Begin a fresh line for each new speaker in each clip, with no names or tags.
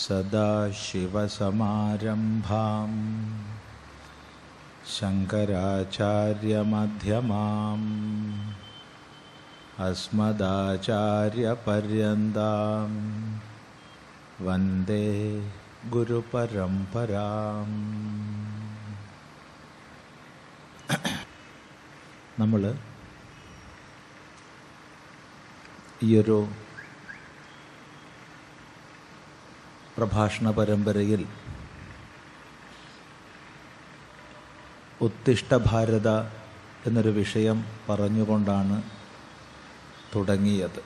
सदाशिवसमारम्भाम् शङ्कराचार्यमध्यमाम् अस्मदाचार्यपर्यन्तां वन्दे ഗുരുപരമ്പരാം നമ്മൾ ഈയൊരു പ്രഭാഷണ പരമ്പരയിൽ ഉത്തിഷ്ട ഭാരത എന്നൊരു വിഷയം പറഞ്ഞുകൊണ്ടാണ് തുടങ്ങിയത്.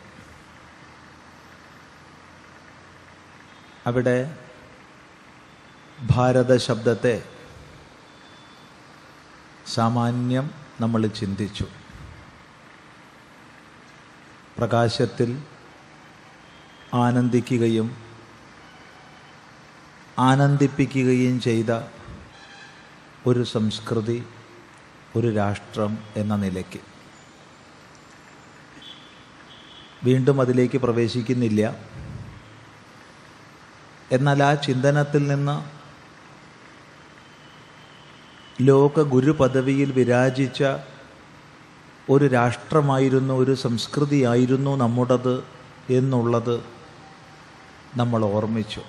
അവിടെ ഭാരത ശബ്ദത്തെ സാമാന്യം നമ്മൾ ചിന്തിച്ചു. പ്രകാശത്തിൽ ആനന്ദിക്കുകയും ആനന്ദിപ്പിക്കുകയും ചെയ്ത ഒരു സംസ്കൃതി ഒരു രാഷ്ട്രം എന്ന നിലയ്ക്ക്. വീണ്ടും അതിലേക്ക് പ്രവേശിക്കുന്നില്ല. എന്നാൽ ആ ചിന്തനത്തിൽ നിന്ന് ലോക ഗുരുപദവിയിൽ വിരാജിച്ച ഒരു രാഷ്ട്രമായിരുന്നു ഒരു സംസ്കൃതിയായിരുന്നു നമ്മുടേത് എന്നുള്ളത് നമ്മൾ ഓർമ്മിച്ചു.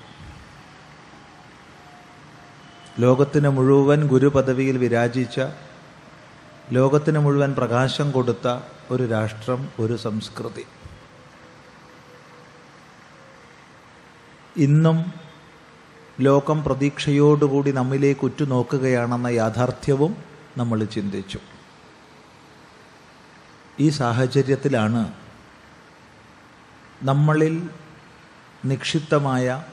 ലോകത്തിന് മുഴുവൻ ഗുരുപദവിയിൽ വിരാജിച്ച ലോകത്തിന് മുഴുവൻ പ്രകാശം കൊടുത്ത ഒരു രാഷ്ട്രം ഒരു സംസ്കൃതി. ഇന്നും ലോകം പ്രതീക്ഷയോടുകൂടി നമ്മിലേക്ക് ഉറ്റുനോക്കുകയാണെന്ന യാഥാർത്ഥ്യവും നമ്മൾ ചിന്തിച്ചു. ഈ സാഹചര്യത്തിലാണ് നമ്മളിൽ നിക്ഷിപ്തമായ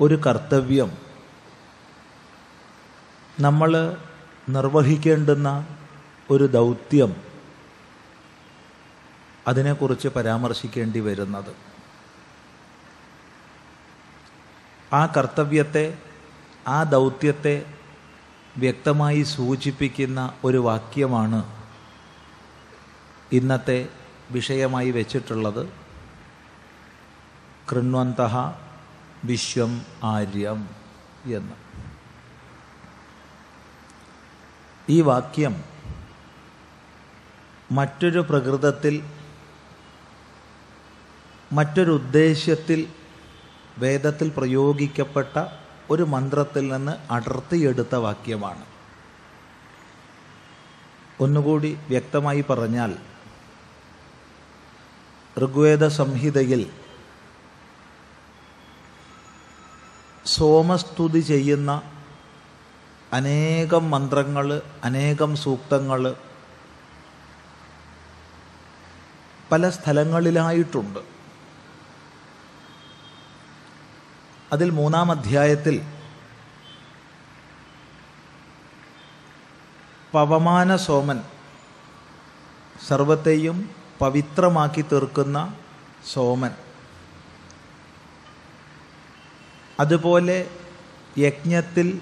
ഒരു കർത്തവ്യം നമ്മൾ നിർവഹിക്കേണ്ടുന്ന ഒരു ദൗത്യം അതിനെക്കുറിച്ച് പരാമർശിക്കേണ്ടി വരുന്നത്. ആ കർത്തവ്യത്തെ ആ ദൗത്യത്തെ വ്യക്തമായി സൂചിപ്പിക്കുന്ന ഒരു വാക്യമാണ് ഇന്നത്തെ വിഷയമായി വെച്ചിട്ടുള്ളത്. കൃണ്വന്ത വിശ്വം ആര്യം എന്ന്. ഈ വാക്യം മറ്റൊരു പ്രകൃതത്തിൽ മറ്റൊരു ഉദ്ദേശ്യത്തിൽ വേദത്തിൽ പ്രയോഗിക്കപ്പെട്ട ഒരു മന്ത്രത്തിൽ നിന്ന് അടർത്തിയെടുത്ത വാക്യമാണ്. ഒന്നുകൂടി വ്യക്തമായി പറഞ്ഞാൽ ഋഗ്വേദ സംഹിതയിൽ സോമസ്തുതി ചെയ്യുന്ന അനേകം മന്ത്രങ്ങൾ അനേകം സൂക്തങ്ങൾ പല സ്ഥലങ്ങളിലായിട്ടുണ്ട്. അതിൽ മൂന്നാം അധ്യായത്തിൽ പവമാന സോമൻ സർവത്തെയും പവിത്രമാക്കി തീർക്കുന്ന സോമൻ. അതുപോലെ യജ്ഞത്തിൽ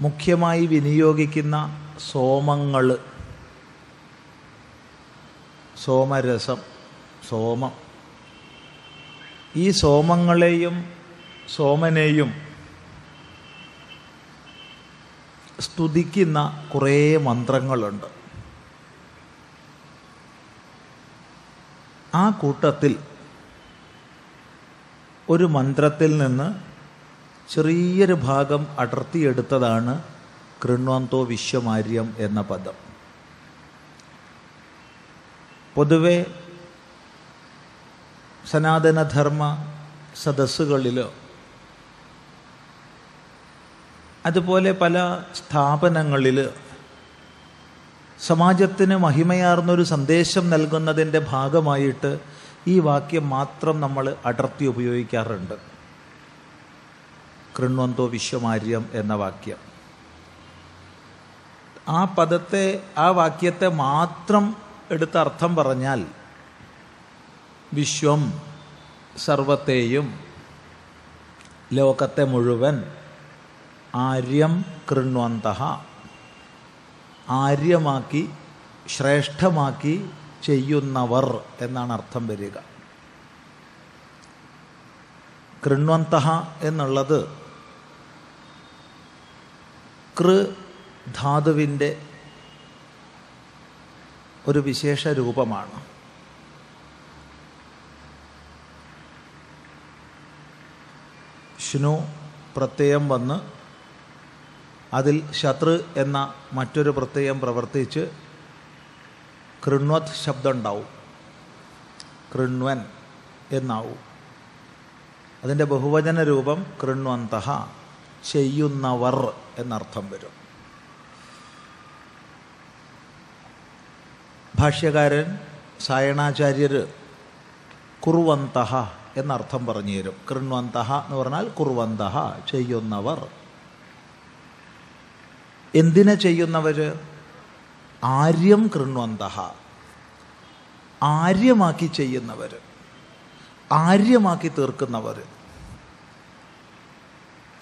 മുഖ്യമായി വിനിയോഗിക്കുന്ന സോമങ്ങൾ സോമരസം സോമം. ഈ സോമങ്ങളെയും സോമനെയും സ്തുതിക്കുന്ന കുറേ മന്ത്രങ്ങളുണ്ട്. ആ കൂട്ടത്തിൽ ഒരു മന്ത്രത്തിൽ നിന്ന് ചെറിയൊരു ഭാഗം അടർത്തിയെടുത്തതാണ് കൃണ്വന്തോ വിശ്വമാര്യം എന്ന പദം. പൊതുവെ സനാതനധർമ്മ സദസ്സുകളിൽ അതുപോലെ പല സ്ഥാപനങ്ങളിൽ സമാജത്തിന് മഹിമയാർന്നൊരു സന്ദേശം നൽകുന്നതിന്റെ ഭാഗമായിട്ട് ഈ വാക്യം മാത്രം നമ്മൾ അടർത്തി ഉപയോഗിക്കാറുണ്ട്. കൃണ്വന്തോ വിശ്വമാര്യം എന്ന വാക്യം. ആ പദത്തെ ആ വാക്യത്തെ മാത്രം എടുത്ത അർത്ഥം പറഞ്ഞാൽ വിശ്വം സർവത്തെയും ലോകത്തെ മുഴുവൻ ആര്യം കൃണ്വന്ത. ആര്യമാക്കി ശ്രേഷ്ഠമാക്കി ചെയ്യുന്നവർ എന്നാണ് അർത്ഥം വരിക. കൃണ്വന്ത എന്നുള്ളത് കൃ ധാതുവിന്റെ ഒരു വിശേഷ രൂപമാണ്. ശ്നു പ്രത്യയം വന്ന് അതിൽ ശത്രു എന്ന മറ്റൊരു പ്രത്യയം പ്രവർത്തിച്ച് കൃണ്വത് ശബ്ദം ഉണ്ടാവും കൃണ്വൻ എന്നാവും. അതിന്റെ ബഹുവചന രൂപം കൃണ്വന്ത ചെയ്യുന്നവർ. എന്നർത്ഥം വരും. ഭാഷ്യകാരൻ സായണാചാര്യർ കുറുവന്തഹ എന്നർത്ഥം പറഞ്ഞു തരും. കൃണ്വന്തഹ എന്ന് പറഞ്ഞാൽ കുറുവന്തഹ ചെയ്യുന്നവർ. എന്തിനെ ചെയ്യുന്നവർ? ആര്യം കൃണ്വന്തഹ. ആര്യമാക്കി ചെയ്യുന്നവർ. ആര്യമാക്കി തീർക്കുന്നവർ.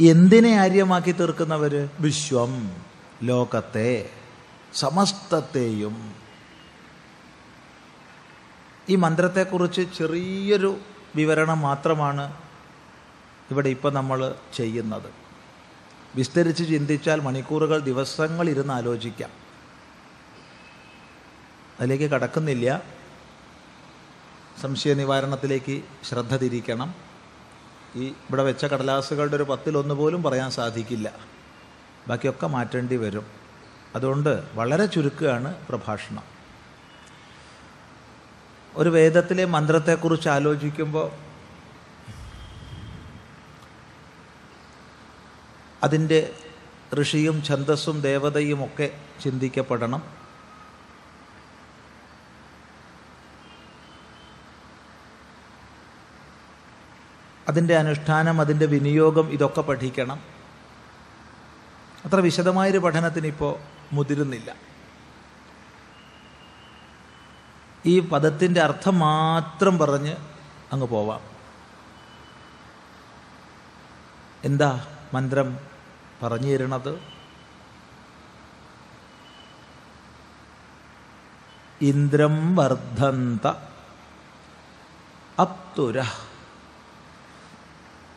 എന്തിനെ ആര്യമാക്കി തീർക്കുന്നവർ വിശ്വം ലോകത്തെ സമസ്തത്തെയും. ഈ മന്ത്രത്തെക്കുറിച്ച് ചെറിയൊരു വിവരണം മാത്രമാണ് ഇവിടെ ഇപ്പം നമ്മൾ ചെയ്യുന്നത്. വിസ്തരിച്ച് ചിന്തിച്ചാൽ മണിക്കൂറുകൾ ദിവസങ്ങൾ ഇരുന്ന് ആലോചിക്കാം. അതിലേക്ക് കടക്കുന്നില്ല. സംശയ നിവാരണത്തിലേക്ക് ശ്രദ്ധ തിരിക്കണം. ഈ ഇവിടെ വെച്ച കടലാസുകളുടെ ഒരു പത്തിലൊന്ന് പോലും പറയാൻ സാധിക്കില്ല. ബാക്കിയൊക്കെ മാറ്റേണ്ടി വരും. അതുകൊണ്ട് വളരെ ചുരുക്കമാണ് പ്രഭാഷണം. ഒരു വേദത്തിലെ മന്ത്രത്തെക്കുറിച്ച് ആലോചിക്കുമ്പോൾ അതിന്റെ ഋഷിയും ഛന്തസ്സും ദേവതയും ഒക്കെ ചിന്തിക്കപ്പെടണം. അതിന്റെ അനുഷ്ഠാനം അതിന്റെ വിനിയോഗം ഇതൊക്കെ പഠിക്കണം. അത്ര വിശദമായൊരു പഠനത്തിനിപ്പോൾ മുതിരുന്നില്ല. ഈ പദത്തിന്റെ അർത്ഥം മാത്രം പറഞ്ഞ് അങ്ങ് പോവാം. എന്താ മന്ത്രം പറഞ്ഞു തരുന്നത് ഇന്ദ്രം വർദ്ധന്ത അപ്തുര.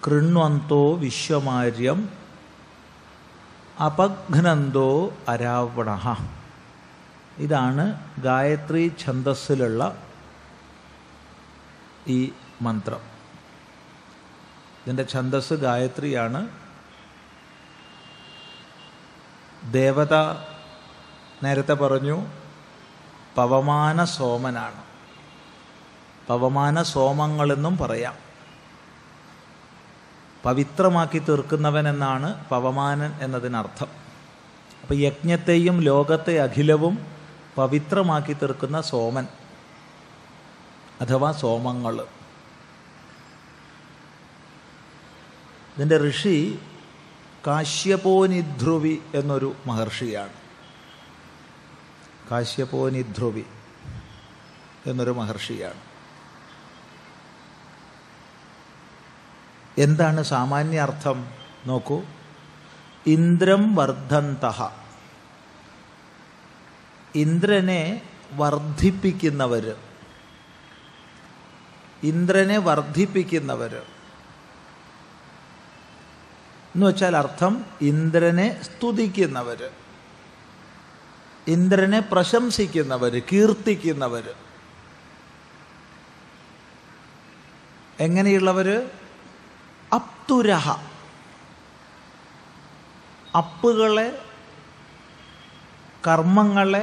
കൃണ്വന്തോ വിശ്വമാര്യം അപഘ്നന്തോ അരാവണ ഇതാണ് ഗായത്രി ഛന്ദസ്സിലുള്ള ഈ മന്ത്രം. ഇതിന്റെ ഛന്ദസ് ഗായത്രിയാണ്. ദേവത നേരത്തെ പറഞ്ഞു പവമാന സോമനാണ് പവമാന സോമങ്ങളെന്നും പറയാം. പവിത്രമാക്കി തീർക്കുന്നവൻ എന്നാണ് പവമാനൻ എന്നതിനർത്ഥം. അപ്പോൾ യജ്ഞത്തെയും ലോകത്തെ അഖിലവും പവിത്രമാക്കി തീർക്കുന്ന സോമൻ അഥവാ സോമങ്ങൾ. ഇതിന്റെ ഋഷി കാശ്യപോനിധ്രുവി എന്നൊരു മഹർഷിയാണ്. കാശ്യപോനിധ്രുവി എന്നൊരു മഹർഷിയാണ്. എന്താണ് സാമാന്യ അർത്ഥം നോക്കൂ. ഇന്ദ്രം വർദ്ധന്ത ഇന്ദ്രനെ വർദ്ധിപ്പിക്കുന്നവർ ഇന്ദ്രനെ വർദ്ധിപ്പിക്കുന്നവർ എന്ന് വെച്ചാൽ അർത്ഥം ഇന്ദ്രനെ സ്തുതിക്കുന്നവർ ഇന്ദ്രനെ പ്രശംസിക്കുന്നവർ കീർത്തിക്കുന്നവർ എങ്ങനെയുള്ളവർ അപ്തുരഹ അപ്പുകളെ കർമ്മങ്ങളെ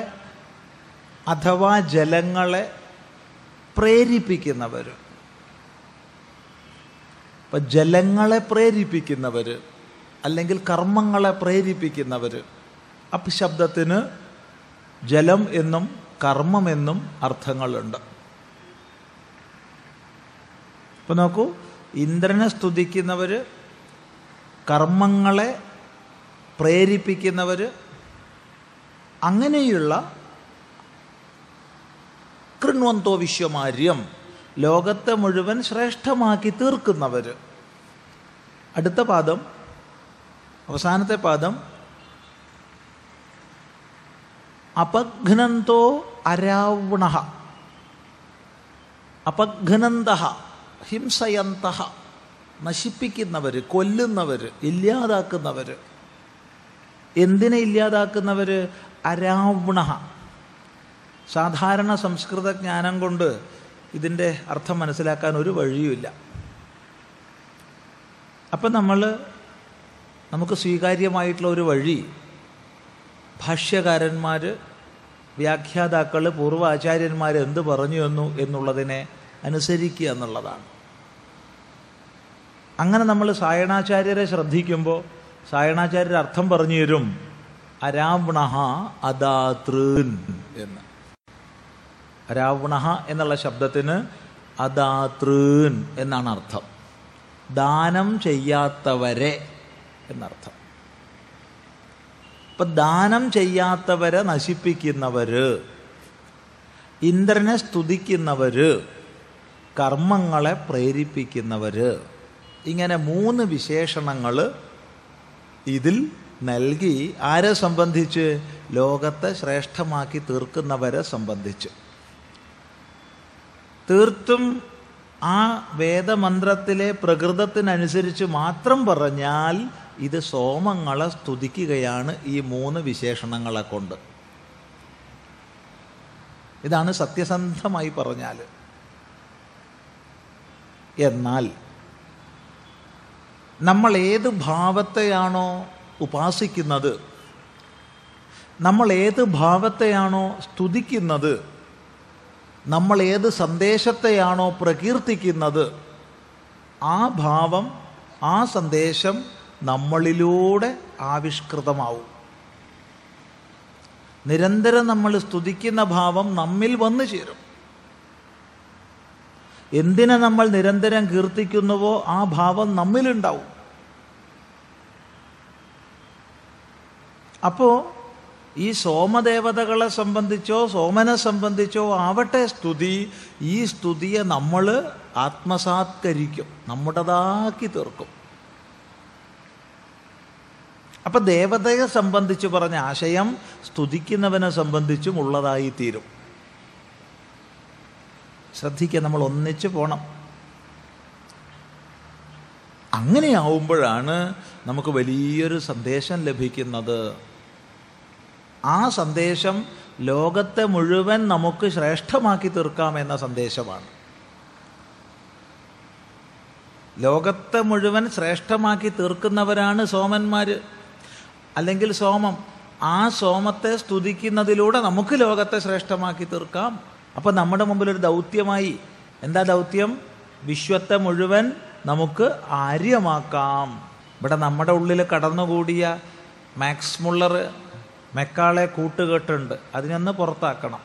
അഥവാ ജലങ്ങളെ പ്രേരിപ്പിക്കുന്നവർ ഇപ്പം ജലങ്ങളെ പ്രേരിപ്പിക്കുന്നവർ അല്ലെങ്കിൽ കർമ്മങ്ങളെ പ്രേരിപ്പിക്കുന്നവർ അപ്ശബ്ദത്തിന് ജലം എന്നും കർമ്മമെന്നും അർത്ഥങ്ങളുണ്ട്. ഇപ്പം നോക്കൂ ഇന്ദ്രനെ സ്തുതിക്കുന്നവർ കർമ്മങ്ങളെ പ്രേരിപ്പിക്കുന്നവർ അങ്ങനെയുള്ള കൃണ്വന്തോ വിശ്വമാര്യം ലോകത്തെ മുഴുവൻ ശ്രേഷ്ഠമാക്കി തീർക്കുന്നവർ അടുത്ത പാദം അവസാനത്തെ പാദം അപഘ്നന്തോ അരാവണ അപഘ്നന്ത ഹിംസയന്ത നശിപ്പിക്കുന്നവർ കൊല്ലുന്നവർ ഇല്ലാതാക്കുന്നവർ എന്തിനെ ഇല്ലാതാക്കുന്നവർ അരാവണ സാധാരണ സംസ്കൃത ജ്ഞാനം കൊണ്ട് ഇതിന്റെ അർത്ഥം മനസ്സിലാക്കാൻ ഒരു വഴിയുമില്ല. അപ്പം നമ്മൾ നമുക്ക് സ്വീകാര്യമായിട്ടുള്ള ഒരു വഴി ഭാഷ്യകാരന്മാർ വ്യാഖ്യാതാക്കൾ പൂർവാചാര്യന്മാർ എന്ത് പറഞ്ഞു എന്നു എന്നുള്ളതിനെ അനുസരിക്കുക എന്നുള്ളതാണ്. അങ്ങനെ നമ്മൾ സായണാചാര്യരെ ശ്രദ്ധിക്കുമ്പോൾ സായണാചാര്യർ അർത്ഥം പറഞ്ഞു തരും. അരാവണ അദാതൃൻ. എന്ന്. അരാവണ എന്നുള്ള ശബ്ദത്തിന് അദാതൃൻ എന്നാണ് അർത്ഥം. ദാനം ചെയ്യാത്തവരെ എന്നർത്ഥം. ഇപ്പൊ ദാനം ചെയ്യാത്തവരെ നശിപ്പിക്കുന്നവര് ഇന്ദ്രനെ സ്തുതിക്കുന്നവര് കർമ്മങ്ങളെ പ്രേരിപ്പിക്കുന്നവര് ഇങ്ങനെ മൂന്ന് വിശേഷണങ്ങൾ ഇതിൽ നൽകി ആരെ സംബന്ധിച്ച്? ലോകത്തെ ശ്രേഷ്ഠമാക്കി തീർക്കുന്നവരെ സംബന്ധിച്ച്. തീർത്തും ആ വേദമന്ത്രത്തിലെ പ്രകൃതത്തിനനുസരിച്ച് മാത്രം പറഞ്ഞാൽ ഇത് സോമങ്ങളെ സ്തുതിക്കുകയാണ് ഈ മൂന്ന് വിശേഷണങ്ങളെ കൊണ്ട്. ഇതാണ് സത്യസന്ധമായി പറഞ്ഞാൽ എന്നാൽ നമ്മൾ ഏത് ഭാവത്തെയാണോ ഉപാസിക്കുന്നത് നമ്മൾ ഏത് ഭാവത്തെയാണോ സ്തുതിക്കുന്നത് നമ്മൾ ഏത് സന്ദേശത്തെയാണോ പ്രകീർത്തിക്കുന്നത് ആ ഭാവം ആ സന്ദേശം നമ്മളിലൂടെ ആവിഷ്കൃതമാവും. നിരന്തരം നമ്മൾ സ്തുതിക്കുന്ന ഭാവം നമ്മിൽ വന്നു ചേരും. എന്തിനെ നമ്മൾ നിരന്തരം കീർത്തിക്കുന്നുവോ ആ ഭാവം നമ്മിലുണ്ടാവും. അപ്പോ ഈ സോമദേവതകളെ സംബന്ധിച്ചോ സോമനെ സംബന്ധിച്ചോ ആവട്ടെ സ്തുതി ഈ സ്തുതിയെ നമ്മൾ ആത്മസാത്കരിക്കും നമ്മുടേതാക്കി തീർക്കും. അപ്പൊ ദേവതയെ സംബന്ധിച്ച് പറഞ്ഞ ആശയം സ്തുതിക്കുന്നവനെ സംബന്ധിച്ചും ഉള്ളതായി തീരും ശ്രദ്ധിക്കുക നമ്മൾ ഒന്നിച്ച് പോകണം അങ്ങനെയാവുമ്പോഴാണ് നമുക്ക് വലിയൊരു സന്ദേശം ലഭിക്കുന്നത്. ആ സന്ദേശം ലോകത്തെ മുഴുവൻ നമുക്ക് ശ്രേഷ്ഠമാക്കി തീർക്കാം എന്ന സന്ദേശമാണ്. ലോകത്തെ മുഴുവൻ ശ്രേഷ്ഠമാക്കി തീർക്കുന്നവരാണ് സോമന്മാർ അല്ലെങ്കിൽ സോമം ആ സോമത്തെ സ്തുതിക്കുന്നതിലൂടെ നമുക്ക് ലോകത്തെ ശ്രേഷ്ഠമാക്കി തീർക്കാം. അപ്പം നമ്മുടെ മുമ്പിൽ ഒരു ദൗത്യമായി. എന്താ ദൗത്യം? വിശ്വത്തെ മുഴുവൻ നമുക്ക് ആര്യമാക്കാം. ഇവിടെ നമ്മുടെ ഉള്ളിൽ കടന്നുകൂടിയ മാക്സ് മുള്ളർ മെക്കാളെ കൂട്ടുകെട്ടുണ്ട്. അതിനൊന്ന് പുറത്താക്കണം.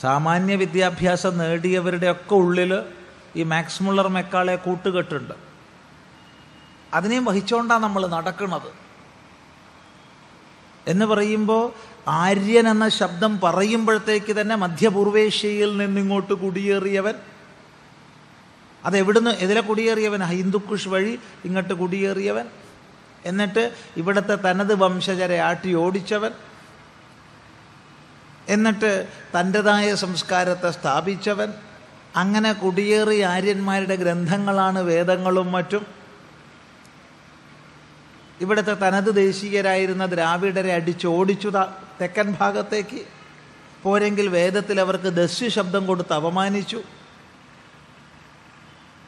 സാമാന്യ വിദ്യാഭ്യാസം നേടിയവരുടെയൊക്കെ ഉള്ളിൽ ഈ മാക്സ് മുള്ളർ മെക്കാളെ കൂട്ടുകെട്ടുണ്ട്. അതിനെയും വഹിച്ചുകൊണ്ടാണ് നമ്മൾ നടക്കുന്നത് എന്ന് പറയുമ്പോൾ ആര്യൻ എന്ന ശബ്ദം പറയുമ്പോഴത്തേക്ക് തന്നെ മധ്യപൂർവേഷ്യയിൽ നിന്നിങ്ങോട്ട് കുടിയേറിയവൻ. അതെവിടുന്ന് എതിലെ കുടിയേറിയവൻ ഹിന്ദുക്കുഷ് വഴി ഇങ്ങോട്ട് കുടിയേറിയവൻ. എന്നിട്ട് ഇവിടുത്തെ തനത് വംശജരെ ആട്ടി ഓടിച്ചവൻ. എന്നിട്ട് തന്റെതായ സംസ്കാരത്തെ സ്ഥാപിച്ചവൻ. അങ്ങനെ കുടിയേറിയ ആര്യന്മാരുടെ ഗ്രന്ഥങ്ങളാണ് വേദങ്ങളും മറ്റും. ഇവിടുത്തെ തനത് ദേശീയരായിരുന്ന ദ്രാവിഡരെ അടിച്ചോടിച്ചു തെക്കൻ ഭാഗത്തേക്ക്. പോരെങ്കിൽ വേദത്തിൽ അവർക്ക് ദസ്യു ശബ്ദം കൊടുത്ത് അപമാനിച്ചു.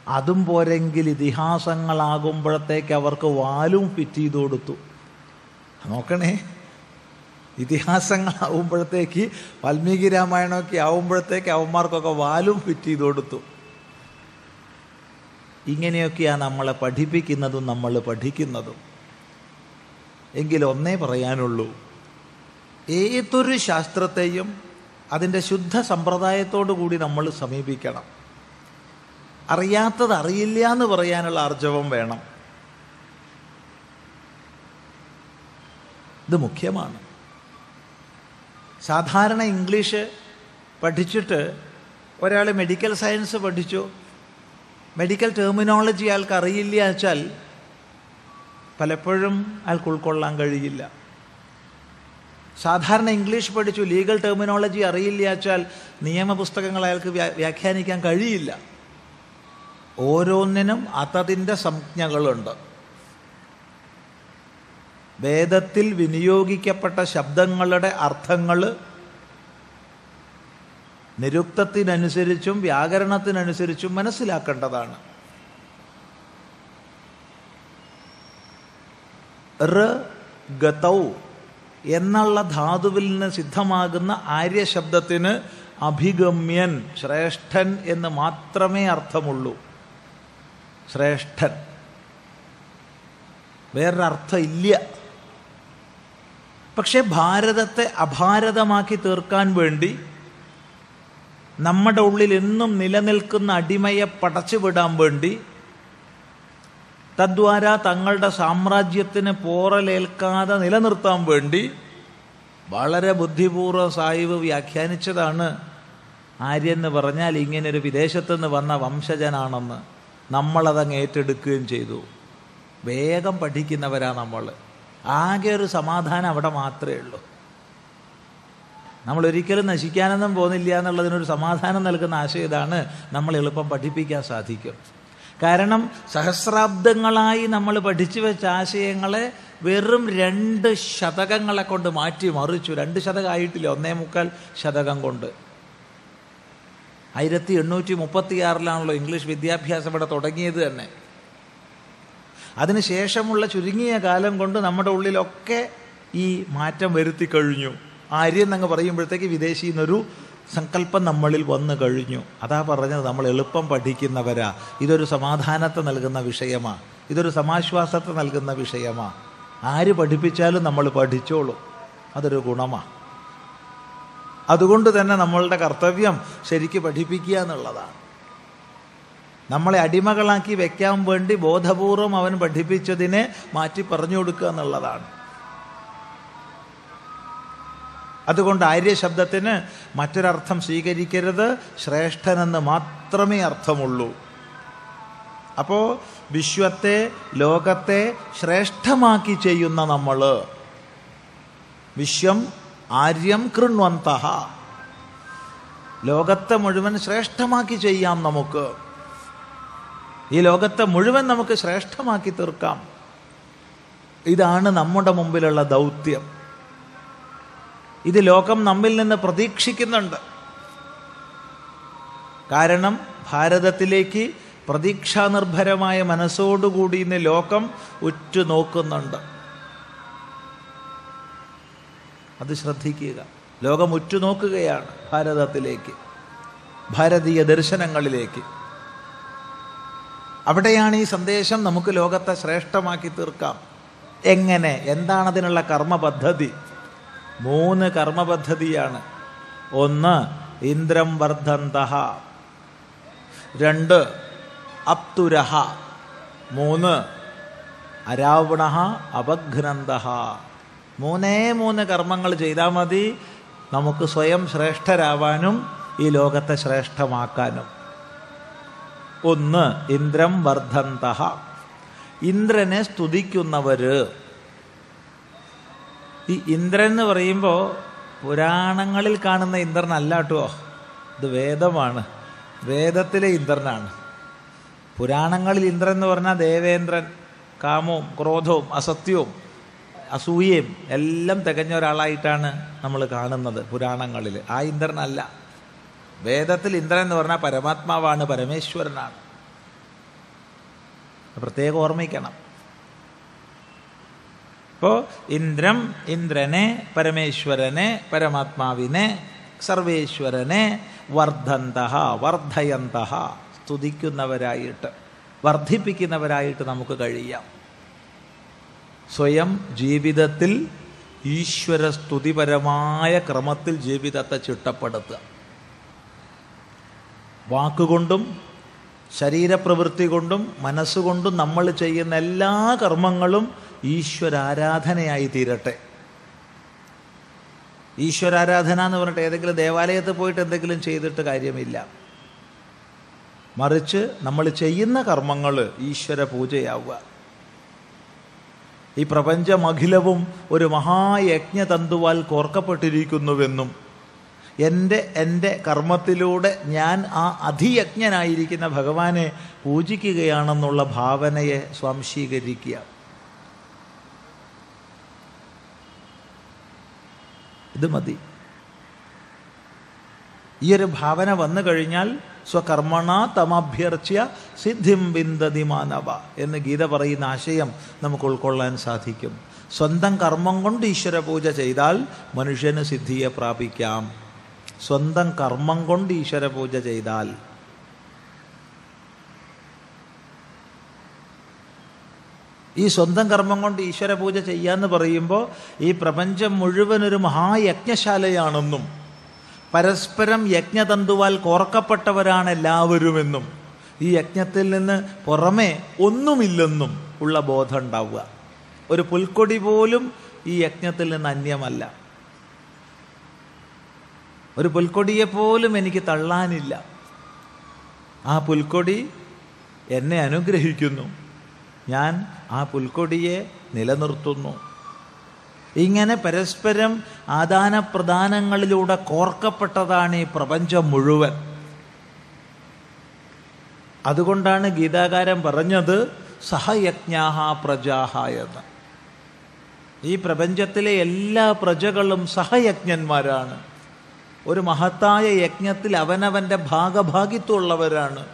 അതും പോരെങ്കിൽ ഇതിഹാസങ്ങളാകുമ്പോഴത്തേക്ക് അവർക്ക് വാലും ഫിറ്റ് ചെയ്ത് കൊടുത്തു. നോക്കണേ ഇതിഹാസങ്ങളാവുമ്പോഴത്തേക്ക് വാൽമീകി രാമായണമൊക്കെ ആവുമ്പോഴത്തേക്ക് അവന്മാർക്കൊക്കെ വാലും ഫിറ്റ് ചെയ്ത് കൊടുത്തു. ഇങ്ങനെയൊക്കെയാണ് നമ്മളെ പഠിപ്പിക്കുന്നതും നമ്മൾ പഠിക്കുന്നതും. എങ്കിൽ ഒന്നേ പറയാനുള്ളൂ. ഏതൊരു ശാസ്ത്രത്തെയും അതിന്റെ ശുദ്ധ സമ്പ്രദായത്തോടു കൂടി നമ്മൾ സമീപിക്കണം. അറിയാത്തത് അറിയില്ല എന്ന് പറയാനുള്ള ആർജവം വേണം. ഇത് മുഖ്യമാണ്. സാധാരണ ഇംഗ്ലീഷ് പഠിച്ചിട്ട് ഒരാൾ മെഡിക്കൽ സയൻസ് പഠിച്ചു. മെഡിക്കൽ ടെർമിനോളജി അയാൾക്ക് അറിയില്ല വെച്ചാൽ പലപ്പോഴും അയാൾക്ക് ഉൾക്കൊള്ളാൻ കഴിയില്ല. സാധാരണ ഇംഗ്ലീഷ് പഠിച്ചു ലീഗൽ ടെർമിനോളജി അറിയില്ല വെച്ചാൽ നിയമപുസ്തകങ്ങൾ അയാൾക്ക് വ്യാ വ്യാഖ്യാനിക്കാൻ കഴിയില്ല. ഓരോന്നിനും അതതിന്റെ സംജ്ഞകളുണ്ട്. വേദത്തിൽ വിനിയോഗിക്കപ്പെട്ട ശബ്ദങ്ങളുടെ അർത്ഥങ്ങൾ നിരുക്തത്തിനനുസരിച്ചും വ്യാകരണത്തിനനുസരിച്ചും മനസ്സിലാക്കേണ്ടതാണ്. ഋ ഗതൗ എന്നുള്ള ധാതുവിൽ നിന്ന് സിദ്ധമാകുന്ന ആര്യ ശബ്ദത്തിന് അഭിഗമ്യൻ ശ്രേഷ്ഠൻ എന്ന് മാത്രമേ അർത്ഥമുള്ളൂ. ശ്രേഷ്ഠൻ. വേറൊരർത്ഥം ഇല്ല പക്ഷെ ഭാരതത്തെ അഭാരതമാക്കി തീർക്കാൻ വേണ്ടി നമ്മുടെ ഉള്ളിൽ എന്നും നിലനിൽക്കുന്ന അടിമയെ പടച്ചുവിടാൻ വേണ്ടി തദ്വാര തങ്ങളുടെ സാമ്രാജ്യത്തിന് പോറലേൽക്കാതെ നിലനിർത്താൻ വേണ്ടി വളരെ ബുദ്ധിപൂർവം സാഹിബ് വ്യാഖ്യാനിച്ചതാണ് ആര്യൻ പറഞ്ഞാൽ ഇങ്ങനെ ഒരു വിദേശത്തു നിന്ന് വന്ന വംശജനാണെന്ന് നമ്മളതങ്ങ് ഏറ്റെടുക്കുകയും ചെയ്തു. വേഗം പഠിക്കുന്നവരാ നമ്മൾ ആകെ ഒരു സമാധാനം അവിടെ മാത്രമേ ഉള്ളൂ. നമ്മൾ ഒരിക്കലും നശിക്കാനൊന്നും പോകുന്നില്ല എന്നുള്ളതിനൊരു സമാധാനം നൽകുന്ന ആശയം ഇതാണ് നമ്മൾ എളുപ്പം പഠിപ്പിക്കാൻ സാധിക്കും. കാരണം സഹസ്രാബ്ദങ്ങളായി നമ്മൾ പഠിച്ചു വെച്ച ആശയങ്ങളെ വെറും രണ്ട് ശതകങ്ങളെ കൊണ്ട് മാറ്റി മറിച്ചു. രണ്ട് ശതകമായിട്ടില്ല ഒന്നേ മുക്കാൽ ശതകം കൊണ്ട്. ആയിരത്തി എണ്ണൂറ്റി മുപ്പത്തിയാറിലാണല്ലോ ഇംഗ്ലീഷ് വിദ്യാഭ്യാസം ഇവിടെ തുടങ്ങിയത് തന്നെ. അതിനുശേഷമുള്ള ചുരുങ്ങിയ കാലം കൊണ്ട് നമ്മുടെ ഉള്ളിലൊക്കെ ഈ മാറ്റം വരുത്തി കഴിഞ്ഞു. ആര്യൻ എന്നങ്ങ് പറയുമ്പോഴത്തേക്ക് വിദേശിയിൽ എന്നൊരു സങ്കല്പം നമ്മളിൽ വന്നു കഴിഞ്ഞു. അതാ പറഞ്ഞത് നമ്മൾ എളുപ്പം പഠിക്കുന്നവരാ. ഇതൊരു സമാധാനത്തെ നൽകുന്ന വിഷയമാ. ഇതൊരു സമാശ്വാസത്തെ നൽകുന്ന വിഷയമാ. ആര് പഠിപ്പിച്ചാലും നമ്മൾ പഠിച്ചോളും. അതൊരു ഗുണമാ. അതുകൊണ്ട് തന്നെ നമ്മളുടെ കർത്തവ്യം ശരിക്ക് പഠിപ്പിക്കുക എന്നുള്ളതാണ്. നമ്മളെ അടിമകളാക്കി വെക്കാൻ വേണ്ടി ബോധപൂർവം അവൻ പഠിപ്പിച്ചതിനെ മാറ്റി പറഞ്ഞു കൊടുക്കുക എന്നുള്ളതാണ്. അതുകൊണ്ട് ആര്യ ശബ്ദത്തിന് മറ്റൊരർത്ഥം സ്വീകരിക്കരുത്. ശ്രേഷ്ഠനെന്ന് മാത്രമേ അർത്ഥമുള്ളൂ. അപ്പോൾ വിശ്വത്തെ ലോകത്തെ ശ്രേഷ്ഠമാക്കി ചെയ്യുന്ന നമ്മൾ വിശ്വം ആര്യം കൃണ്വന്ത ലോകത്തെ മുഴുവൻ ശ്രേഷ്ഠമാക്കി ചെയ്യാം നമുക്ക്. ഈ ലോകത്തെ മുഴുവൻ നമുക്ക് ശ്രേഷ്ഠമാക്കി തീർക്കാം. ഇതാണ് നമ്മുടെ മുമ്പിലുള്ള ദൗത്യം. ഇത് ലോകം നമ്മിൽ നിന്ന് പ്രതീക്ഷിക്കുന്നുണ്ട്. കാരണം ഭാരതത്തിലേക്ക് പ്രതീക്ഷാനിർഭരമായ മനസ്സോടുകൂടി ഇന്ന് ലോകം ഉറ്റുനോക്കുന്നുണ്ട്. അത് ശ്രദ്ധിക്കുക. ലോകം ഉറ്റുനോക്കുകയാണ് ഭാരതത്തിലേക്ക് ഭാരതീയ ദർശനങ്ങളിലേക്ക്. അവിടെയാണ് ഈ സന്ദേശം നമുക്ക് ലോകത്തെ ശ്രേഷ്ഠമാക്കി തീർക്കാം. എങ്ങനെ? എന്താണ് അതിനുള്ള കർമ്മ പദ്ധതി മൂന്ന് കർമ്മപദ്ധതിയാണ്. ഒന്ന് ഇന്ദ്രം വർദ്ധന്ത രണ്ട് അപ്തുരഹ. മൂന്ന് അരാവണ അപഘ്നന്ത മൂന്നേ മൂന്ന് കർമ്മങ്ങൾ ചെയ്താൽ മതി. നമുക്ക് സ്വയം ശ്രേഷ്ഠരാവാനും ഈ ലോകത്തെ ശ്രേഷ്ഠമാക്കാനും. ഒന്ന് ഇന്ദ്രം വർദ്ധന്ത ഇന്ദ്രനെ സ്തുതിക്കുന്നവര് ഈ ഇന്ദ്രൻ എന്ന് പറയുമ്പോൾ പുരാണങ്ങളിൽ കാണുന്ന ഇന്ദ്രനല്ല കേട്ടോ ഇത് വേദമാണ്. വേദത്തിലെ ഇന്ദ്രനാണ്. പുരാണങ്ങളിൽ ഇന്ദ്രൻ എന്ന് പറഞ്ഞാൽ ദേവേന്ദ്രൻ കാമവും ക്രോധവും അസത്യവും അസൂയയും എല്ലാം തികഞ്ഞ ഒരാളായിട്ടാണ് നമ്മൾ കാണുന്നത് പുരാണങ്ങളിൽ. ആ ഇന്ദ്രനല്ല. വേദത്തിൽ ഇന്ദ്രൻ എന്ന് പറഞ്ഞാൽ പരമാത്മാവാണ് പരമേശ്വരനാണ്. പ്രത്യേകം ഓർമ്മിക്കണം. ഇപ്പോൾ ഇന്ദ്രം ഇന്ദ്രനെ പരമേശ്വരനെ പരമാത്മാവിനെ സർവേശ്വരനെ വർദ്ധന്ത വർദ്ധയന്ത സ്തുതിക്കുന്നവരായിട്ട് വർദ്ധിപ്പിക്കുന്നവരായിട്ട് നമുക്ക് കഴിയാം. സ്വയം ജീവിതത്തിൽ ഈശ്വര സ്തുതിപരമായ ക്രമത്തിൽ ജീവിതത്തെ ചിട്ടപ്പെടുത്തുക. വാക്കുകൊണ്ടും ശരീരപ്രവൃത്തി കൊണ്ടും മനസ്സുകൊണ്ടും നമ്മൾ ചെയ്യുന്ന എല്ലാ കർമ്മങ്ങളും ഈശ്വരാരാധനയായി തീരട്ടെ ഈശ്വരാരാധന എന്ന് പറഞ്ഞിട്ട് ഏതെങ്കിലും ദേവാലയത്തിൽ പോയിട്ട് എന്തെങ്കിലും ചെയ്തിട്ട് കാര്യമില്ല. മറിച്ച് നമ്മൾ ചെയ്യുന്ന കർമ്മങ്ങൾ ഈശ്വര പൂജയാവുക. ഈ പ്രപഞ്ചമഖിലവും ഒരു മഹായജ്ഞതന്തുവാൽ കോർക്കപ്പെട്ടിരിക്കുന്നുവെന്നും എന്റെ എന്റെ കർമ്മത്തിലൂടെ ഞാൻ ആ അധിയജ്ഞനായിരിക്കുന്ന ഭഗവാനെ പൂജിക്കുകയാണെന്നുള്ള ഭാവനയെ സ്വാംശീകരിക്കുക. ഇത് മതി. ഈ ഒരു ഭാവന വന്നു കഴിഞ്ഞാൽ സ്വകർമ്മണ തമഭ്യർച്ച്യ സിദ്ധിം ബിന്ദതി മാനവ എന്ന് ഗീത പറയുന്ന ആശയം നമുക്ക് ഉൾക്കൊള്ളാൻ സാധിക്കും. സ്വന്തം കർമ്മം കൊണ്ട് ഈശ്വര പൂജ ചെയ്താൽ മനുഷ്യന് സിദ്ധിയെ പ്രാപിക്കാം. സ്വന്തം കർമ്മം കൊണ്ട് ഈശ്വര പൂജ ചെയ്താൽ ഈ സ്വന്തം കർമ്മം കൊണ്ട് ഈശ്വര പൂജ ചെയ്യാന്ന് പറയുമ്പോൾ ഈ പ്രപഞ്ചം മുഴുവൻ ഒരു മഹായജ്ഞശാലയാണെന്നും പരസ്പരം യജ്ഞതന്തുവാൽ കോർക്കപ്പെട്ടവരാണ് എല്ലാവരുമെന്നും ഈ യജ്ഞത്തിൽ നിന്ന് പുറമെ ഒന്നുമില്ലെന്നും ഉള്ള ബോധം ഉണ്ടാവുക. ഒരു പുൽക്കൊടി പോലും ഈ യജ്ഞത്തിൽ നിന്ന് അന്യമല്ല. ഒരു പുൽക്കൊടിയെ പോലും എനിക്ക് തള്ളാനില്ല. ആ പുൽക്കൊടി എന്നെ അനുഗ്രഹിക്കുന്നു. ഞാൻ ആ പുൽക്കൊടിയെ നിലനിർത്തുന്നു. ഇങ്ങനെ പരസ്പരം ആദാന പ്രദാനങ്ങളിലൂടെ കോർക്കപ്പെട്ടതാണ് ഈ പ്രപഞ്ചം മുഴുവൻ. അതുകൊണ്ടാണ് ഗീതാകാരൻ പറഞ്ഞത് സഹയജ്ഞാഹ പ്രജാഹ എന്ന് ഈ പ്രപഞ്ചത്തിലെ എല്ലാ പ്രജകളും സഹയജ്ഞന്മാരാണ്. ഒരു മഹത്തായ യജ്ഞത്തിൽ അവനവന്റെ ഭാഗഭാഗിത്വമുള്ളവരാണ്.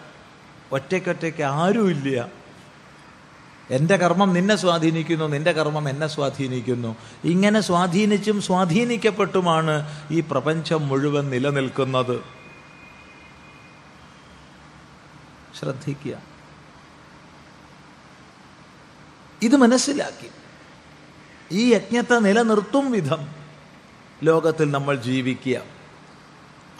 ഒറ്റയ്ക്കൊറ്റയ്ക്ക് ആരുമില്ല. എന്റെ കർമ്മം നിന്നെ സ്വാധീനിക്കുന്നു നിന്റെ കർമ്മം എന്നെ സ്വാധീനിക്കുന്നു. ഇങ്ങനെ സ്വാധീനിച്ചും സ്വാധീനിക്കപ്പെട്ടുമാണ് ഈ പ്രപഞ്ചം മുഴുവൻ നിലനിൽക്കുന്നത്. ശ്രദ്ധിക്കുക. ഇത് മനസ്സിലാക്കി. ഈ യജ്ഞത്തെ നിലനിർത്തും വിധം ലോകത്തിൽ നമ്മൾ ജീവിക്കുക.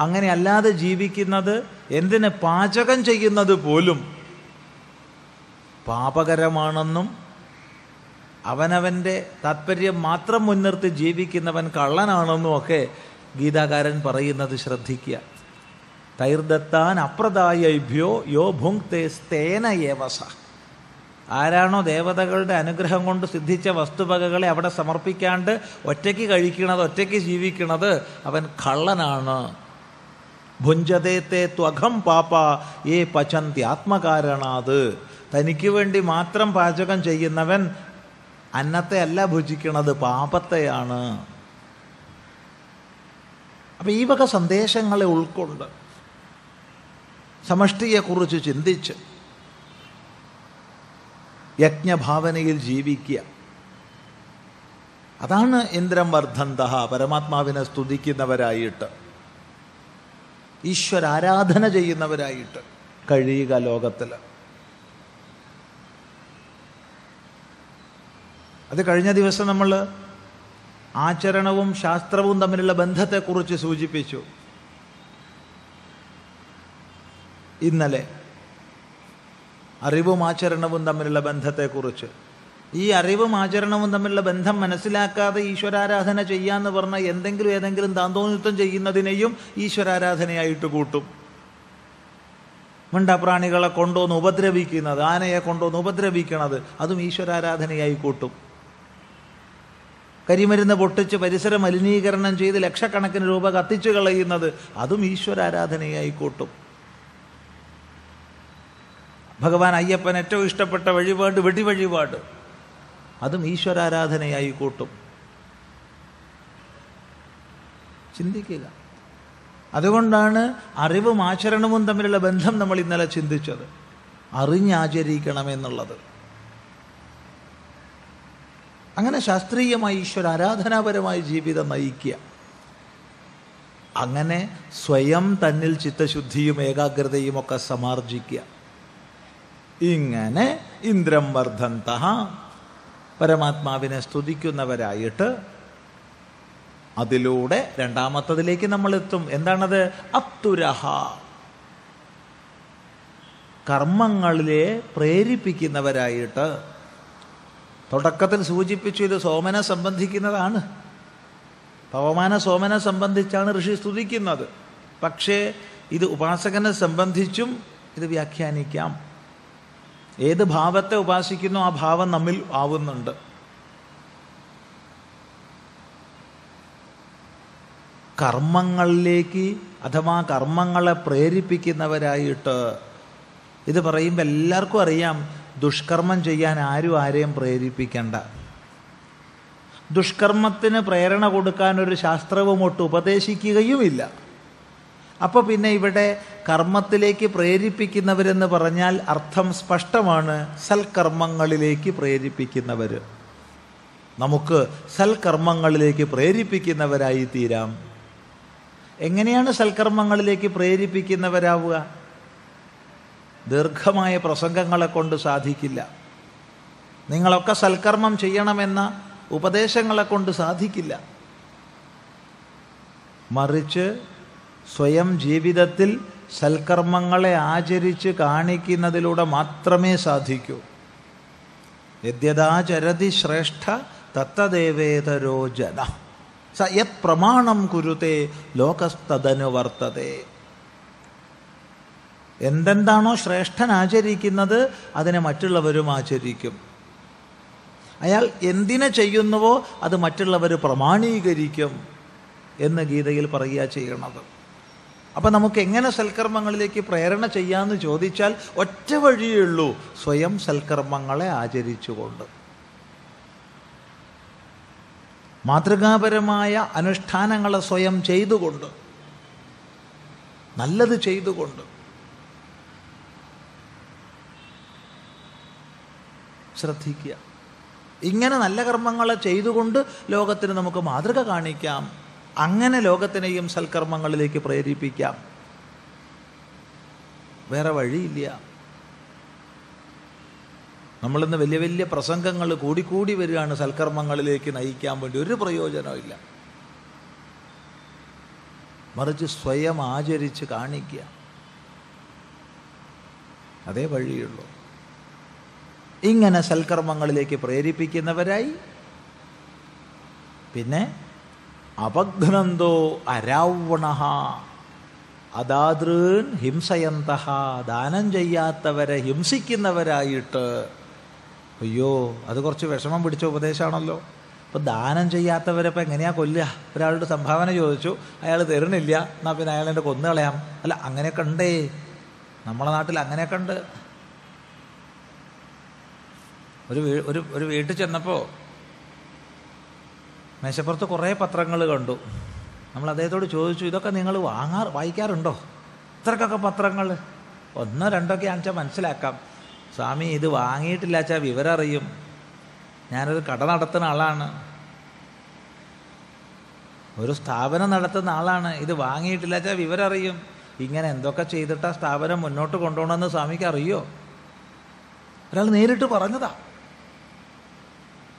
അങ്ങനെ അല്ലാതെ ജീവിക്കുന്നത് എന്തിനെ പാചകം ചെയ്യുന്നത് പോലും പാപകരമാണെന്നും അവനവന്റെ താത്പര്യം മാത്രം മുൻനിർത്തി ജീവിക്കുന്നവൻ കള്ളനാണെന്നും ഒക്കെ ഗീതാകാരൻ പറയുന്നത് ശ്രദ്ധിക്കുക. തൈർദത്താൻ അപ്രദായഭ്യോ യോ ഭുങ്ക്തേ സ്തേന ഏവസ ആരാണോ ദേവതകളുടെ അനുഗ്രഹം കൊണ്ട് സിദ്ധിച്ച വസ്തുവകകളെ അവിടെ സമർപ്പിക്കാണ്ട് ഒറ്റയ്ക്ക് കഴിക്കണത് ഒറ്റയ്ക്ക് ജീവിക്കണത് അവൻ കള്ളനാണ്. ഭുഞ്ചതേത്തെ ത്വഖം പാപ ഏ പചന്തി ആത്മകാരണാത്. തനിക്ക് വേണ്ടി മാത്രം പാചകം ചെയ്യുന്നവൻ അന്നത്തെ അല്ല ഭുജിക്കണത് പാപത്തെയാണ്. അപ്പൊ ഈ വക സന്ദേശങ്ങളെ ഉൾക്കൊണ്ട് സമഷ്ടിയെക്കുറിച്ച് ചിന്തിച്ച് യജ്ഞഭാവനയിൽ ജീവിക്കുക. അതാണ് ഇന്ദ്രം വർദ്ധന്ത പരമാത്മാവിനെ സ്തുതിക്കുന്നവരായിട്ട് ഈശ്വരാരാധന ചെയ്യുന്നവരായിട്ട് കഴിയുക ലോകത്തിൽ അത് കഴിഞ്ഞ ദിവസം നമ്മൾ ആചരണവും ശാസ്ത്രവും തമ്മിലുള്ള ബന്ധത്തെക്കുറിച്ച് സൂചിപ്പിച്ചു. ഇന്നലെ അറിവും ആചരണവും തമ്മിലുള്ള ബന്ധത്തെക്കുറിച്ച്. ഈ അറിവും ആചരണവും തമ്മിലുള്ള ബന്ധം മനസ്സിലാക്കാതെ ഈശ്വരാരാധന ചെയ്യാന്ന് പറഞ്ഞാൽ എന്തെങ്കിലും ഏതെങ്കിലും താന്തോന്നിത്വം ചെയ്യുന്നതിനെയും ഈശ്വരാരാധനയായിട്ട് കൂട്ടും. മിണ്ടപ്രാണികളെ കൊണ്ടുവന്ന് ഉപദ്രവിക്കുന്നത് ആനയെ കൊണ്ടുവന്ന് ഉപദ്രവിക്കണത് അതും ഈശ്വരാരാധനയായി കൂട്ടും. കരിമരുന്ന് പൊട്ടിച്ച് പരിസര മലിനീകരണം ചെയ്ത് ലക്ഷക്കണക്കിന് രൂപ കത്തിച്ചു കളയുന്നത് അതും ഈശ്വരാരാധനയായി കൂട്ടും ഭഗവാൻ അയ്യപ്പൻ ഏറ്റവും ഇഷ്ടപ്പെട്ട വഴിപാട് വെടി വഴിപാട് അതും ഈശ്വരാരാധനയായി കൂട്ടും ചിന്തിക്കുക അതുകൊണ്ടാണ് അറിവും ആചരണവും തമ്മിലുള്ള ബന്ധം നമ്മൾ ഇന്നലെ ചിന്തിച്ചത്. അറിഞ്ഞാചരിക്കണമെന്നുള്ളത്. അങ്ങനെ ശാസ്ത്രീയമായി ഈശ്വര ആരാധനാപരമായ ജീവിതം നയിക്കുക. അങ്ങനെ സ്വയം തന്നിൽ ചിത്തശുദ്ധിയും ഏകാഗ്രതയും ഒക്കെ സമാർജിക്കുക. ഇങ്ങനെ ഇന്ദ്രം വർദ്ധന്ത പരമാത്മാവിനെ സ്തുതിക്കുന്നവരായിട്ട് അതിലൂടെ രണ്ടാമത്തതിലേക്ക് നമ്മൾ എത്തും. എന്താണത്? അത്തുരഹ കർമ്മങ്ങളിലെ പ്രേരിപ്പിക്കുന്നവരായിട്ട് തുടക്കത്തിൽ സൂചിപ്പിച്ചു ഇത് സോമനെ സംബന്ധിക്കുന്നതാണ്. പവമാന സോമനെ സംബന്ധിച്ചാണ് ഋഷി സ്തുതിക്കുന്നത്. പക്ഷേ ഇത് ഉപാസകനെ സംബന്ധിച്ചും ഇത് വ്യാഖ്യാനിക്കാം. ഏത് ഭാവത്തെ ഉപാസിക്കുന്നോ ആ ഭാവം നമ്മിൽ ആവുന്നുണ്ട്. കർമ്മങ്ങളിലേക്ക് അഥവാ കർമ്മങ്ങളെ പ്രേരിപ്പിക്കുന്നവരായിട്ട് ഇത് പറയുമ്പോൾ എല്ലാവർക്കും അറിയാം. ദുഷ്കർമ്മം ചെയ്യാൻ ആരും ആരെയും പ്രേരിപ്പിക്കണ്ട. ദുഷ്കർമ്മത്തിന് പ്രേരണ കൊടുക്കാൻ ഒരു ശാസ്ത്രവും ഒട്ട് ഉപദേശിക്കുകയുമില്ല. അപ്പോൾ പിന്നെ ഇവിടെ കർമ്മത്തിലേക്ക് പ്രേരിപ്പിക്കുന്നവരെന്ന് പറഞ്ഞാൽ അർത്ഥം സ്പഷ്ടമാണ്. സൽക്കർമ്മങ്ങളിലേക്ക് പ്രേരിപ്പിക്കുന്നവർ നമുക്ക് സൽക്കർമ്മങ്ങളിലേക്ക് പ്രേരിപ്പിക്കുന്നവരായി തീരാം. എങ്ങനെയാണ് സൽക്കർമ്മങ്ങളിലേക്ക് പ്രേരിപ്പിക്കുന്നവരാവുക? ദീർഘമായ പ്രസംഗങ്ങളെ കൊണ്ട് സാധിക്കില്ല. നിങ്ങളൊക്കെ സൽക്കർമ്മം ചെയ്യണമെന്ന ഉപദേശങ്ങളെ കൊണ്ട് സാധിക്കില്ല. മറിച്ച് സ്വയം ജീവിതത്തിൽ സൽക്കർമ്മങ്ങളെ ആചരിച്ച് കാണിക്കുന്നതിലൂടെ മാത്രമേ സാധിക്കൂ. യദ്യതാചരതി ശ്രേഷ്ഠ തത്തദേവേതരോ ജന. സ യത് പ്രമാണം കുരുത്തെ ലോകസ്തദനു വർത്തതേ. എന്തെന്താണോ ശ്രേഷ്ഠൻ ആചരിക്കുന്നത് അതിനെ മറ്റുള്ളവരും ആചരിക്കും. അയാൾ എന്തിനെ ചെയ്യുന്നുവോ അത് മറ്റുള്ളവർ പ്രമാണീകരിക്കും എന്ന് ഗീതയിൽ പറയുക ചെയ്യണത്. അപ്പം നമുക്ക് എങ്ങനെ സൽക്കർമ്മങ്ങളിലേക്ക് പ്രേരണ ചെയ്യാമെന്ന് ചോദിച്ചാൽ ഒറ്റ വഴിയേ ഉള്ളൂ സ്വയം സൽക്കർമ്മങ്ങളെ ആചരിച്ചുകൊണ്ട്. മാതൃകാപരമായ അനുഷ്ഠാനങ്ങളെ സ്വയം ചെയ്തുകൊണ്ട് നല്ലത് ചെയ്തുകൊണ്ട്. ശ്രദ്ധിക്കുക. ഇങ്ങനെ നല്ല കർമ്മങ്ങൾ ചെയ്തുകൊണ്ട് ലോകത്തിന് നമുക്ക് മാതൃക കാണിക്കാം. അങ്ങനെ ലോകത്തിനെയും സൽക്കർമ്മങ്ങളിലേക്ക് പ്രേരിപ്പിക്കാം. വേറെ വഴിയില്ല. നമ്മളിന്ന് വലിയ വലിയ പ്രസംഗങ്ങൾ കൂടിക്കൂടി വരികയാണ് സൽക്കർമ്മങ്ങളിലേക്ക് നയിക്കാൻ വേണ്ടി. ഒരു പ്രയോജനമില്ല മറിച്ച് സ്വയം ആചരിച്ച് കാണിക്കുക. അതേ വഴിയുള്ളൂ. ഇങ്ങനെ സൽക്കർമ്മങ്ങളിലേക്ക് പ്രേരിപ്പിക്കുന്നവരായി. പിന്നെ അപഘ്നന്തോ അരാവണ അദാതൃൻ ഹിംസയന്ത ദാനം ചെയ്യാത്തവരെ ഹിംസിക്കുന്നവരായിട്ട്. അയ്യോ അത് കുറച്ച് വിഷമം പിടിച്ച ഉപദേശമാണല്ലോ. അപ്പോൾ ദാനം ചെയ്യാത്തവരെ ഇപ്പം എങ്ങനെയാ കൊല്ലുക? ഒരാളുടെ സംഭാവന ചോദിച്ചു അയാൾ തരുന്നില്ല എന്നാൽ പിന്നെ അയാളെ കൊന്നു കളയാം അല്ല അങ്ങനെയൊക്കെ ഉണ്ടേ. നമ്മളെ നാട്ടിൽ അങ്ങനെയൊക്കെ ഉണ്ട്. ഒരു ഒരു ഒരു വീട്ടിൽ ചെന്നപ്പോൾ മേശപ്പുറത്ത് കുറേ പത്രങ്ങൾ കണ്ടു. നമ്മൾ അദ്ദേഹത്തോട് ചോദിച്ചു ഇതൊക്കെ നിങ്ങൾ വാങ്ങാറ് വായിക്കാറുണ്ടോ? ഇത്രക്കൊക്കെ പത്രങ്ങൾ? ഒന്നോ രണ്ടൊക്കെ ആണെച്ചാൽ മനസ്സിലാക്കാം. സ്വാമി ഇത് വാങ്ങിയിട്ടില്ല വെച്ചാൽ വിവരം അറിയും ഞാനൊരു കട നടത്തുന്ന ആളാണ്. ഒരു സ്ഥാപനം നടത്തുന്ന ആളാണ്. ഇത് വാങ്ങിയിട്ടില്ല വെച്ചാൽ വിവരം അറിയും ഇങ്ങനെ എന്തൊക്കെ ചെയ്തിട്ടാ സ്ഥാപനം മുന്നോട്ട് കൊണ്ടുപോകണമെന്ന് സ്വാമിക്ക് അറിയോ? ഒരാൾ നേരിട്ട് പറഞ്ഞതാ.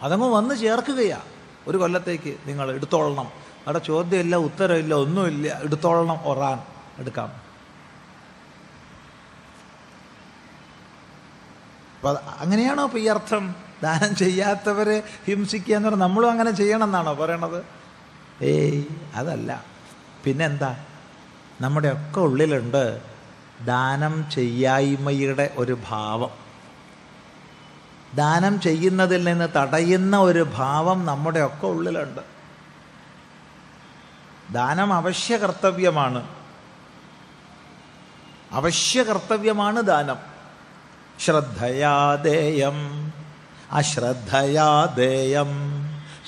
അതങ്ങ് വന്ന് ചേർക്കുകയാണ് ഒരു കൊല്ലത്തേക്ക് നിങ്ങൾ എടുത്തോളണം. അവിടെ ചോദ്യമില്ല ഉത്തരമില്ല ഒന്നുമില്ല. എടുത്തോളണം ഒറാൻ എടുക്കാം. അങ്ങനെയാണോ ഇപ്പൊ ഈ അർത്ഥം? ദാനം ചെയ്യാത്തവരെ ഹിംസിക്കുക എന്ന് പറഞ്ഞാൽ നമ്മളും അങ്ങനെ ചെയ്യണം എന്നാണോ പറയണത്? ഏയ് അതല്ല. പിന്നെന്താ? നമ്മുടെ ഒക്കെ ഉള്ളിലുണ്ട് ദാനം ചെയ്യായ്മയുടെ ഒരു ഭാവം. ദാനം ചെയ്യുന്നതിൽ നിന്ന് തടയുന്ന ഒരു ഭാവം നമ്മുടെയൊക്കെ ഉള്ളിലുണ്ട്. ദാനം അവശ്യ കർത്തവ്യമാണ്. അവശ്യ കർത്തവ്യമാണ് ദാനം. ശ്രദ്ധയാദേയം അശ്രദ്ധയാദേയം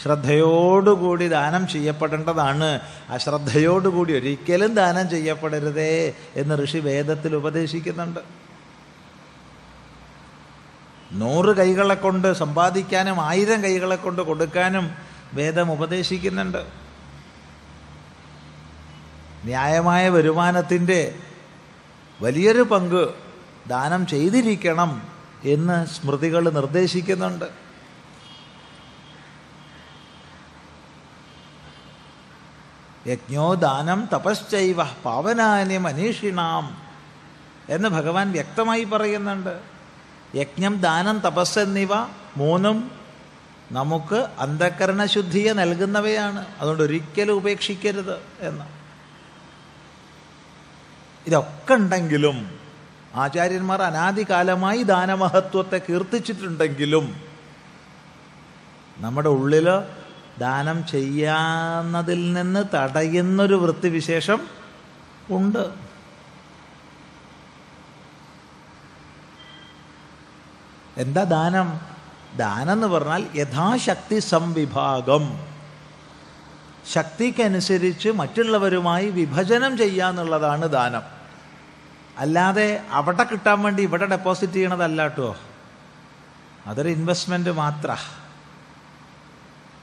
ശ്രദ്ധയോടുകൂടി ദാനം ചെയ്യപ്പെടേണ്ടതാണ്. അശ്രദ്ധയോടുകൂടി ഒരിക്കലും ദാനം ചെയ്യപ്പെടരുതേ എന്ന് ഋഷി വേദത്തിൽ ഉപദേശിക്കുന്നുണ്ട്. നൂറ് കൈകളെ കൊണ്ട് സമ്പാദിക്കാനും ആയിരം കൈകളെ കൊണ്ട് കൊടുക്കാനും വേദം ഉപദേശിക്കുന്നുണ്ട്. ന്യായമായ വരുമാനത്തിന്റെ വലിയൊരു പങ്ക് ദാനം ചെയ്തിരിക്കണം എന്ന് സ്മൃതികൾ നിർദ്ദേശിക്കുന്നുണ്ട്. യജ്ഞോ ദാനം തപശ്ചൈവ പാവനാനി മനീഷിണാം എന്ന് ഭഗവാൻ വ്യക്തമായി പറയുന്നുണ്ട്. യജ്ഞം ദാനം തപസ് എന്നിവ മൂന്നും നമുക്ക് അന്ധകരണശുദ്ധിയെ നൽകുന്നവയാണ്. അതുകൊണ്ട് ഒരിക്കലും ഉപേക്ഷിക്കരുത് എന്ന്. ഇതൊക്കെ ഉണ്ടെങ്കിലും ആചാര്യന്മാർ അനാദികാലമായി ദാനമഹത്വത്തെ കീർത്തിച്ചിട്ടുണ്ടെങ്കിലും നമ്മുടെ ഉള്ളിൽ ദാനം ചെയ്യാന്നതിൽ നിന്ന് തടയുന്നൊരു വൃത്തിവിശേഷം ഉണ്ട്. എന്താ ദാനം? ദാനം എന്ന് പറഞ്ഞാൽ യഥാശക്തി സംവിഭാഗം. ശക്തിക്കനുസരിച്ച് മറ്റുള്ളവരുമായി വിഭജനം ചെയ്യുക എന്നുള്ളതാണ് ദാനം. അല്ലാതെ അവിടെ കിട്ടാൻ വേണ്ടി ഇവിടെ ഡെപ്പോസിറ്റ് ചെയ്യണതല്ല കേട്ടോ അതൊരു ഇൻവെസ്റ്റ്മെന്റ് മാത്ര.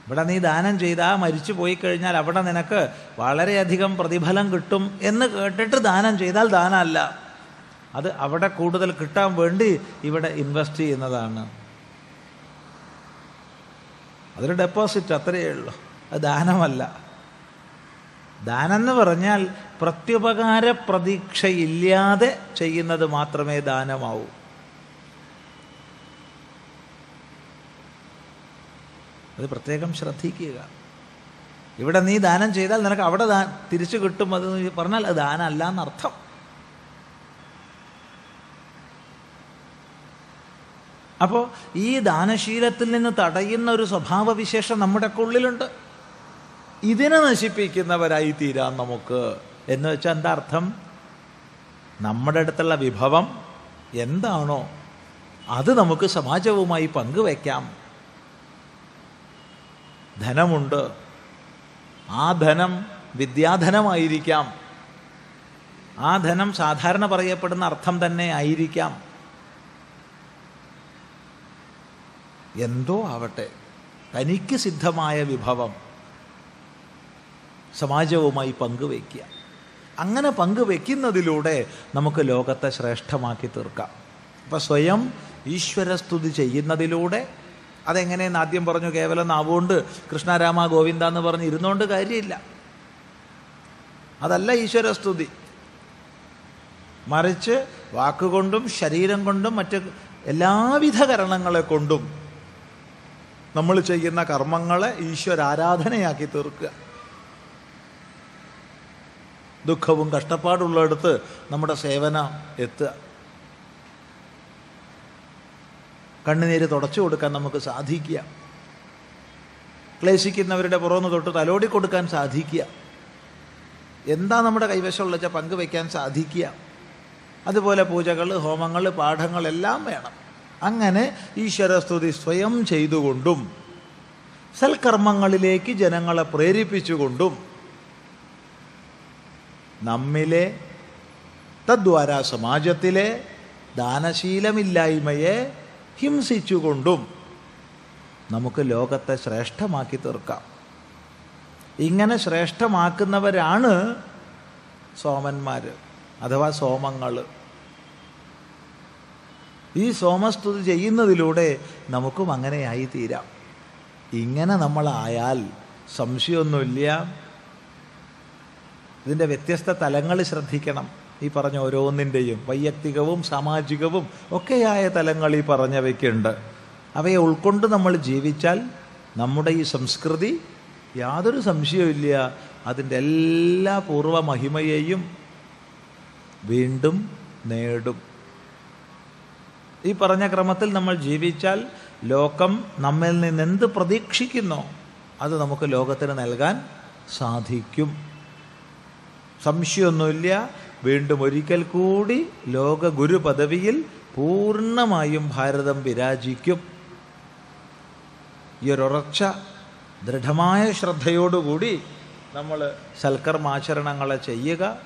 ഇവിടെ നീ ദാനം ചെയ്താൽ മരിച്ചു പോയി കഴിഞ്ഞാൽ അവിടെ നിനക്ക് വളരെയധികം പ്രതിഫലം കിട്ടും എന്ന് കേട്ടിട്ട് ദാനം ചെയ്താൽ ദാനമല്ല. അത് അവിടെ കൂടുതൽ കിട്ടാൻ വേണ്ടി ഇവിടെ ഇൻവെസ്റ്റ് ചെയ്യുന്നതാണ്. അതൊരു ഡെപ്പോസിറ്റ് അത്രയേ ഉള്ളൂ. അത് ദാനമല്ല. ദാനം എന്ന് പറഞ്ഞാൽ പ്രത്യുപകാര പ്രതീക്ഷയില്ലാതെ ചെയ്യുന്നത് മാത്രമേ ദാനമാവൂ. അത് പ്രത്യേകം ശ്രദ്ധിക്കുക. ഇവിടെ നീ ദാനം ചെയ്താൽ നിനക്ക് അവിടെ തിരിച്ചു കിട്ടും അത് പറഞ്ഞാൽ അത് ദാനമല്ല എന്നർത്ഥം. അപ്പോൾ ഈ ദാനശീലത്തിൽ നിന്ന് തടയുന്ന ഒരു സ്വഭാവവിശേഷം നമ്മുടെ ഉള്ളിലുണ്ട് ഇതിനെ നശിപ്പിക്കുന്നവരായി തീരാം നമുക്ക്. എന്ന് വെച്ചാൽ എന്താ അർത്ഥം? നമ്മുടെ അടുത്തുള്ള വിഭവം എന്താണോ അത് നമുക്ക് സമാജവുമായി പങ്കുവയ്ക്കാം ധനമുണ്ട്. ആ ധനം വിദ്യാധനമായിരിക്കാം. ആ ധനം സാധാരണ പറയപ്പെടുന്ന അർത്ഥം തന്നെ ആയിരിക്കാം. എന്തോ ആവട്ടെ. തനിക്ക് സിദ്ധമായ വിഭവം സമാജവുമായി പങ്കുവയ്ക്കുക. അങ്ങനെ പങ്കുവെക്കുന്നതിലൂടെ നമുക്ക് ലോകത്തെ ശ്രേഷ്ഠമാക്കി തീർക്കാം. അപ്പം സ്വയം ഈശ്വരസ്തുതി ചെയ്യുന്നതിലൂടെ അതെങ്ങനെയെന്ന് ആദ്യം പറഞ്ഞു കേവലം നാവുകൊണ്ട് കൃഷ്ണരാമ ഗോവിന്ദ എന്ന് പറഞ്ഞ് ഇരുന്നുകൊണ്ട് കാര്യമില്ല. അതല്ല ഈശ്വരസ്തുതി. മറിച്ച് വാക്കുകൊണ്ടും ശരീരം കൊണ്ടും മറ്റ് എല്ലാവിധ കരണങ്ങളെ കൊണ്ടും നമ്മൾ ചെയ്യുന്ന കർമ്മങ്ങളെ ഈശ്വര ആരാധനയാക്കി തീർക്കുക. ദുഃഖവും കഷ്ടപ്പാടുള്ളിടത്ത് നമ്മുടെ സേവന എത്തുക. കണ്ണുനീര് തുടച്ചു കൊടുക്കാൻ നമുക്ക് സാധിക്കുക. ക്ലേശിക്കുന്നവരുടെ പുറമെന്ന് തൊട്ട് തലോടി കൊടുക്കാൻ സാധിക്കുക. എന്താ നമ്മുടെ കൈവശമുള്ള പങ്കുവയ്ക്കാൻ സാധിക്കുക. അതുപോലെ പൂജകൾ ഹോമങ്ങൾ പാഠങ്ങൾ എല്ലാം വേണം. അങ്ങനെ ഈശ്വരസ്തുതി സ്വയം ചെയ്തുകൊണ്ടും സൽക്കർമ്മങ്ങളിലേക്ക് ജനങ്ങളെ പ്രേരിപ്പിച്ചുകൊണ്ടും നമ്മിലെ തദ്വാര സമാജത്തിലെ ദാനശീലമില്ലായ്മയെ ഹിംസിച്ചുകൊണ്ടും നമുക്ക് ലോകത്തെ ശ്രേഷ്ഠമാക്കി തീർക്കാം. ഇങ്ങനെ ശ്രേഷ്ഠമാക്കുന്നവരാണ് സോമന്മാർ അഥവാ സോമങ്ങൾ ഈ സോമസ്തുതി ചെയ്യുന്നതിലൂടെ നമുക്കും അങ്ങനെയായി തീരാം ഇങ്ങനെ നമ്മളായാൽ സംശയമൊന്നുമില്ല. ഇതിന്റെ വ്യത്യസ്ത തലങ്ങൾ ശ്രദ്ധിക്കണം. ഈ പറഞ്ഞ ഓരോന്നിന്റെയും വൈയക്തികവും സാമാജികവും ഒക്കെയായ തലങ്ങൾ ഈ പറഞ്ഞവയ്ക്കുണ്ട്. അവയെ ഉൾക്കൊണ്ട് നമ്മൾ ജീവിച്ചാൽ നമ്മുടെ ഈ സംസ്കൃതി യാതൊരു സംശയവുമില്ല. അതിന്റെ എല്ലാ പൂർവ മഹിമയെയും വീണ്ടും നേടും. ഈ പറഞ്ഞ ക്രമത്തിൽ നമ്മൾ ജീവിച്ചാൽ ലോകം നമ്മിൽ നിന്ന് എന്ത് പ്രതീക്ഷിക്കുന്നോ അത് നമുക്ക് ലോകത്തിന് നൽകാൻ സാധിക്കും. സംശയമൊന്നുമില്ല. വീണ്ടും ഒരിക്കൽ കൂടി ലോക ഗുരു പദവിയിൽ പൂർണമായും ഭാരതം വിരാജിക്കും. ഈ ഒരുറച്ച ദൃഢമായ ശ്രദ്ധയോടുകൂടി നമ്മൾ സൽക്കർമാചരണങ്ങളെ ചെയ്യുക.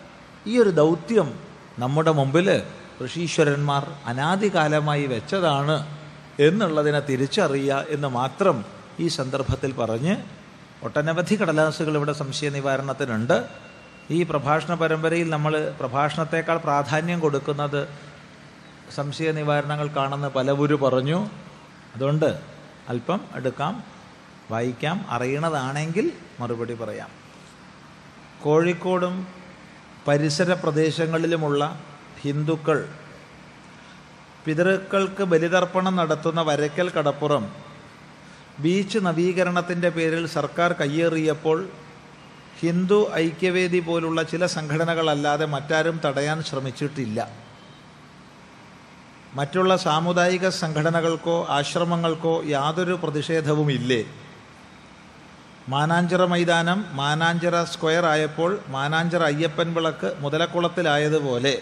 ഈ ഒരു ദൗത്യം നമ്മുടെ മുമ്പിൽ ഋഷീശ്വരന്മാർ അനാദികാലമായി വെച്ചതാണ് എന്നുള്ളതിനെ തിരിച്ചറിയുക എന്ന് മാത്രം ഈ സന്ദർഭത്തിൽ പറഞ്ഞ് ഒട്ടനവധി കടലാസുകൾ ഇവിടെ സംശയ നിവാരണത്തിനുണ്ട് ഈ പ്രഭാഷണ പരമ്പരയിൽ നമ്മൾ പ്രഭാഷണത്തെക്കാൾ പ്രാധാന്യം കൊടുക്കുന്നത് സംശയ നിവാരണങ്ങൾക്കാണെന്ന് പലവരും പറഞ്ഞു. അതുകൊണ്ട് അല്പം എടുക്കാം വായിക്കാം അറിയണതാണെങ്കിൽ മറുപടി പറയാം. കോഴിക്കോടും പരിസര പ്രദേശങ്ങളിലുമുള്ള ഹിന്ദുക്കൾ. പിതൃക്കൾക്ക് ബലിതർപ്പണം നടത്തുന്ന വരയ്ക്കൽ കടപ്പുറം. ബീച്ച് നവീകരണത്തിന്റെ പേരിൽ സർക്കാർ കയ്യേറിയപ്പോൾ ഹിന്ദു ഐക്യവേദി പോലുള്ള ചില സംഘടനകളല്ലാതെ മറ്റാരും തടയാൻ ശ്രമിച്ചിട്ടില്ല. മറ്റുള്ള സാമുദായിക സംഘടനകൾക്കോ ആശ്രമങ്ങൾക്കോ യാതൊരു പ്രതിഷേധവുമില്ലേ മാനാഞ്ചിറ മൈതാനം മാനാഞ്ചിറ സ്ക്വയർ ആയപ്പോൾ മാനാഞ്ചിറ അയ്യപ്പൻ വിളക്ക് മുതലക്കുളത്തിലായതുപോലെ.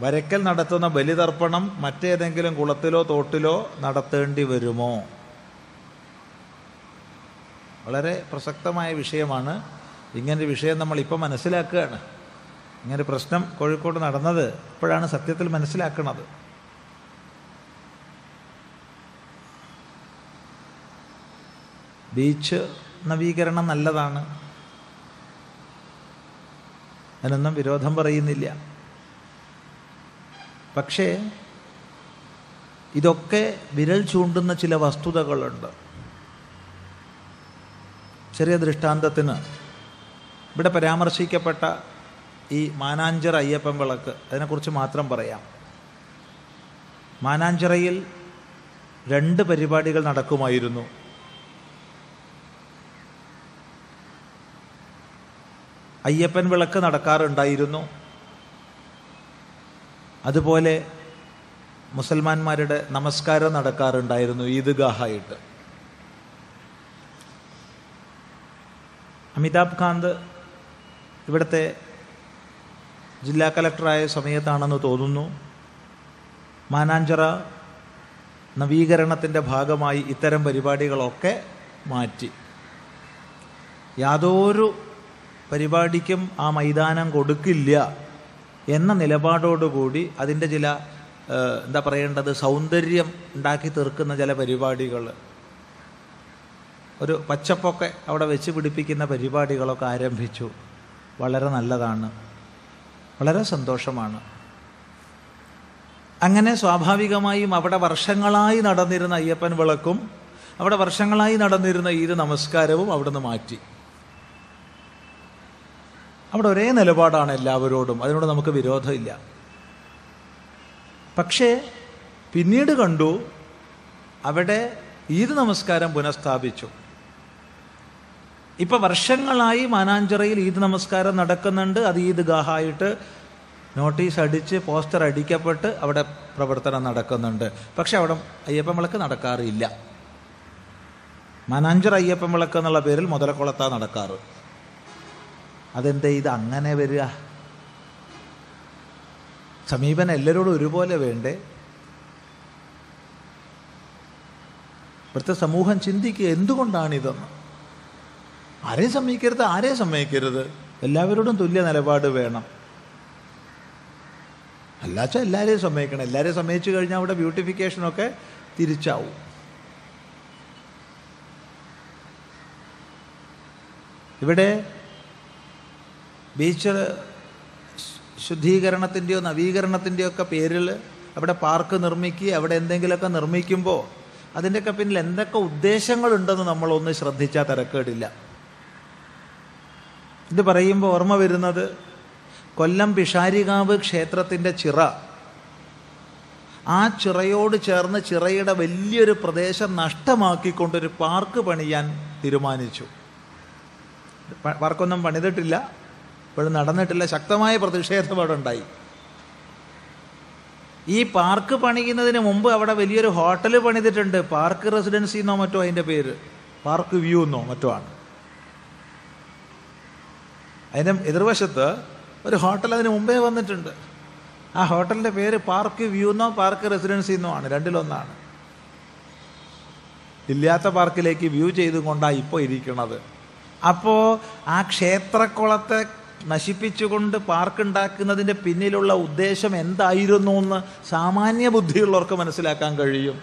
വരയ്ക്കൽ നടത്തുന്ന ബലിതർപ്പണം മറ്റേതെങ്കിലും കുളത്തിലോ തോട്ടിലോ നടത്തേണ്ടി വരുമോ? വളരെ പ്രസക്തമായ വിഷയമാണ്. ഇങ്ങനൊരു വിഷയം നമ്മൾ ഇപ്പം മനസ്സിലാക്കുകയാണ്. ഇങ്ങനെ പ്രശ്നം കോഴിക്കോട് നടന്നത് ഇപ്പോഴാണ് സത്യത്തിൽ മനസ്സിലാക്കുന്നത് ബീച്ച് നവീകരണം നല്ലതാണ്. അതിനൊന്നും വിരോധം പറയുന്നില്ല. പക്ഷേ ഇതൊക്കെ വിരൽ ചൂണ്ടുന്ന ചില വസ്തുതകളുണ്ട്. ചെറിയ ദൃഷ്ടാന്തത്തിന് ഇവിടെ പരാമർശിക്കപ്പെട്ട ഈ മാനാഞ്ചിറ അയ്യപ്പൻ വിളക്ക് അതിനെക്കുറിച്ച് മാത്രം പറയാം. മാനാഞ്ചിറയിൽ രണ്ട് പരിപാടികൾ നടക്കുമായിരുന്നു. അയ്യപ്പൻ വിളക്ക് നടക്കാറുണ്ടായിരുന്നു. അതുപോലെ മുസൽമാന്മാരുടെ നമസ്കാരം നടക്കാറുണ്ടായിരുന്നു ഈദ്ഗാഹായിട്ട്. അമിതാഭ് കാന്ത് ഇവിടുത്തെ ജില്ലാ കലക്ടറായ സമയത്താണെന്ന് തോന്നുന്നു. മാനാഞ്ചിറ നവീകരണത്തിന്റെ ഭാഗമായി ഇത്തരം പരിപാടികളൊക്കെ മാറ്റി. യാതൊരു പരിപാടിക്കും ആ മൈതാനം കൊടുക്കില്ല. എന്ന നിലപാടോടുകൂടി അതിന്റെ ചില എന്താ പറയേണ്ടത് സൗന്ദര്യം ഉണ്ടാക്കി തീർക്കുന്ന ചില പരിപാടികൾ. ഒരു പച്ചപ്പൊക്കെ അവിടെ വെച്ച് പിടിപ്പിക്കുന്ന പരിപാടികളൊക്കെ ആരംഭിച്ചു. വളരെ നല്ലതാണ്. വളരെ സന്തോഷമാണ്. അങ്ങനെ സ്വാഭാവികമായും അവിടെ വർഷങ്ങളായി നടന്നിരുന്ന അയ്യപ്പൻ വിളക്കും അവിടെ വർഷങ്ങളായി നടന്നിരുന്ന ഈദ് നമസ്കാരവും അവിടുന്ന് മാറ്റി. അവിടെ ഒരേ നിലപാടാണ് എല്ലാവരോടും. അതിനോട് നമുക്ക് വിരോധമില്ല. പക്ഷേ പിന്നീട് കണ്ടു അവിടെ ഈദ് നമസ്കാരം പുനഃസ്ഥാപിച്ചു. ഇപ്പൊ വർഷങ്ങളായി മാനാഞ്ചിറയിൽ ഈദ് നമസ്കാരം നടക്കുന്നുണ്ട്. അത് ഈദ് ഗാഹായിട്ട് നോട്ടീസ് അടിച്ച് പോസ്റ്റർ അടിക്കപ്പെട്ട് അവിടെ പ്രവർത്തനം നടക്കുന്നുണ്ട്. പക്ഷെ അവിടെ അയ്യപ്പൻ വിളക്ക് നടക്കാറില്ല. മാനാഞ്ചിറ അയ്യപ്പൻ വിളക്ക് എന്നുള്ള പേരിൽ മുതലക്കുളത്താ നടക്കാറ്. അതെന്തേ ഇത് അങ്ങനെ വരിക? സമീപനം എല്ലാവരോടും ഒരുപോലെ വേണ്ടേ? ഇവിടുത്തെ സമൂഹം ചിന്തിക്കുക എന്തുകൊണ്ടാണിതെന്ന്. ആരെയും സമ്മതിക്കരുത് ആരെയും സമ്മതിക്കരുത്. എല്ലാവരോടും തുല്യ നിലപാട് വേണം. അല്ലാച്ച എല്ലാവരെയും സമ്മതിക്കണം. എല്ലാവരെയും സമ്മതിച്ചു കഴിഞ്ഞാൽ അവിടെ ബ്യൂട്ടിഫിക്കേഷനൊക്കെ തിരിച്ചാവും. ഇവിടെ ബീച്ച് ശുദ്ധീകരണത്തിന്റെയോ നവീകരണത്തിന്റെയോ ഒക്കെ പേരിൽ അവിടെ പാർക്ക് നിർമ്മിക്കുക അവിടെ എന്തെങ്കിലുമൊക്കെ നിർമ്മിക്കുമ്പോൾ അതിന്റെയൊക്കെ പിന്നിൽ എന്തൊക്കെ ഉദ്ദേശങ്ങളുണ്ടെന്ന് നമ്മളൊന്ന് ശ്രദ്ധിച്ചാൽ തിരക്കേടില്ല. ഇത് പറയുമ്പോൾ ഓർമ്മ വരുന്നത് കൊല്ലം പിഷാരികാവ് ക്ഷേത്രത്തിന്റെ ചിറ. ആ ചിറയോട് ചേർന്ന് ചിറയുടെ വലിയൊരു പ്രദേശം നഷ്ടമാക്കിക്കൊണ്ടൊരു പാർക്ക് പണിയാൻ തീരുമാനിച്ചു. പാർക്കൊന്നും പണിതിട്ടില്ല. ഇപ്പോഴും നടന്നിട്ടില്ല. ശക്തമായ പ്രതിഷേധം അവിടെ ഉണ്ടായി ഈ പാർക്ക് പണിയുന്നതിന് മുമ്പ് അവിടെ വലിയൊരു ഹോട്ടൽ പണിതിട്ടുണ്ട്. പാർക്ക് റെസിഡൻസി എന്നോ മറ്റോ അതിന്റെ പേര്. പാർക്ക് വ്യൂ എന്നോ മറ്റോ ആണ്. അതിന്റെ എതിർവശത്ത് ഒരു ഹോട്ടൽ അതിന് മുമ്പേ വന്നിട്ടുണ്ട്. ആ ഹോട്ടലിന്റെ പേര് പാർക്ക് വ്യൂ എന്നോ പാർക്ക് റെസിഡൻസി എന്നോ ആണ്. രണ്ടിലൊന്നാണ്. ഇല്ലാത്ത പാർക്കിലേക്ക് വ്യൂ ചെയ്തുകൊണ്ടാണ് ഇപ്പോൾ ഇരിക്കുന്നത് അപ്പോൾ ആ ക്ഷേത്രക്കുളത്തെ നശിപ്പിച്ചുകൊണ്ട് പാർക്കുണ്ടാക്കുന്നതിന്റെ പിന്നിലുള്ള ഉദ്ദേശം എന്തായിരുന്നു എന്ന് സാമാന്യ ബുദ്ധിയുള്ളവർക്ക് മനസ്സിലാക്കാൻ കഴിയും.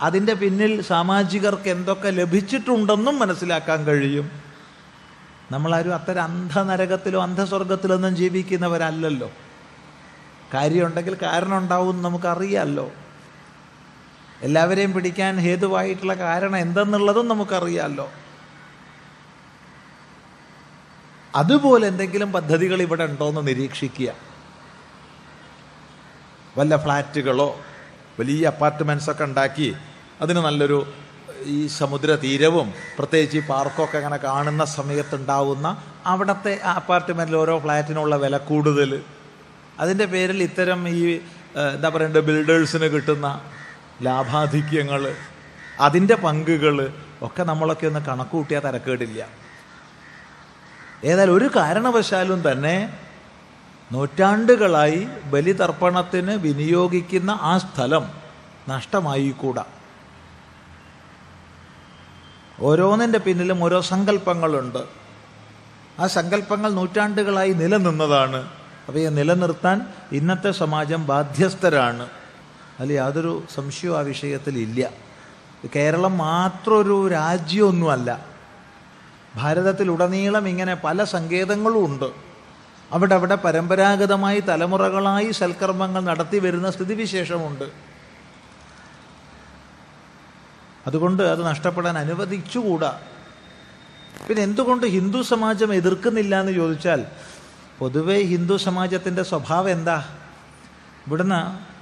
അതിന്റെ പിന്നിൽ സാമാജികർക്ക് എന്തൊക്കെ ലഭിച്ചിട്ടുണ്ടെന്നും മനസ്സിലാക്കാൻ കഴിയും. നമ്മളാരും അത്തരം അന്ധനരകത്തിലോ അന്ധസ്വർഗത്തിലോ ഒന്നും ജീവിക്കുന്നവരല്ലല്ലോ. കാര്യമുണ്ടെങ്കിൽ കാരണം ഉണ്ടാവും നമുക്കറിയാമല്ലോ എല്ലാവരെയും പിടിക്കാൻ ഹേതുവായിട്ടുള്ള കാരണം എന്തെന്നുള്ളതും നമുക്കറിയാമല്ലോ അതുപോലെ എന്തെങ്കിലും പദ്ധതികൾ ഇവിടെ ഉണ്ടോ എന്ന് നിരീക്ഷിക്കുക. വല്ല ഫ്ലാറ്റുകളോ വലിയ അപ്പാർട്ട്മെന്റ്സൊക്കെ ഉണ്ടാക്കി അതിന് നല്ലൊരു ഈ സമുദ്ര തീരവും പ്രത്യേകിച്ച് ഈ പാർക്കൊക്കെ അങ്ങനെ കാണുന്ന സമയത്തുണ്ടാവുന്ന അവിടുത്തെ അപ്പാർട്ട്മെന്റിൽ ഓരോ ഫ്ലാറ്റിനുള്ള വില കൂടുതൽ. അതിന്റെ പേരിൽ ഇത്തരം ഈ എന്താ പറയുക ബിൽഡേഴ്സിന് കിട്ടുന്ന ലാഭാധിക്യങ്ങൾ അതിന്റെ പങ്കുകൾ ഒക്കെ നമ്മളൊക്കെ ഒന്ന് കണക്കുകൂട്ടിയാൽ തരക്കേടില്ല. ഏതായാലും ഒരു കാരണവശാലും തന്നെ നൂറ്റാണ്ടുകളായി ബലിതർപ്പണത്തിന് വിനിയോഗിക്കുന്ന ആ സ്ഥലം നഷ്ടമായിക്കൂടാ. ഓരോന്നിന്റെ പിന്നിലും ഓരോ സങ്കല്പങ്ങളുണ്ട്. ആ സങ്കല്പങ്ങൾ നൂറ്റാണ്ടുകളായി നിലനിന്നതാണ്. അപ്പോൾ ഈ നിലനിർത്താൻ ഇന്നത്തെ സമാജം ബാധ്യസ്ഥരാണ്. അതിൽ യാതൊരു സംശയവും ആ വിഷയത്തിൽ ഇല്ല. കേരളം മാത്രം ഒരു രാജ്യമൊന്നുമല്ല. ഭാരതത്തിലുടനീളം ഇങ്ങനെ പല സങ്കേതങ്ങളും ഉണ്ട്. അവിടെ അവിടെ പരമ്പരാഗതമായി തലമുറകളായി സൽക്കർമ്മങ്ങൾ നടത്തി വരുന്ന സ്ഥിതിവിശേഷമുണ്ട്. അതുകൊണ്ട് അത് നഷ്ടപ്പെടാൻ അനുവദിച്ചുകൂടാ. പിന്നെ എന്തുകൊണ്ട് ഹിന്ദു സമാജം എതിർക്കുന്നില്ല എന്ന് ചോദിച്ചാൽ പൊതുവെ ഹിന്ദു സമാജത്തിന്റെ സ്വഭാവം എന്താ? ഇവിടുന്ന്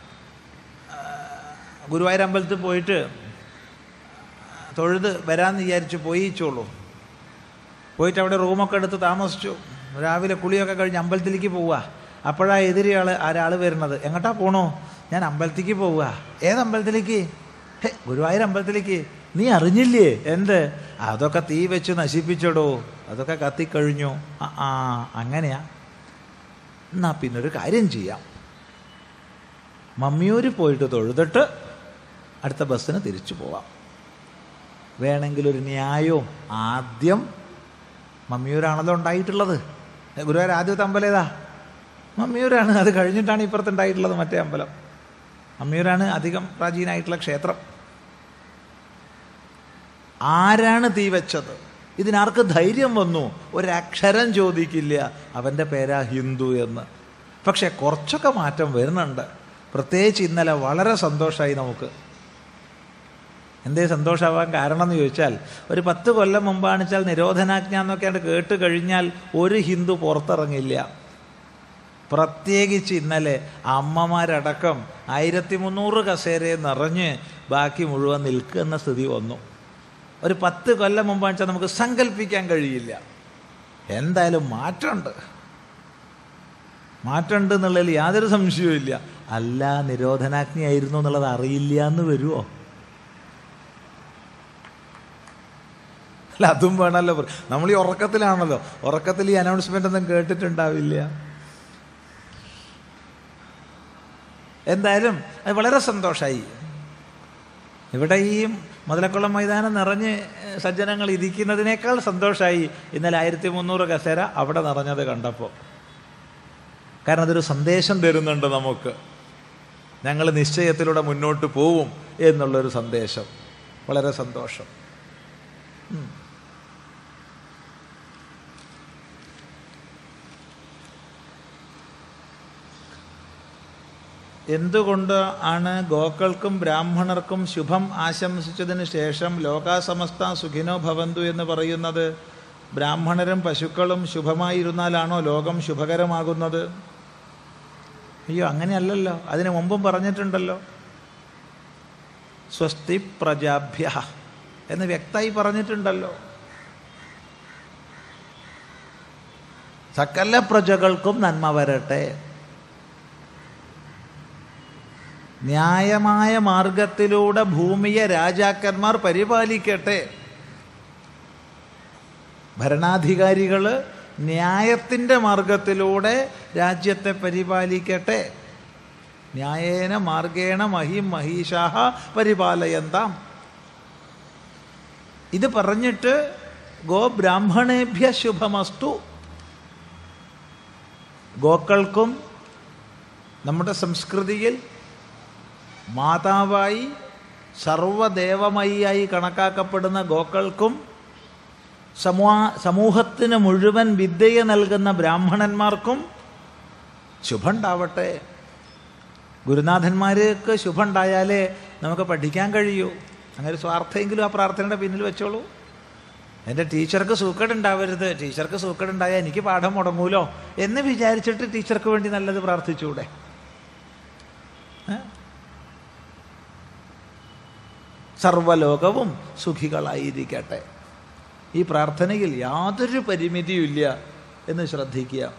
ഗുരുവായൂരമ്പലത്തിൽ പോയിട്ട് തൊഴുത് വരാമെന്ന് വിചാരിച്ച് പോയിച്ചോളൂ പോയിട്ട് അവിടെ റൂമൊക്കെ എടുത്ത് താമസിച്ചു. രാവിലെ കുളിയൊക്കെ കഴിഞ്ഞ് അമ്പലത്തിലേക്ക് പോവുക. അപ്പോഴാ എതിരെയാൾ ആരാൾ വരുന്നത്. എങ്ങോട്ടാ പോണോ? ഞാൻ അമ്പലത്തിലേക്ക് പോവുക. ഏത് അമ്പലത്തിലേക്ക്? ഹേ ഗുരുവായൂർ അമ്പലത്തിലേക്ക്. നീ അറിഞ്ഞില്ലേ? എന്ത്? അതൊക്കെ തീ വെച്ച് നശിപ്പിച്ചടോ. അതൊക്കെ കത്തിക്കഴിഞ്ഞു. ആ ആ അങ്ങനെയാ. എന്നാ പിന്നൊരു കാര്യം ചെയ്യാം. മമ്മിയൂര് പോയിട്ട് തൊഴുതിട്ട് അടുത്ത ബസ്സിന് തിരിച്ചു പോവാം. വേണമെങ്കിൽ ഒരു ന്യായവും ആദ്യം മമ്മിയൂരാണല്ലോ ഉണ്ടായിട്ടുള്ളത്. ഗുരുവായൂർ ആദ്യത്തെ അമ്പലം ഏതാ? മമ്മിയൂരാണ്. അത് കഴിഞ്ഞിട്ടാണ് ഇപ്പുറത്ത് ഉണ്ടായിട്ടുള്ളത് മറ്റേ അമ്പലം. മമ്മിയൂരാണ് അധികം പ്രാചീനമായിട്ടുള്ള ക്ഷേത്രം. ആരാണ് തീ വെച്ചത്? ഇതിനാർക്ക് ധൈര്യം വന്നു? ഒരക്ഷരം ചോദിക്കില്ല. അവന്റെ പേരാ ഹിന്ദു എന്ന്. പക്ഷെ കുറച്ചൊക്കെ മാറ്റം വരുന്നുണ്ട്. പ്രത്യേകിച്ച് ഇന്നലെ വളരെ സന്തോഷമായി നമുക്ക്. എന്തേ സന്തോഷമാവാൻ കാരണം എന്ന് ചോദിച്ചാൽ ഒരു പത്ത് കൊല്ലം മുമ്പാണിച്ചാൽ നിരോധനാജ്ഞ എന്നൊക്കെയാണ് കേട്ട് കഴിഞ്ഞാൽ ഒരു ഹിന്ദു പുറത്തിറങ്ങില്ല. പ്രത്യേകിച്ച് ഇന്നലെ അമ്മമാരടക്കം ആയിരത്തി മുന്നൂറ് കസേരയെ നിറഞ്ഞ് ബാക്കി മുഴുവൻ നിൽക്കുന്ന സ്ഥിതി വന്നു. ഒരു പത്ത് കൊല്ലം മുമ്പാണ് വെച്ചാൽ നമുക്ക് സങ്കല്പിക്കാൻ കഴിയില്ല. എന്തായാലും മാറ്റമുണ്ട്. മാറ്റമുണ്ട് എന്നുള്ളതിൽ യാതൊരു സംശയവും ഇല്ല അല്ല നിരോധനാജ്ഞയായിരുന്നു എന്നുള്ളത് അറിയില്ല എന്ന് വരുമോ അല്ല അതും വേണമല്ലോ. നമ്മൾ ഈ ഉറക്കത്തിലാണല്ലോ. ഉറക്കത്തിൽ ഈ അനൗൺസ്മെന്റ് ഒന്നും കേട്ടിട്ടുണ്ടാവില്ല. എന്തായാലും അത് വളരെ സന്തോഷമായി ഇവിടെ ഈ മുതലക്കുളം മൈതാനം നിറഞ്ഞ് സജ്ജനങ്ങൾ ഇരിക്കുന്നതിനേക്കാൾ സന്തോഷമായി ഇന്നലെ ആയിരത്തി മുന്നൂറ് കസേര അവിടെ നിറഞ്ഞത് കണ്ടപ്പോൾ കാരണം അതൊരു സന്ദേശം തരുന്നുണ്ട് നമുക്ക്. ഞങ്ങൾ നിശ്ചയത്തിലൂടെ മുന്നോട്ട് പോവും എന്നുള്ളൊരു സന്ദേശം. വളരെ സന്തോഷം. എന്തുകൊണ്ട് ആണ് ഗോക്കൾക്കും ബ്രാഹ്മണർക്കും ശുഭം ആശംസിച്ചതിന് ശേഷം ലോകാസമസ്ത സുഖിനോ ഭവന്തു എന്ന് പറയുന്നത്? ബ്രാഹ്മണരും പശുക്കളും ശുഭമായിരുന്നാലാണോ ലോകം ശുഭകരമാകുന്നത്? അയ്യോ അങ്ങനെയല്ലല്ലോ. അതിനു മുമ്പും പറഞ്ഞിട്ടുണ്ടല്ലോ. സ്വസ്തി പ്രജാഭ്യ എന്ന് വ്യക്തമായി പറഞ്ഞിട്ടുണ്ടല്ലോ. സകല പ്രജകൾക്കും നന്മ വരട്ടെ. ന്യായമായ മാർഗത്തിലൂടെ ഭൂമിയെ രാജാക്കന്മാർ പരിപാലിക്കട്ടെ. ഭരണാധികാരികൾ ന്യായത്തിന്റെ മാർഗത്തിലൂടെ രാജ്യത്തെ പരിപാലിക്കട്ടെ. ന്യായേന മാർഗേണ മഹിം മഹീഷാഹ പരിപാലയന്താം. ഇത് പറഞ്ഞിട്ട് ഗോബ്രാഹ്മണേഭ്യ ശുഭമസ്തു. ഗോക്കൾക്കും നമ്മുടെ സംസ്കൃതിയിൽ മാതാവായി സർവദേവമയിയായി കണക്കാക്കപ്പെടുന്ന ഗോക്കൾക്കും സമൂഹ സമൂഹത്തിന് മുഴുവൻ വിദ്യയെ നൽകുന്ന ബ്രാഹ്മണന്മാർക്കും ശുഭമുണ്ടാവട്ടെ. ഗുരുനാഥന്മാർക്ക് ശുഭമുണ്ടായാലേ നമുക്ക് പഠിക്കാൻ കഴിയൂ. അങ്ങനെ സ്വാർത്ഥമെങ്കിലും ആ പ്രാർത്ഥനയുടെ പിന്നിൽ വെച്ചോളൂ. എന്റെ ടീച്ചർക്ക് സൂക്കേടുണ്ടാവരുത്. ടീച്ചർക്ക് സൂക്കേടുണ്ടായാൽ എനിക്ക് പാഠം മുടങ്ങൂലോ എന്ന് വിചാരിച്ചിട്ട് ടീച്ചർക്ക് വേണ്ടി നല്ലത് പ്രാർത്ഥിച്ചൂടെ ഏ? സർവലോകവും സുഖികളായിരിക്കട്ടെ. ഈ പ്രാർത്ഥനയിൽ യാതൊരു പരിമിതിയുമില്ല എന്ന് ശ്രദ്ധിക്കുക.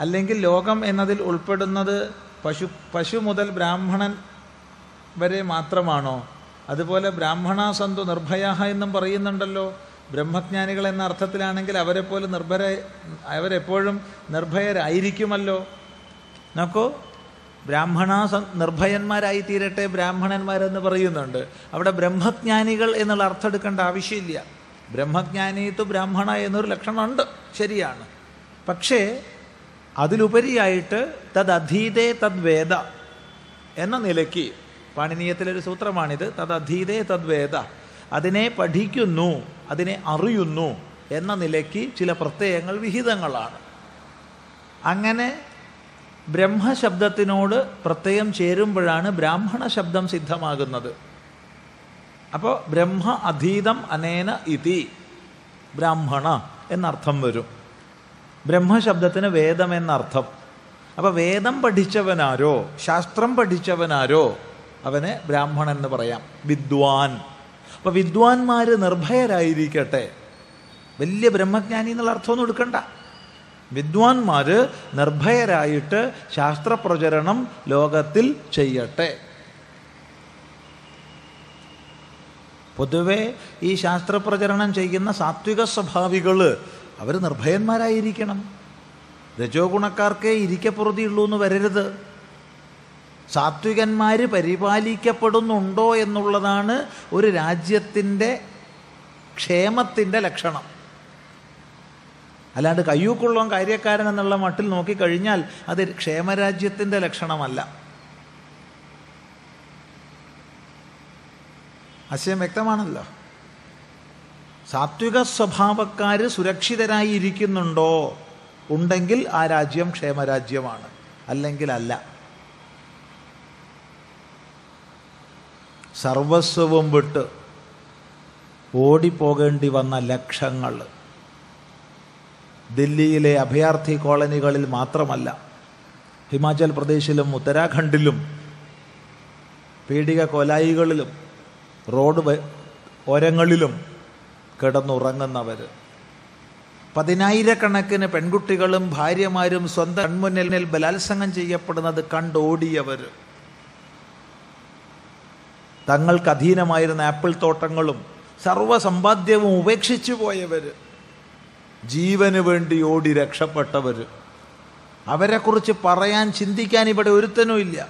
അല്ലെങ്കിൽ ലോകം എന്നതിൽ ഉൾപ്പെടുന്നത് പശു പശു മുതൽ ബ്രാഹ്മണൻ വരെ മാത്രമാണോ? അതുപോലെ ബ്രാഹ്മണാസന്തു നിർഭയാഹ എന്നും പറയുന്നുണ്ടല്ലോ. ബ്രഹ്മജ്ഞാനികൾ എന്ന അർത്ഥത്തിലാണെങ്കിൽ അവരെപ്പോലെ നിർഭര അവരെപ്പോഴും നിർഭയരായിരിക്കുമല്ലോ. നോക്കൂ ബ്രാഹ്മണ നിർഭയന്മാരായി തീരട്ടെ ബ്രാഹ്മണന്മാരെന്ന് പറയുന്നുണ്ട്. അവിടെ ബ്രഹ്മജ്ഞാനികൾ എന്നുള്ള അർത്ഥം എടുക്കേണ്ട ആവശ്യമില്ല. ബ്രഹ്മജ്ഞാനിത്തു ബ്രാഹ്മണ എന്നൊരു ലക്ഷണമുണ്ട്. ശരിയാണ്. പക്ഷേ അതിലുപരിയായിട്ട് തദ് അധീതേ തദ്വേദ എന്ന നിലയ്ക്ക് പാണിനീയത്തിലൊരു സൂത്രമാണിത്. തദ് അധീതേ തദ്വേദ. അതിനെ പഠിക്കുന്നു അതിനെ അറിയുന്നു എന്ന നിലയ്ക്ക് ചില പ്രത്യയങ്ങൾ വിഹിതങ്ങളാണ്. അങ്ങനെ ബ്രഹ്മശബ്ദത്തിനോട് പ്രത്യയം ചേരുമ്പോഴാണ് ബ്രാഹ്മണ ശബ്ദം സിദ്ധമാകുന്നത്. അപ്പോൾ ബ്രഹ്മ അധീതം അനേന ഇതി ബ്രാഹ്മണ എന്നർത്ഥം വരും. ബ്രഹ്മശബ്ദത്തിന് വേദം എന്നർത്ഥം. അപ്പോൾ വേദം പഠിച്ചവനാരോ ശാസ്ത്രം പഠിച്ചവനാരോ അവനെ ബ്രാഹ്മണൻ എന്ന് പറയാം. വിദ്വാൻ. അപ്പോൾ വിദ്വാൻമാർ നിർഭയരായിരിക്കട്ടെ. വലിയ ബ്രഹ്മജ്ഞാനി എന്നുള്ള അർത്ഥമൊന്നും എടുക്കണ്ട. വിദ്വാൻമാർ നിർഭയരായിട്ട് ശാസ്ത്രപ്രചരണം ലോകത്തിൽ ചെയ്യട്ടെ. പൊതുവെ ഈ ശാസ്ത്രപ്രചരണം ചെയ്യുന്ന സാത്വിക സ്വഭാവികൾ അവർ നിർഭയന്മാരായിരിക്കണം. രജോ ഗുണക്കാർക്കേ ഇരിക്കപ്പുറതിയുള്ളൂ എന്ന് വരരുത്. സാത്വികന്മാർ പരിപാലിക്കപ്പെടുന്നുണ്ടോ എന്നുള്ളതാണ് ഒരു രാജ്യത്തിന്റെ ക്ഷേമത്തിന്റെ ലക്ഷണം. അല്ലാണ്ട് കയ്യൂക്കുള്ളവൻ കാര്യക്കാരൻ എന്നുള്ള മട്ടിൽ നോക്കിക്കഴിഞ്ഞാൽ അത് ക്ഷേമരാജ്യത്തിന്റെ ലക്ഷണമല്ല. ആശയം വ്യക്തമാണല്ലോ? സാത്വിക സ്വഭാവക്കാർ സുരക്ഷിതരായി ഇരിക്കുന്നുണ്ടോ ഉണ്ടെങ്കിൽ ആ രാജ്യം ക്ഷേമരാജ്യമാണ്. അല്ലെങ്കിൽ അല്ല. സർവസ്വവും വിട്ട് ഓടിപ്പോകേണ്ടി വന്ന ലക്ഷങ്ങൾ. ദില്ലിയിലെ അഭയാർത്ഥി കോളനികളിൽ മാത്രമല്ല ഹിമാചൽ പ്രദേശിലും ഉത്തരാഖണ്ഡിലും പീഡിക കൊലായികളിലും റോഡ് ഓരങ്ങളിലും കിടന്നുറങ്ങുന്നവർ. പതിനായിരക്കണക്കിന് പെൺകുട്ടികളും ഭാര്യമാരും സ്വന്തം കൺമുന്നിൽ ബലാത്സംഗം ചെയ്യപ്പെടുന്നത് കണ്ടോടിയവർ. തങ്ങൾക്ക് അധീനമായിരുന്ന ആപ്പിൾ തോട്ടങ്ങളും സർവസമ്പാദ്യവും ഉപേക്ഷിച്ചു പോയവർ. ജീവന് വേണ്ടി ഓടി രക്ഷപ്പെട്ടവർ അവരെക്കുറിച്ച് പറയാൻ ചിന്തിക്കാൻ ഇവിടെ ഒരുത്തനും ഇല്ല.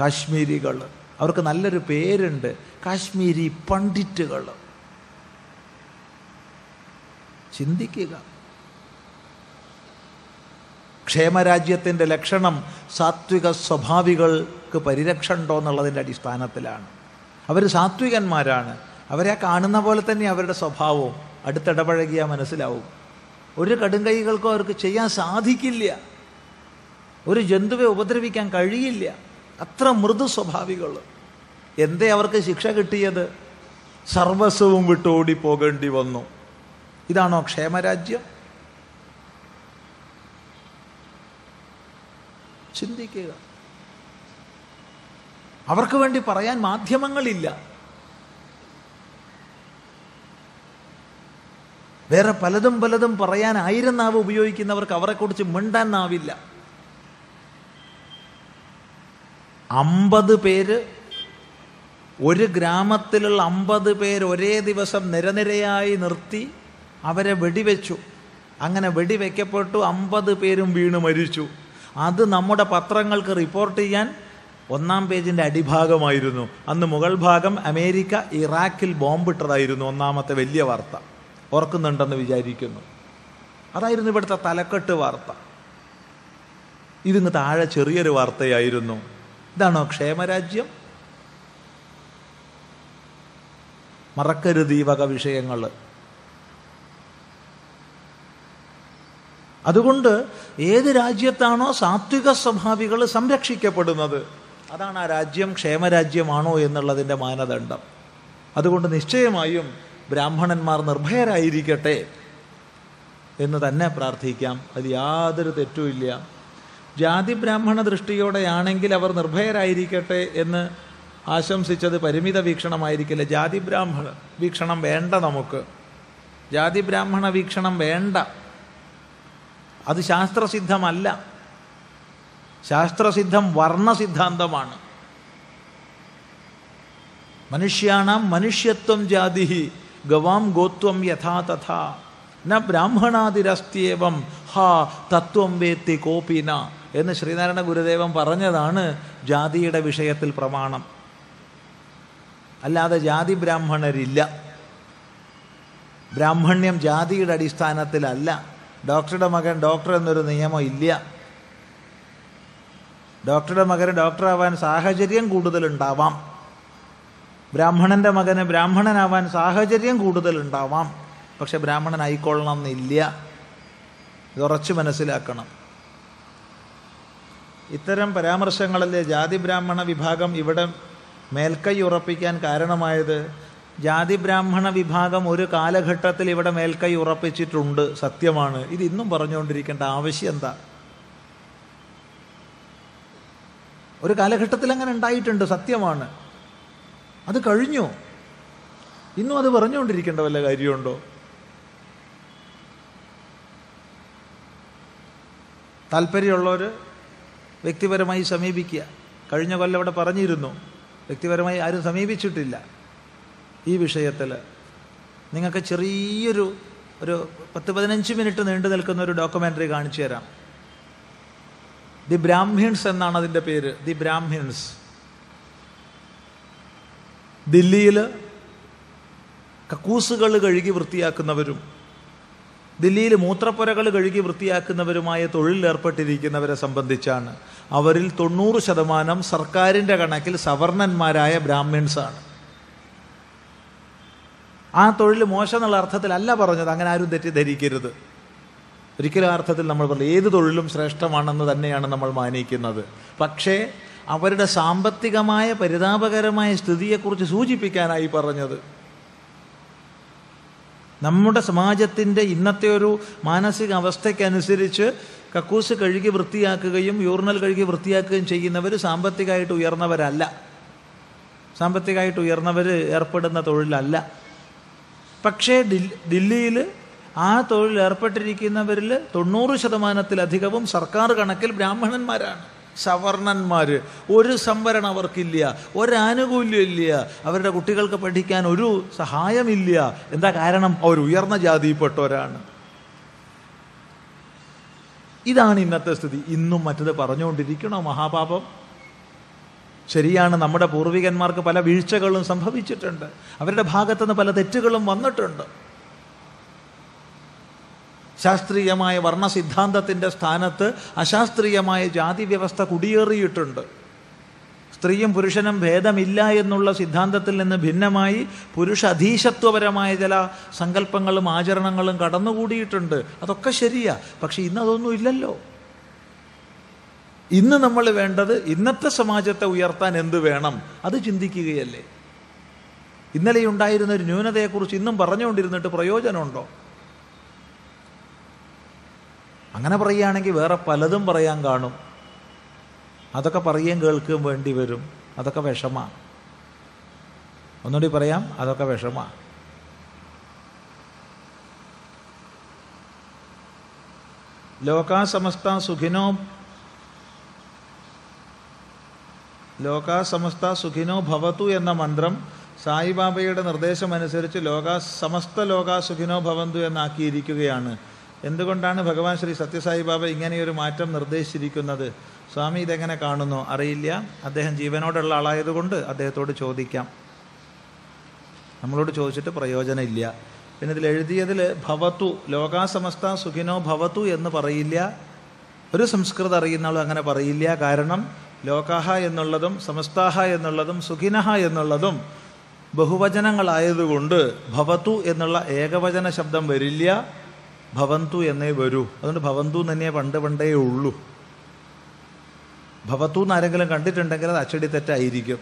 കാശ്മീരികൾ അവർക്ക് നല്ലൊരു പേരുണ്ട്. കാശ്മീരി പണ്ഡിറ്റുകൾ ചിന്തിക്കുക. ക്ഷേമരാജ്യത്തിന്റെ ലക്ഷണം സാത്വിക സ്വഭാവികൾക്ക് പരിരക്ഷ ഉണ്ടോ എന്നുള്ളതിന്റെ അടിസ്ഥാനത്തിലാണ്. അവർ സാത്വികന്മാരാണ്. അവരെ കാണുന്ന പോലെ തന്നെ അവരുടെ സ്വഭാവവും അടുത്തിടപഴകിയാൽ മനസ്സിലാവും. ഒരു കടുങ്കൈകൾക്കോ അവർക്ക് ചെയ്യാൻ സാധിക്കില്ല. ഒരു ജന്തുവെ ഉപദ്രവിക്കാൻ കഴിയില്ല. അത്ര മൃദു സ്വഭാവികൾ. എന്തേ അവർക്ക് ശിക്ഷ കിട്ടിയത്? സർവസ്വവും വിട്ടോടി പോകേണ്ടി വന്നു. ഇതാണോ ക്ഷേമരാജ്യം? ചിന്തിക്കുക. അവർക്ക് വേണ്ടി പറയാൻ മാധ്യമങ്ങളില്ല. വേറെ പലതും പലതും പറയാൻ ആയിരം നാവ് ഉപയോഗിക്കുന്നവർക്ക് അവരെക്കുറിച്ച് മിണ്ടാൻ നാവില്ല. അമ്പത് പേര് ഒരു ഗ്രാമത്തിലുള്ള അമ്പത് പേര് ഒരേ ദിവസം നിരനിരയായി നിർത്തി അവരെ വെടിവെച്ചു. അങ്ങനെ വെടിവെക്കപ്പെട്ടു അമ്പത് പേരും വീണ് മരിച്ചു. അത് നമ്മുടെ പത്രങ്ങൾക്ക് റിപ്പോർട്ട് ചെയ്യാൻ ഒന്നാം പേജിന്റെ അടിഭാഗമായിരുന്നു. അന്ന് മുഗൾ ഭാഗം അമേരിക്ക ഇറാഖിൽ ബോംബിട്ടതായിരുന്നു ഒന്നാമത്തെ വലിയ വാർത്ത. ഓർക്കുന്നുണ്ടെന്ന് വിചാരിക്കുന്നു. അതായിരുന്നു ഇവിടുത്തെ തലക്കെട്ട് വാർത്ത. ഇതിങ്ങ് താഴെ ചെറിയൊരു വാർത്തയായിരുന്നു. ഇതാണോ ക്ഷേമരാജ്യം? മറക്കരുത് ഈ വക വിഷയങ്ങൾ. അതുകൊണ്ട് ഏത് രാജ്യത്താണോ സാത്വിക സ്വഭാവികൾ സംരക്ഷിക്കപ്പെടുന്നത് അതാണ് ആ രാജ്യം ക്ഷേമരാജ്യമാണോ എന്നുള്ളതിന്റെ മാനദണ്ഡം. അതുകൊണ്ട് നിശ്ചയമായും ബ്രാഹ്മണന്മാർ നിർഭയരായിരിക്കട്ടെ എന്ന് തന്നെ പ്രാർത്ഥിക്കാം. അത് യാതൊരു തെറ്റുമില്ല ജാതി ബ്രാഹ്മണ ദൃഷ്ടിയോടെയാണെങ്കിൽ അവർ നിർഭയരായിരിക്കട്ടെ എന്ന് ആശംസിച്ചത് പരിമിത വീക്ഷണമായിരിക്കില്ല. ജാതി ബ്രാഹ്മണ വീക്ഷണം വേണ്ട നമുക്ക്. ജാതി ബ്രാഹ്മണ വീക്ഷണം വേണ്ട. അത് ശാസ്ത്രസിദ്ധമല്ല. ശാസ്ത്രസിദ്ധം വർണ സിദ്ധാന്തമാണ് മനുഷ്യാണാം മനുഷ്യത്വം ജാതി ഗവാം ഗോത്വം യഥാ തഥാ. ന ബ്രാഹ്മണാതിരസ്ത്യേവം ഹാ തത്വം വേത്തി കോപിന എന്ന് ശ്രീനാരായണ ഗുരുദേവൻ പറഞ്ഞതാണ് ജാതിയുടെ വിഷയത്തിൽ പ്രമാണം. അല്ലാതെ ജാതി ബ്രാഹ്മണരില്ല. ബ്രാഹ്മണ്യം ജാതിയുടെ അടിസ്ഥാനത്തിലല്ല. ഡോക്ടറുടെ മകൻ ഡോക്ടർ എന്നൊരു നിയമം ഇല്ല. ഡോക്ടറുടെ മകൻ ഡോക്ടറാവാൻ സാഹചര്യം കൂടുതലുണ്ടാവാം. ബ്രാഹ്മണന്റെ മകന് ബ്രാഹ്മണനാവാൻ സാഹചര്യം കൂടുതൽ ഉണ്ടാവാം പക്ഷെ ബ്രാഹ്മണനായിക്കൊള്ളണം എന്നില്ല ഇതുറച്ച് മനസ്സിലാക്കണം. ഇത്തരം പരാമർശങ്ങളിലെ ജാതി ബ്രാഹ്മണ വിഭാഗം ഇവിടെ മേൽക്കൈ ഉറപ്പിക്കാൻ കാരണമായത് ജാതി ബ്രാഹ്മണ വിഭാഗം ഒരു കാലഘട്ടത്തിൽ ഇവിടെ മേൽക്കൈ ഉറപ്പിച്ചിട്ടുണ്ട്. സത്യമാണ്. ഇത് ഇന്നും പറഞ്ഞുകൊണ്ടിരിക്കേണ്ട ആവശ്യം എന്താ? ഒരു കാലഘട്ടത്തിൽ അങ്ങനെ ഉണ്ടായിട്ടുണ്ട്. സത്യമാണ്. അത് കഴിഞ്ഞു? ഇന്നും അത് പറഞ്ഞുകൊണ്ടിരിക്കേണ്ട വല്ല കാര്യമുണ്ടോ? താല്പര്യമുള്ളവർ വ്യക്തിപരമായി സമീപിക്കുക. കഴിഞ്ഞ കൊല്ലം ഇവിടെ പറഞ്ഞിരുന്നു. വ്യക്തിപരമായി ആരും സമീപിച്ചിട്ടില്ല ഈ വിഷയത്തിൽ നിങ്ങൾക്ക് ചെറിയൊരു ഒരു പത്ത് പതിനഞ്ച് മിനിറ്റ് നീണ്ടു നിൽക്കുന്ന ഒരു ഡോക്യുമെന്ററി കാണിച്ചു തരാം. ദി ബ്രാഹ്മിൺസ് എന്നാണ് അതിന്റെ പേര്. The Brahmins. ദില്ലിയിൽ കക്കൂസുകൾ കഴുകി വൃത്തിയാക്കുന്നവരും ദില്ലിയിൽ മൂത്രപ്പുരകൾ കഴുകി വൃത്തിയാക്കുന്നവരുമായ തൊഴിലിലേർപ്പെട്ടിരിക്കുന്നവരെ സംബന്ധിച്ചാണ്. അവരിൽ തൊണ്ണൂറ് ശതമാനം സർക്കാരിന്റെ കണക്കിൽ സവർണന്മാരായ ബ്രാഹ്മിൺസാണ്. ആ തൊഴിൽ മോശം എന്നുള്ള അർത്ഥത്തിലല്ല പറഞ്ഞത് അങ്ങനെ ആരും തെറ്റിദ്ധരിക്കരുത്. ഒരിക്കലും അർത്ഥത്തിൽ നമ്മൾ പറഞ്ഞു ഏത് തൊഴിലും ശ്രേഷ്ഠമാണെന്ന് തന്നെയാണ് നമ്മൾ മാനിക്കുന്നത്. പക്ഷേ അവരുടെ സാമ്പത്തികമായ പരിതാപകരമായ സ്ഥിതിയെക്കുറിച്ച് സൂചിപ്പിക്കാനായി പറഞ്ഞത്. നമ്മുടെ സമാജത്തിന്റെ ഇന്നത്തെ ഒരു മാനസിക അവസ്ഥയ്ക്കനുസരിച്ച് കക്കൂസ് കഴുകി വൃത്തിയാക്കുകയും യൂറിനൽ കഴുകി വൃത്തിയാക്കുകയും ചെയ്യുന്നവർ സാമ്പത്തികമായിട്ട് ഉയർന്നവരല്ല. സാമ്പത്തികമായിട്ട് ഉയർന്നവർ ഏർപ്പെടുന്ന തൊഴിലല്ല. പക്ഷേ ദില്ലിയിൽ ആ തൊഴിൽ ഏർപ്പെട്ടിരിക്കുന്നവരിൽ തൊണ്ണൂറ് ശതമാനത്തിലധികവും സർക്കാർ കണക്കിൽ ബ്രാഹ്മണന്മാരാണ്. സവർണന്മാർ ഒരു സംവരണം അവർക്കില്ല ഒരാനുകൂല്യം ഇല്ല. അവരുടെ കുട്ടികൾക്ക് പഠിക്കാൻ ഒരു സഹായമില്ല. എന്താ കാരണം? അവർ ഉയർന്ന ജാതിയിൽപ്പെട്ടവരാണ്. ഇതാണ് ഇന്നത്തെ സ്ഥിതി. ഇന്നും മറ്റത് പറഞ്ഞുകൊണ്ടിരിക്കണോ മഹാപാപം? ശരിയാണ് നമ്മുടെ പൂർവികന്മാർക്ക് പല വീഴ്ചകളും സംഭവിച്ചിട്ടുണ്ട്. അവരുടെ ഭാഗത്തുനിന്ന് പല തെറ്റുകളും വന്നിട്ടുണ്ട്. ശാസ്ത്രീയമായ വർണ സിദ്ധാന്തത്തിന്റെ സ്ഥാനത്ത് അശാസ്ത്രീയമായ ജാതി വ്യവസ്ഥ കുടിയേറിയിട്ടുണ്ട്. സ്ത്രീയും പുരുഷനും ഭേദമില്ല എന്നുള്ള സിദ്ധാന്തത്തിൽ നിന്ന് ഭിന്നമായി പുരുഷ അധീശത്വപരമായ ചില സങ്കല്പങ്ങളും ആചരണങ്ങളും കടന്നുകൂടിയിട്ടുണ്ട്. അതൊക്കെ ശരിയാ. പക്ഷെ ഇന്ന് അതൊന്നും ഇല്ലല്ലോ. ഇന്ന് നമ്മൾ വേണ്ടത് ഇന്നത്തെ സമാജത്തെ ഉയർത്താൻ എന്ത് വേണം? അത് ചിന്തിക്കുകയല്ലേ. ഇന്നലെ ഉണ്ടായിരുന്ന ഒരു ന്യൂനതയെക്കുറിച്ച് ഇന്നും പറഞ്ഞുകൊണ്ടിരുന്നിട്ട് പ്രയോജനമുണ്ടോ? അങ്ങനെ പറയുകയാണെങ്കിൽ വേറെ പലതും പറയാൻ കാണും. അതൊക്കെ പറയുകയും കേൾക്കുകയും വേണ്ടി വരും. അതൊക്കെ വിഷമാണ് ഒന്നുകൂടി പറയാം അതൊക്കെ വിഷമാണ് ലോകാസമസ്ത സുഖിനോ ലോകാസമസ്ത സുഖിനോ ഭവതു എന്ന മന്ത്രം സായിബാബയുടെ നിർദ്ദേശമനുസരിച്ച് ലോക സമസ്ത ലോക സുഖിനോ ഭവന്തു എന്നാക്കിയിരിക്കുകയാണ്. എന്തുകൊണ്ടാണ് ഭഗവാൻ ശ്രീ സത്യസായി സത്യസായിബാബ ഇങ്ങനെയൊരു മാറ്റം നിർദ്ദേശിച്ചിരിക്കുന്നത്? സ്വാമി ഇതെങ്ങനെ കാണുന്നു? അറിയില്ല. അദ്ദേഹം ജീവനോടുള്ള ആളായതുകൊണ്ട് അദ്ദേഹത്തോട് ചോദിക്കാം. നമ്മളോട് ചോദിച്ചിട്ട് പ്രയോജനമില്ല. പിന്നെ ഇതിൽ എഴുതിയതിൽ ഭവത്തു ലോകാസമസ്ത സുഖിനോ ഭവത്തു എന്ന് പറയില്ല. ഒരു സംസ്കൃതം അറിയുന്ന ആളും അങ്ങനെ പറയില്ല. കാരണം ലോകാഹ എന്നുള്ളതും സമസ്താഹ എന്നുള്ളതും സുഖിനഹ എന്നുള്ളതും ബഹുവചനങ്ങളായതുകൊണ്ട് ഭവത്തു എന്നുള്ള ഏകവചന ശബ്ദം വരില്ല. ഭവന്തു എന്നേ വരൂ. അതുകൊണ്ട് ഭവന്തു തന്നെ പണ്ട് പണ്ടേ ഉള്ളൂ. ഭവത്തു എന്ന് ആരെങ്കിലും കണ്ടിട്ടുണ്ടെങ്കിൽ അത് അച്ചടി തെറ്റായിരിക്കും.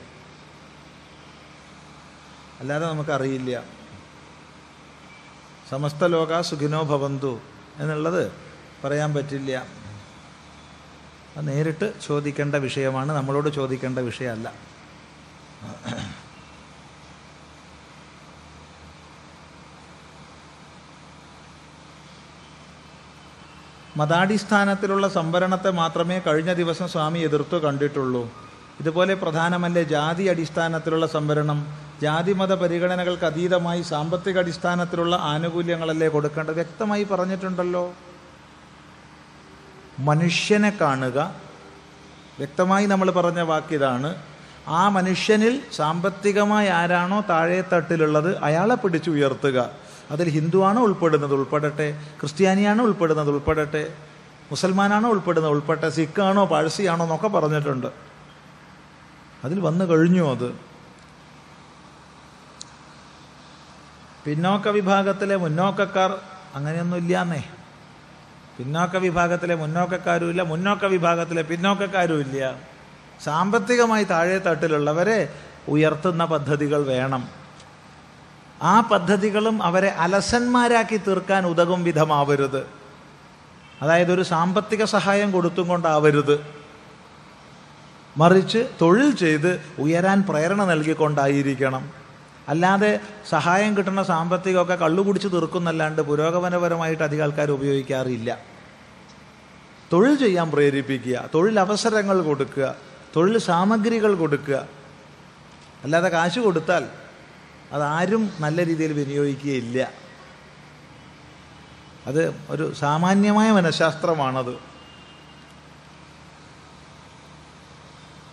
അല്ലാതെ നമുക്കറിയില്ല. സമസ്ത ലോക സുഖിനോ ഭവന്തു എന്നുള്ളത് പറയാൻ പറ്റില്ല. നേരിട്ട് ചോദിക്കേണ്ട വിഷയമാണ്. നമ്മളോട് ചോദിക്കേണ്ട വിഷയമല്ല. മതാടിസ്ഥാനത്തിലുള്ള സംവരണത്തെ മാത്രമേ കഴിഞ്ഞ ദിവസം സ്വാമി എതിർത്തു കണ്ടിട്ടുള്ളൂ. ഇതുപോലെ പ്രധാനമല്ലേ ജാതി അടിസ്ഥാനത്തിലുള്ള സംവരണം? ജാതി മത പരിഗണനകൾക്ക് അതീതമായി സാമ്പത്തിക അടിസ്ഥാനത്തിലുള്ള ആനുകൂല്യങ്ങളല്ലേ കൊടുക്കേണ്ടത്? വ്യക്തമായി പറഞ്ഞിട്ടുണ്ടല്ലോ. മനുഷ്യനെ കാണുക. വ്യക്തമായി നമ്മൾ പറഞ്ഞ വാക്കിതാണ് ആ മനുഷ്യനിൽ സാമ്പത്തികമായി ആരാണോ താഴെ തട്ടിലുള്ളത് അയാളെ പിടിച്ചുയർത്തുക. അതിൽ ഹിന്ദുവാണോ ഉൾപ്പെടുന്നത് ഉൾപ്പെടട്ടെ ക്രിസ്ത്യാനിയാണോ ഉൾപ്പെടുന്നത് ഉൾപ്പെടട്ടെ മുസൽമാനാണോ ഉൾപ്പെടുന്നത് ഉൾപ്പെട്ടെ സിഖാണോ പാഴ്സിയാണോ എന്നൊക്കെ പറഞ്ഞിട്ടുണ്ട്. അതിൽ വന്നു കഴിഞ്ഞു അത്. പിന്നോക്ക വിഭാഗത്തിലെ മുന്നോക്കക്കാർ അങ്ങനെയൊന്നും ഇല്ലാന്നേ. പിന്നോക്ക വിഭാഗത്തിലെ മുന്നോക്കക്കാരും ഇല്ല മുന്നോക്ക വിഭാഗത്തിലെ പിന്നോക്കക്കാരും ഇല്ല. സാമ്പത്തികമായി താഴെ തട്ടിലുള്ളവരെ ഉയർത്തുന്ന പദ്ധതികൾ വേണം. ആ പദ്ധതികളും അവരെ അലസന്മാരാക്കി തീർക്കാൻ ഉതകും വിധമാവരുത്. അതായത് ഒരു സാമ്പത്തിക സഹായം കൊടുത്തും കൊണ്ടാവരുത്. മറിച്ച് തൊഴിൽ ചെയ്ത് ഉയരാൻ പ്രേരണ നൽകിക്കൊണ്ടായിരിക്കണം. അല്ലാതെ സഹായം കിട്ടുന്ന സാമ്പത്തികമൊക്കെ കള്ളുകുടിച്ച് തീർക്കുന്നല്ലാണ്ട് പുരോഗമനപരമായിട്ട് അധികം ആൾക്കാർ ഉപയോഗിക്കാറില്ല. തൊഴിൽ ചെയ്യാൻ പ്രേരിപ്പിക്കുക തൊഴിൽ അവസരങ്ങൾ കൊടുക്കുക തൊഴിൽ സാമഗ്രികൾ കൊടുക്കുക. അല്ലാതെ കാശ് കൊടുത്താൽ അതാരും നല്ല രീതിയിൽ വിനിയോഗിക്കുകയില്ല. അത് ഒരു സാമാന്യമായ മനഃശാസ്ത്രമാണത്.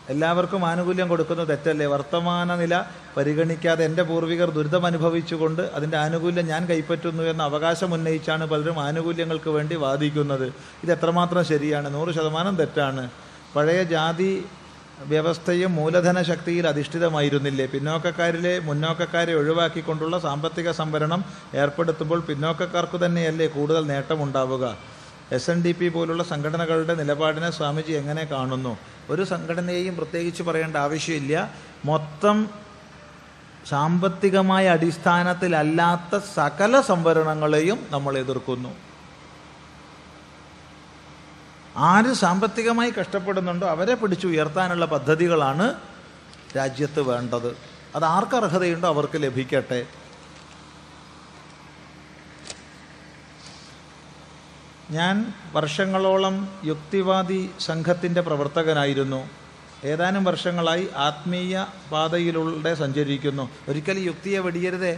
എല്ലാവർക്കും ആനുകൂല്യം കൊടുക്കുന്നത് തെറ്റല്ലേ? വർത്തമാന നില പരിഗണിക്കാതെ എന്റെ പൂർവികർ ദുരിതം അനുഭവിച്ചുകൊണ്ട് അതിന്റെ ആനുകൂല്യം ഞാൻ കൈപ്പറ്റുന്നു എന്ന അവകാശം ഉന്നയിച്ചാണ് പലരും ആനുകൂല്യങ്ങൾക്ക് വേണ്ടി വാദിക്കുന്നത്. ഇത് എത്രമാത്രം ശരിയാണ്? നൂറ് ശതമാനം തെറ്റാണ്. പഴയ ജാതി വ്യവസ്ഥയും മൂലധന ശക്തിയിൽ അധിഷ്ഠിതമായിരുന്നില്ലേ? പിന്നോക്കക്കാരിലെ മുന്നോക്കക്കാരെ ഒഴിവാക്കിക്കൊണ്ടുള്ള സാമ്പത്തിക സംവരണം ഏർപ്പെടുത്തുമ്പോൾ പിന്നോക്കക്കാർക്ക് തന്നെയല്ലേ കൂടുതൽ നേട്ടമുണ്ടാവുക? എസ് എൻ ഡി പി പോലുള്ള സംഘടനകളുടെ നിലപാടിനെ സ്വാമിജി എങ്ങനെ കാണുന്നു? ഒരു സംഘടനയെയും പ്രത്യേകിച്ച് പറയേണ്ട ആവശ്യമില്ല. മൊത്തം സാമ്പത്തികമായ അടിസ്ഥാനത്തിലല്ലാത്ത സകല സംവരണങ്ങളെയും നമ്മൾ എതിർക്കുന്നു. ആര് സാമ്പത്തികമായി കഷ്ടപ്പെടുന്നുണ്ടോ അവരെ പിടിച്ചു ഉയർത്താനുള്ള പദ്ധതികളാണ് രാജ്യത്ത് വേണ്ടത്. അത് ആർക്ക് അർഹതയുണ്ടോ അവർക്ക് ലഭിക്കട്ടെ? ഞാൻ വർഷങ്ങളോളം യുക്തിവാദി സംഘത്തിന്റെ പ്രവർത്തകനായിരുന്നു. ഏതാനും വർഷങ്ങളായി ആത്മീയ പാതയിലൂടെ സഞ്ചരിക്കുന്നു. ഒരിക്കലും യുക്തിയെ വെടിയരുതേ.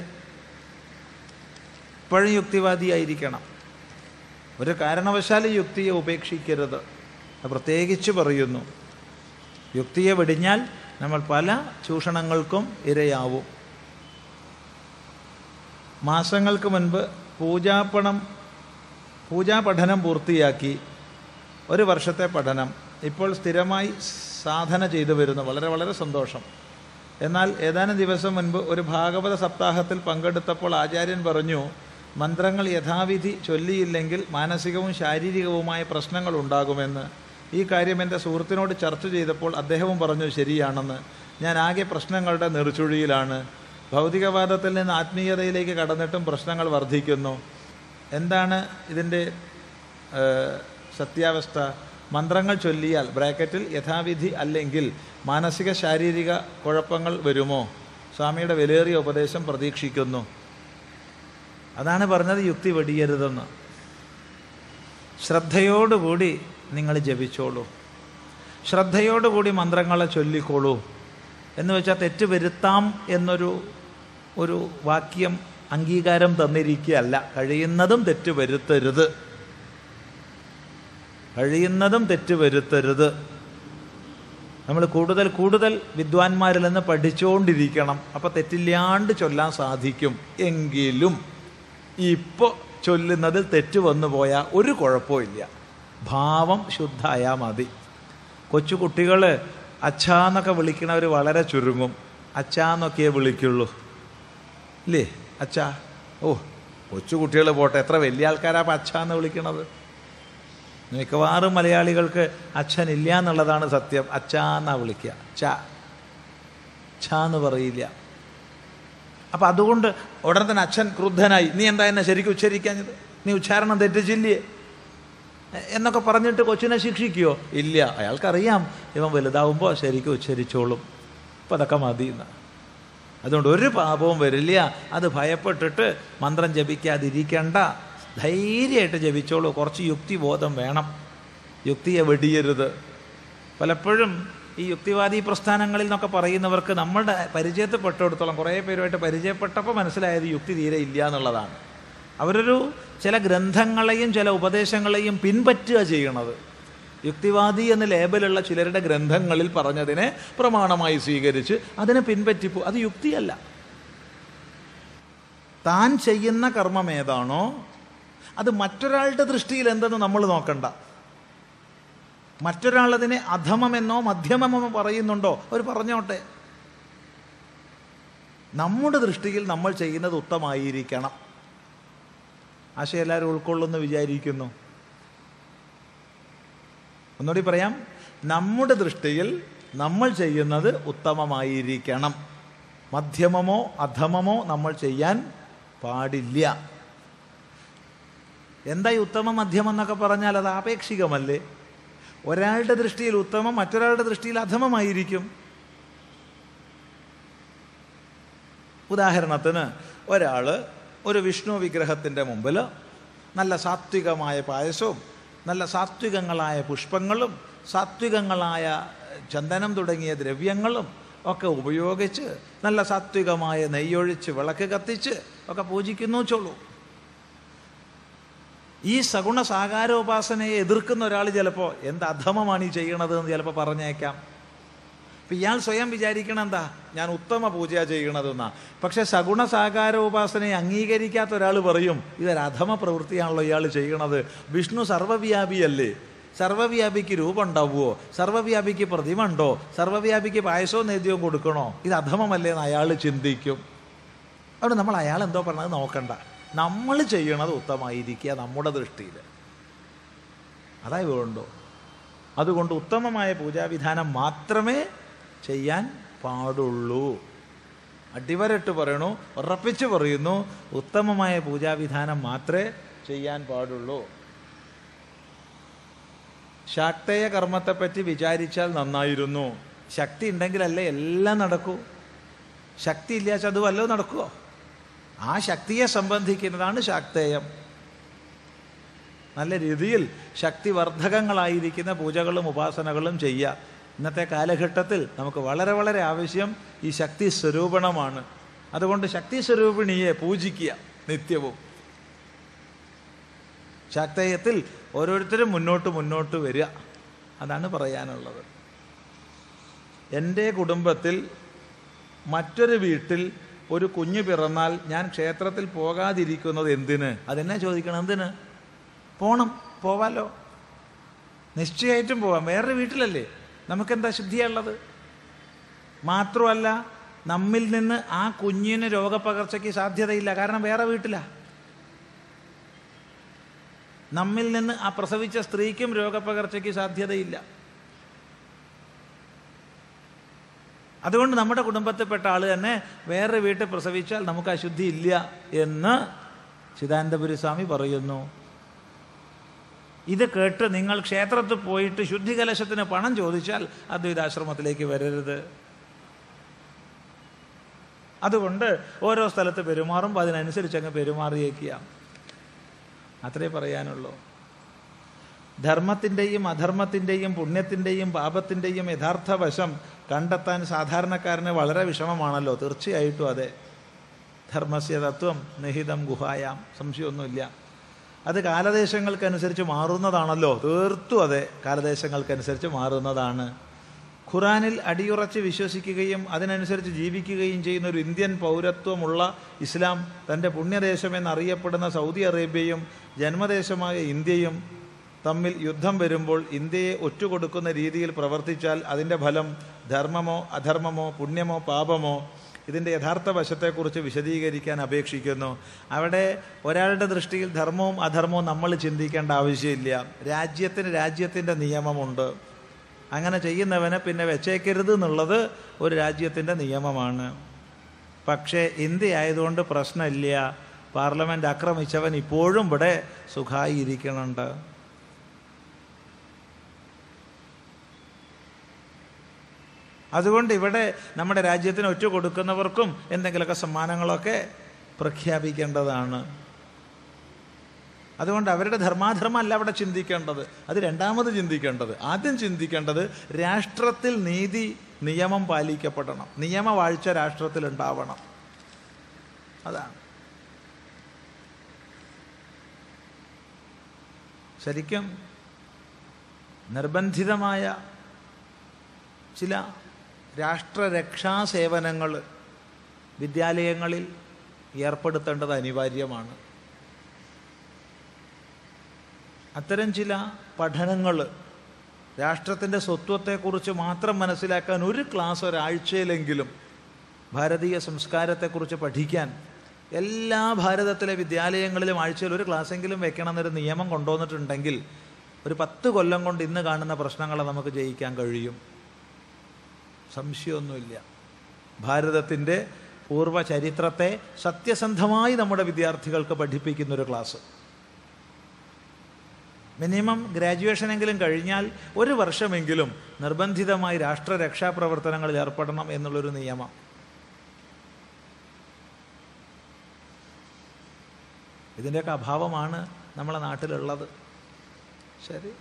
ഇപ്പോഴും യുക്തിവാദിയായിരിക്കണം. ഒരു കാരണവശാലും യുക്തിയെ ഉപേക്ഷിക്കരുത്. പ്രത്യേകിച്ച് പറയുന്നു. യുക്തിയെ വെടിഞ്ഞാൽ നമ്മൾ പല ചൂഷണങ്ങൾക്കും ഇരയാവും. മാസങ്ങൾക്ക് മുൻപ് പൂജാപ്പണം പൂജാ പഠനം പൂർത്തിയാക്കി ഒരു വർഷത്തെ പഠനം. ഇപ്പോൾ സ്ഥിരമായി സാധന ചെയ്തു വരുന്നു. വളരെ വളരെ സന്തോഷം. എന്നാൽ ഏതാനും ദിവസം മുൻപ് ഒരു ഭാഗവത സപ്താഹത്തിൽ പങ്കെടുത്തപ്പോൾ ആചാര്യൻ പറഞ്ഞു മന്ത്രങ്ങൾ യഥാവിധി ചൊല്ലിയില്ലെങ്കിൽ മാനസികവും ശാരീരികവുമായ പ്രശ്നങ്ങൾ ഉണ്ടാകുമെന്ന്. ഈ കാര്യം എന്റെ സുഹൃത്തിനോട് ചർച്ച ചെയ്തപ്പോൾ അദ്ദേഹവും പറഞ്ഞു ശരിയാണെന്ന്. ഞാൻ ആകെ പ്രശ്നങ്ങളുടെ നെറുചുഴിയിലാണ്. ഭൗതികവാദത്തിൽ നിന്ന് ആത്മീയതയിലേക്ക് കടന്നിട്ടും പ്രശ്നങ്ങൾ വർദ്ധിക്കുന്നു. എന്താണ് ഇതിന്റെ സത്യാവസ്ഥ? മന്ത്രങ്ങൾ ചൊല്ലിയാൽ ബ്രാക്കറ്റിൽ യഥാവിധി അല്ലെങ്കിൽ മാനസിക ശാരീരിക കുഴപ്പങ്ങൾ വരുമോ? സ്വാമിയുടെ വിലയേറിയ ഉപദേശം പ്രതീക്ഷിക്കുന്നു. അതാണ് പറഞ്ഞത് യുക്തി വെടിയരുതെന്ന്. ശ്രദ്ധയോടുകൂടി നിങ്ങൾ ജപിച്ചോളൂ. ശ്രദ്ധയോടുകൂടി മന്ത്രങ്ങളെ ചൊല്ലിക്കോളൂ. എന്ന് വെച്ചാൽ തെറ്റ് വരുത്താം എന്നൊരു ഒരു വാക്യം അംഗീകാരം തന്നിരിക്കുകയല്ല. കഴിയുന്നതും തെറ്റ് വരുത്തരുത്. കഴിയുന്നതും തെറ്റ് വരുത്തരുത്. നമ്മൾ കൂടുതൽ കൂടുതൽ വിദ്വാൻമാരിൽ നിന്ന് പഠിച്ചുകൊണ്ടിരിക്കണം അപ്പം തെറ്റില്ലാണ്ട് ചൊല്ലാൻ സാധിക്കും. എങ്കിലും ഇപ്പോൾ ചൊല്ലുന്നതിൽ തെറ്റ് വന്നു പോയാൽ ഒരു കുഴപ്പമില്ല ഭാവം ശുദ്ധായാൽ മതി. കൊച്ചു കുട്ടികൾ അച്ഛാന്നൊക്കെ വിളിക്കണവർ വളരെ ചുരുങ്ങും. അച്ഛാന്നൊക്കെയേ വിളിക്കുള്ളൂ. ഇല്ലേ? അച്ഛാ? ഓ കൊച്ചു കുട്ടികൾ പോട്ടെ എത്ര വലിയ ആൾക്കാരാ അപ്പം അച്ഛാന്ന് വിളിക്കണത്? മിക്കവാറും മലയാളികൾക്ക് അച്ഛനില്ല എന്നുള്ളതാണ് സത്യം. അച്ഛാന്നാ വിളിക്കുക ചാ. ചാന്ന് പറയില്ല. അപ്പം അതുകൊണ്ട് ഉടനെ തന്നെ അച്ഛൻ ക്രുദ്ധനായി നീ എന്താ എന്നെ ശരിക്കും ഉച്ചരിക്കാഞ്ഞത്? നീ ഉച്ചാരണം തെറ്റിച്ചില്ലേ? എന്നൊക്കെ പറഞ്ഞിട്ട് കൊച്ചിനെ ശിക്ഷിക്കുമോ ഇല്ല അയാൾക്കറിയാം. ഇവൻ വലുതാവുമ്പോൾ ശരിക്കും ഉച്ചരിച്ചോളും. അപ്പം അതൊക്കെ മതി അതുകൊണ്ട് ഒരു പാപവും വരില്ല. അത് ഭയപ്പെട്ടിട്ട് മന്ത്രം ജപിക്കാതിരിക്കേണ്ട. ധൈര്യമായിട്ട് ജപിച്ചോളൂ. കുറച്ച് യുക്തിബോധം വേണം. യുക്തിയെ വെടിയരുത്. പലപ്പോഴും ഈ യുക്തിവാദി പ്രസ്ഥാനങ്ങളിൽ നിന്നൊക്കെ പറയുന്നവർക്ക് നമ്മളുടെ പരിചയത്തിൽപ്പെട്ടിടത്തോളം കുറേ പേരുമായിട്ട് പരിചയപ്പെട്ടപ്പോൾ മനസ്സിലായത് യുക്തി തീരെ ഇല്ല എന്നുള്ളതാണ്. അവരൊരു ചില ഗ്രന്ഥങ്ങളെയും ചില ഉപദേശങ്ങളെയും പിൻപറ്റുക ചെയ്യണത്. യുക്തിവാദി എന്ന ലേബലുള്ള ചിലരുടെ ഗ്രന്ഥങ്ങളിൽ പറഞ്ഞതിനെ പ്രമാണമായി സ്വീകരിച്ച് അതിനെ പിൻപറ്റിപ്പോ അത് യുക്തിയല്ല. താൻ ചെയ്യുന്ന കർമ്മം ഏതാണോ അത് മറ്റൊരാളുടെ ദൃഷ്ടിയിൽ എന്തെന്ന് നമ്മൾ നോക്കണ്ട. മറ്റൊരാൾ അതിനെ അധമമെന്നോ മധ്യമമെന്നോ പറയുന്നുണ്ടോ? അവർ പറഞ്ഞോട്ടെ. നമ്മുടെ ദൃഷ്ടിയിൽ നമ്മൾ ചെയ്യുന്നത് ഉത്തമായിരിക്കണം. ആശയം എല്ലാവരും ഉൾക്കൊള്ളുന്നു വിചാരിക്കുന്നു. ഒന്നുകൂടി പറയാം. നമ്മുടെ ദൃഷ്ടിയിൽ നമ്മൾ ചെയ്യുന്നത് ഉത്തമമായിരിക്കണം. മധ്യമമോ അധമമോ നമ്മൾ ചെയ്യാൻ പാടില്ല. എന്തായി ഉത്തമ മധ്യമം എന്നൊക്കെ പറഞ്ഞാൽ അത് ആപേക്ഷികമല്ലേ? ഒരാളുടെ ദൃഷ്ടിയിൽ ഉത്തമം മറ്റൊരാളുടെ ദൃഷ്ടിയിൽ അധമമായിരിക്കും. ഉദാഹരണത്തിന് ഒരാൾ ഒരു വിഷ്ണു വിഗ്രഹത്തിന്റെ മുമ്പിൽ നല്ല സാത്വികമായ പായസവും നല്ല സാത്വികങ്ങളായ പുഷ്പങ്ങളും സാത്വികങ്ങളായ ചന്ദനം തുടങ്ങിയ ദ്രവ്യങ്ങളും ഒക്കെ ഉപയോഗിച്ച് നല്ല സാത്വികമായ നെയ്യൊഴിച്ച് വിളക്ക് കത്തിച്ച് ഒക്കെ പൂജിക്കുന്നു ചൊള്ളൂ ഈ സഗുണ സാകാരോപാസനയെ എതിർക്കുന്ന ഒരാൾ ചിലപ്പോൾ എന്ത് അധമമാണ് ഈ ചെയ്യണത് എന്ന് ചിലപ്പോൾ പറഞ്ഞേക്കാം. അപ്പം ഇയാൾ സ്വയം വിചാരിക്കണം എന്താ? ഞാൻ ഉത്തമ പൂജ ചെയ്യണതെന്നാ പക്ഷെ സഗുണ സാകാരോപാസനയെ അംഗീകരിക്കാത്ത ഒരാൾ പറയും ഇതൊരു അധമ പ്രവൃത്തിയാണല്ലോ ഇയാൾ ചെയ്യണത്. വിഷ്ണു സർവവ്യാപിയല്ലേ സർവവ്യാപിക്ക് രൂപം ഉണ്ടാവുമോ സർവവ്യാപിക്ക് പ്രതിമ ഉണ്ടോ സർവവ്യാപിക്ക് പായസവും നേദ്യവും കൊടുക്കണോ? ഇത് അധമമല്ലേ എന്ന് അയാൾ ചിന്തിക്കും. അതുകൊണ്ട് നമ്മൾ അയാൾ എന്തോ പറഞ്ഞത് നോക്കണ്ട. നമ്മൾ ചെയ്യണത് ഉത്തമമായിരിക്കുക നമ്മുടെ ദൃഷ്ടിയിൽ. അതായി വേണ്ടോ അതുകൊണ്ട് ഉത്തമമായ പൂജാവിധാനം മാത്രമേ ചെയ്യാൻ പാടുള്ളൂ. അടിവരട്ട് പറയണു ഉറപ്പിച്ച് പറയുന്നു ഉത്തമമായ പൂജാവിധാനം മാത്രമേ ചെയ്യാൻ പാടുള്ളൂ. ശാക്തേയ കർമ്മത്തെപ്പറ്റി വിചാരിച്ചാൽ നന്നായിരുന്നു. ശക്തി ഉണ്ടെങ്കിലല്ലേ എല്ലാം നടക്കൂ. ശക്തി ഇല്ലാച്ച അത് വല്ലതും നടക്കുമോ ആ ശക്തിയെ സംബന്ധിക്കുന്നതാണ് ശാക്തേയം. നല്ല രീതിയിൽ ശക്തിവർദ്ധകങ്ങളായിരിക്കുന്ന പൂജകളും ഉപാസനകളും ചെയ്യുക. ഇന്നത്തെ കാലഘട്ടത്തിൽ നമുക്ക് വളരെ വളരെ ആവശ്യം ഈ ശക്തി സ്വരൂപണമാണ്. അതുകൊണ്ട് ശക്തി സ്വരൂപിണിയെ പൂജിക്കുക നിത്യവും. ശാക്തേയത്തിൽ ഓരോരുത്തരും മുന്നോട്ട് മുന്നോട്ട് വരിക. അതാണ് പറയാനുള്ളത്. എന്റെ കുടുംബത്തിൽ മറ്റൊരു വീട്ടിൽ ഒരു കുഞ്ഞു പിറന്നാൽ ഞാൻ ക്ഷേത്രത്തിൽ പോകാതിരിക്കുന്നത് എന്തിന്? അതെന്നാ ചോദിക്കണം എന്തിന്? പോണം പോവാലോ. നിശ്ചയമായിട്ടും പോവാം. വേറൊരു വീട്ടിലല്ലേ? നമുക്കെന്താ ശുദ്ധിയുള്ളത് മാത്രമല്ല നമ്മിൽ നിന്ന് ആ കുഞ്ഞിന് രോഗപകർച്ചയ്ക്ക് സാധ്യതയില്ല. കാരണം വേറെ വീട്ടിലാ. നമ്മിൽ നിന്ന് ആ പ്രസവിച്ച സ്ത്രീക്കും രോഗപകർച്ചയ്ക്ക് സാധ്യതയില്ല. അതുകൊണ്ട് നമ്മുടെ കുടുംബത്തിൽപ്പെട്ട ആൾ തന്നെ വേറെ വീട്ടിൽ പ്രസവിച്ചാൽ നമുക്ക് അശുദ്ധി ഇല്ല എന്ന് ചിദാനന്ദപുരി സ്വാമി പറയുന്നു. ഇത് കേട്ട് നിങ്ങൾ ക്ഷേത്രത്തിൽ പോയിട്ട് ശുദ്ധികലശത്തിന് പണം ചോദിച്ചാൽ അദ്വൈതാശ്രമത്തിലേക്ക് വരരുത്. അതുകൊണ്ട് ഓരോ സ്ഥലത്ത് പെരുമാറുമ്പോൾ അതിനനുസരിച്ച് അങ്ങ് പെരുമാറിയേക്കുക. അത്രേ പറയാനുള്ളൂ. ധർമ്മത്തിന്റെയും അധർമ്മത്തിന്റെയും പുണ്യത്തിന്റെയും പാപത്തിന്റെയും യഥാർത്ഥ വശം കണ്ടെത്താൻ സാധാരണക്കാരന് വളരെ വിഷമമാണല്ലോ. തീർച്ചയായിട്ടും അതെ. ധർമ്മസ്യ തത്വം നിഹിതം ഗുഹായാം. സംശയമൊന്നുമില്ല. അത് കാലദേശങ്ങൾക്കനുസരിച്ച് മാറുന്നതാണല്ലോ. തീർത്തും അതെ. കാലദേശങ്ങൾക്കനുസരിച്ച് മാറുന്നതാണ്. ഖുറാനിൽ അടിയുറച്ച് വിശ്വസിക്കുകയും അതിനനുസരിച്ച് ജീവിക്കുകയും ചെയ്യുന്ന ഒരു ഇന്ത്യൻ പൗരത്വമുള്ള ഇസ്ലാം തന്റെ പുണ്യദേശമെന്നറിയപ്പെടുന്ന സൗദി അറേബ്യയും ജന്മദേശമായ ഇന്ത്യയും തമ്മിൽ യുദ്ധം വരുമ്പോൾ ഇന്ത്യയെ ഒറ്റുകൊടുക്കുന്ന രീതിയിൽ പ്രവർത്തിച്ചാൽ അതിന്റെ ഫലം ധർമ്മമോ അധർമ്മമോ പുണ്യമോ പാപമോ ഇതിന്റെ യഥാർത്ഥ വശത്തെക്കുറിച്ച് വിശദീകരിക്കാൻ അപേക്ഷിക്കുന്നു. അവിടെ ഒരാളുടെ ദൃഷ്ടിയിൽ ധർമ്മവും അധർമ്മവും നമ്മൾ ചിന്തിക്കേണ്ട ആവശ്യമില്ല. രാജ്യത്തിന് രാജ്യത്തിന്റെ നിയമമുണ്ട്. അങ്ങനെ ചെയ്യുന്നവനെ പിന്നെ വെച്ചേക്കരുത് എന്നുള്ളത് ഒരു രാജ്യത്തിന്റെ നിയമമാണ്. പക്ഷേ ഇന്ത്യ ആയതുകൊണ്ട് പ്രശ്നമില്ല. പാർലമെന്റ് ആക്രമിച്ചവൻ ഇപ്പോഴും ഇവിടെ സുഖമായി ഇരിക്കണുണ്ട് അതുകൊണ്ട് ഇവിടെ നമ്മുടെ രാജ്യത്തിന് ഒറ്റ കൊടുക്കുന്നവർക്കും എന്തെങ്കിലുമൊക്കെ സമ്മാനങ്ങളൊക്കെ പ്രഖ്യാപിക്കേണ്ടതാണ്. അതുകൊണ്ട് അവരുടെ ധർമാധർമ്മമല്ല അവിടെ ചിന്തിക്കേണ്ടത്. അത് രണ്ടാമത് ചിന്തിക്കേണ്ടത്. ആദ്യം ചിന്തിക്കേണ്ടത് രാഷ്ട്രത്തിൽ നീതി നിയമം പാലിക്കപ്പെടണം. നിയമവാഴ്ച രാഷ്ട്രത്തിൽ ഉണ്ടാവണം അതാണ്. ശരിക്കും നിർബന്ധിതമായ ചില രാഷ്ട്രരക്ഷാ സേവനങ്ങൾ വിദ്യാലയങ്ങളിൽ ഏർപ്പെടുത്തേണ്ടത് അനിവാര്യമാണ്. അത്തരം ചില പഠനങ്ങൾ രാഷ്ട്രത്തിന്റെ സ്വത്വത്തെക്കുറിച്ച് മാത്രം മനസ്സിലാക്കാൻ ഒരു ക്ലാസ് ഒരാഴ്ചയിലെങ്കിലും ഭാരതീയ സംസ്കാരത്തെക്കുറിച്ച് പഠിക്കാൻ എല്ലാ ഭാരതത്തിലെ വിദ്യാലയങ്ങളിലും ആഴ്ചയിൽ ഒരു ക്ലാസ്സെങ്കിലും വെക്കണമെന്നൊരു നിയമം കൊണ്ടുവന്നിട്ടുണ്ടെങ്കിൽ ഒരു പത്ത് കൊല്ലം കൊണ്ട് ഇന്ന് കാണുന്ന പ്രശ്നങ്ങളെ നമുക്ക് ജയിക്കാൻ കഴിയും. സംശയമൊന്നുമില്ല. ഭാരതത്തിന്റെ പൂർവ ചരിത്രത്തെ സത്യസന്ധമായി നമ്മുടെ വിദ്യാർത്ഥികൾക്ക് പഠിപ്പിക്കുന്നൊരു ക്ലാസ്. മിനിമം ഗ്രാജുവേഷനെങ്കിലും കഴിഞ്ഞാൽ ഒരു വർഷമെങ്കിലും നിർബന്ധിതമായി രാഷ്ട്രരക്ഷാ പ്രവർത്തനങ്ങളിൽ ഏർപ്പെടണം എന്നുള്ളൊരു നിയമം. ഇതിന്റെയൊക്കെ അഭാവമാണ് നമ്മളെ നാട്ടിലുള്ളത്. ശരി.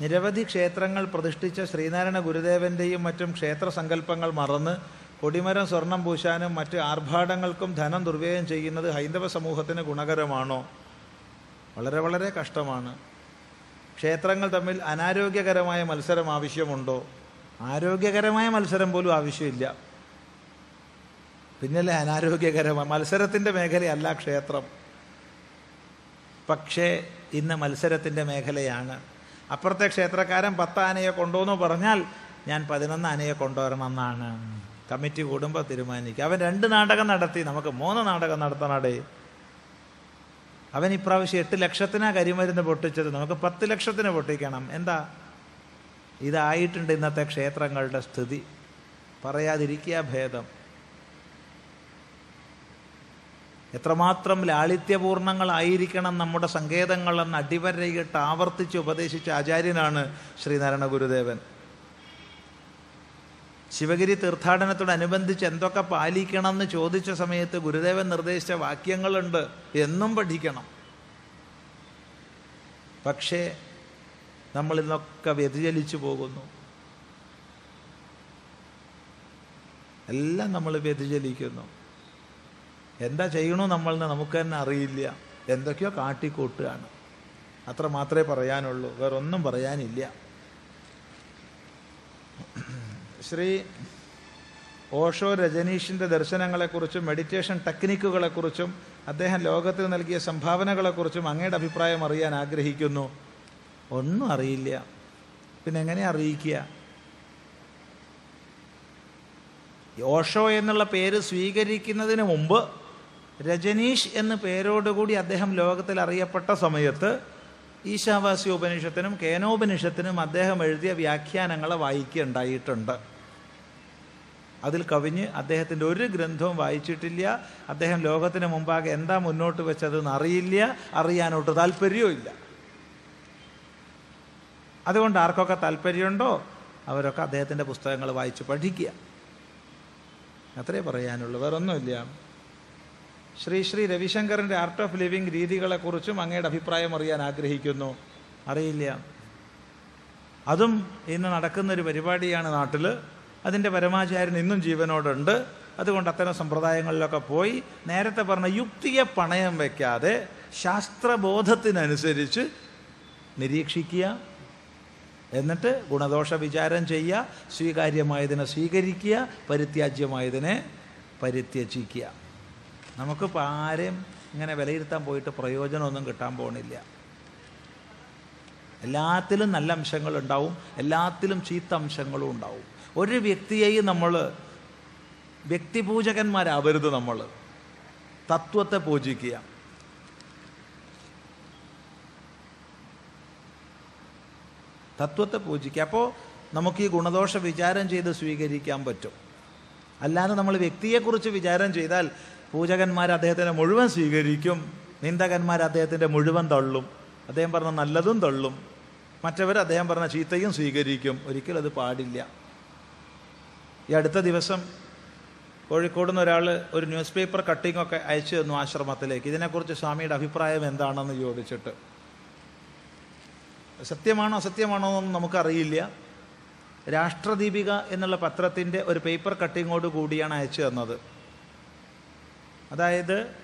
നിരവധി ക്ഷേത്രങ്ങൾ പ്രതിഷ്ഠിച്ച ശ്രീനാരായണ ഗുരുദേവന്റെയും മറ്റും ക്ഷേത്ര സങ്കല്പങ്ങൾ മറന്ന് കൊടിമരം സ്വർണം പൂശാനും മറ്റ് ആർഭാടങ്ങൾക്കും ധനം ദുർവ്യയം ചെയ്യുന്നത് ഹൈന്ദവ സമൂഹത്തിന് ഗുണകരമാണോ? വളരെ വളരെ കഷ്ടമാണ്. ക്ഷേത്രങ്ങൾ തമ്മിൽ അനാരോഗ്യകരമായ മത്സരം ആവശ്യമുണ്ടോ? ആരോഗ്യകരമായ മത്സരം പോലും ആവശ്യമില്ല. പിന്നല്ലേ അനാരോഗ്യകരമായ മത്സരത്തിന്റെ മേഖലയല്ല ക്ഷേത്രം. പക്ഷേ ഇന്ന് മത്സരത്തിന്റെ മേഖലയാണ്. അപ്പുറത്തെ ക്ഷേത്രക്കാരൻ പത്ത് ആനയെ കൊണ്ടുവന്നു പറഞ്ഞാൽ ഞാൻ പതിനൊന്ന് ആനയെ കൊണ്ടുവരണമെന്നാണ്. കമ്മിറ്റി കൂടുമ്പോൾ തീരുമാനിക്കുക അവൻ രണ്ട് നാടകം നടത്തി. നമുക്ക് മൂന്ന് നാടകം നടത്തണടേ. അവൻ ഇപ്രാവശ്യം എട്ട് ലക്ഷത്തിനാ കരിമരുന്ന് പൊട്ടിച്ചത്. നമുക്ക് പത്ത് ലക്ഷത്തിന് പൊട്ടിക്കണം. എന്താ? ഇതായിട്ടുണ്ട് ഇന്നത്തെ ക്ഷേത്രങ്ങളുടെ സ്ഥിതി. പറയാതിരിക്കുക ഭേദം. എത്രമാത്രം ലാളിത്യപൂർണങ്ങളായിരിക്കണം നമ്മുടെ സങ്കേതങ്ങളെന്ന് അടിവരയിട്ട് ആവർത്തിച്ച് ഉപദേശിച്ച ആചാര്യനാണ് ശ്രീനാരായണ ഗുരുദേവൻ. ശിവഗിരി തീർത്ഥാടനത്തോടനുബന്ധിച്ച് എന്തൊക്കെ പാലിക്കണം എന്ന് ചോദിച്ച സമയത്ത് ഗുരുദേവൻ നിർദ്ദേശിച്ച വാക്യങ്ങളുണ്ട് എന്നും പഠിക്കണം. പക്ഷേ നമ്മൾ ഇന്നൊക്കെ വ്യതിചലിച്ചു പോകുന്നു. എല്ലാം നമ്മൾ വ്യതിചലിക്കുന്നു. എന്താ ചെയ്യണോ നമ്മളെന്ന് നമുക്ക് തന്നെ അറിയില്ല. എന്തൊക്കെയോ കാട്ടിക്കൂട്ടുകയാണ്. അത്ര മാത്രമേ പറയാനുള്ളൂ. വേറൊന്നും പറയാനില്ല. ശ്രീ ഓഷോ രജനീഷിന്റെ ദർശനങ്ങളെക്കുറിച്ചും മെഡിറ്റേഷൻ ടെക്നിക്കുകളെക്കുറിച്ചും അദ്ദേഹം ലോകത്തിന് നൽകിയ സംഭാവനകളെക്കുറിച്ചും അങ്ങയുടെ അഭിപ്രായം അറിയാൻ ആഗ്രഹിക്കുന്നു. ഒന്നും അറിയില്ല. പിന്നെ എങ്ങനെ അറിയിക്കുക? ഓഷോ എന്നുള്ള പേര് സ്വീകരിക്കുന്നതിന് മുമ്പ് രജനീഷ് എന്ന പേരോടുകൂടി അദ്ദേഹം ലോകത്തിൽ അറിയപ്പെട്ട സമയത്ത് ഈശാവാസി ഉപനിഷത്തിനും കേനോപനിഷത്തിനും അദ്ദേഹം എഴുതിയ വ്യാഖ്യാനങ്ങൾ വായിക്കുകയുണ്ടായിട്ടുണ്ട്. അതിൽ കവിഞ്ഞ് അദ്ദേഹത്തിന്റെ ഒരു ഗ്രന്ഥവും വായിച്ചിട്ടില്ല. അദ്ദേഹം ലോകത്തിന് മുമ്പാകെ എന്താ മുന്നോട്ട് വെച്ചതെന്ന് അറിയില്ല. അറിയാനോട്ട് താല്പര്യവും ഇല്ല അതുകൊണ്ട് ആർക്കൊക്കെ താല്പര്യമുണ്ടോ? അവരൊക്കെ അദ്ദേഹത്തിന്റെ പുസ്തകങ്ങൾ വായിച്ച് പഠിക്കുക. അത്രേ പറയാനുള്ളൂ. വേറൊന്നുമില്ല. ശ്രീ ശ്രീ രവിശങ്കറിന്റെ ആർട്ട് ഓഫ് ലിവിങ് രീതികളെക്കുറിച്ചും അങ്ങയുടെ അഭിപ്രായം അറിയാൻ ആഗ്രഹിക്കുന്നു. അറിയില്ല. അതും ഇന്ന് നടക്കുന്നൊരു പരിപാടിയാണ് നാട്ടിൽ അതിന്റെ പരമാചാര്യൻ ഇന്നും ജീവനോടുണ്ട്. അതുകൊണ്ട് അത്തരം സമ്പ്രദായങ്ങളിലൊക്കെ പോയി നേരത്തെ പറഞ്ഞ യുക്തിയെ പണയം വയ്ക്കാതെ ശാസ്ത്രബോധത്തിനനുസരിച്ച് നിരീക്ഷിക്കുക. എന്നിട്ട് ഗുണദോഷ വിചാരം ചെയ്യുക. സ്വീകാര്യമായതിനെ സ്വീകരിക്കുക. പരിത്യാജ്യമായതിനെ പരിത്യജിക്കുക. നമുക്കിപ്പോൾ ആരെയും ഇങ്ങനെ വിലയിരുത്താൻ പോയിട്ട് പ്രയോജനമൊന്നും കിട്ടാൻ പോകണില്ല എല്ലാത്തിലും നല്ല അംശങ്ങളുണ്ടാവും എല്ലാത്തിലും ചീത്ത അംശങ്ങളും ഉണ്ടാവും. ഒരു വ്യക്തിയെയും നമ്മൾ വ്യക്തിപൂജകന്മാരാവരുത് നമ്മൾ തത്വത്തെ പൂജിക്കുക. തത്വത്തെ പൂജിക്കുക. അപ്പോൾ നമുക്ക് ഈ ഗുണദോഷ വിചാരം ചെയ്ത് സ്വീകരിക്കാൻ പറ്റും. അല്ലാതെ നമ്മൾ വ്യക്തിയെക്കുറിച്ച് വിചാരം ചെയ്താൽ പൂജകന്മാർ അദ്ദേഹത്തിന്റെ മുഴുവൻ സ്വീകരിക്കും. നിന്ദകന്മാർ അദ്ദേഹത്തിന്റെ മുഴുവൻ തള്ളും. അദ്ദേഹം പറഞ്ഞ നല്ലതും തള്ളും. മറ്റവർ അദ്ദേഹം പറഞ്ഞ ചീത്തയും സ്വീകരിക്കും. ഒരിക്കലും അത് പാടില്ല. ഈ അടുത്ത ദിവസം കോഴിക്കോട് നിന്ന് ഒരാൾ ഒരു ന്യൂസ് പേപ്പർ കട്ടിംഗ് ഒക്കെ അയച്ചു തന്നു ആശ്രമത്തിലേക്ക്. ഇതിനെക്കുറിച്ച് സ്വാമിയുടെ അഭിപ്രായം എന്താണെന്ന് ചോദിച്ചിട്ട്. സത്യമാണോ അസത്യമാണോ എന്നൊന്നും നമുക്കറിയില്ല. രാഷ്ട്രദീപിക എന്നുള്ള പത്രത്തിന്റെ ഒരു പേപ്പർ കട്ടിങ്ങോട് കൂടിയാണ് അയച്ചു തന്നത്. അതായത്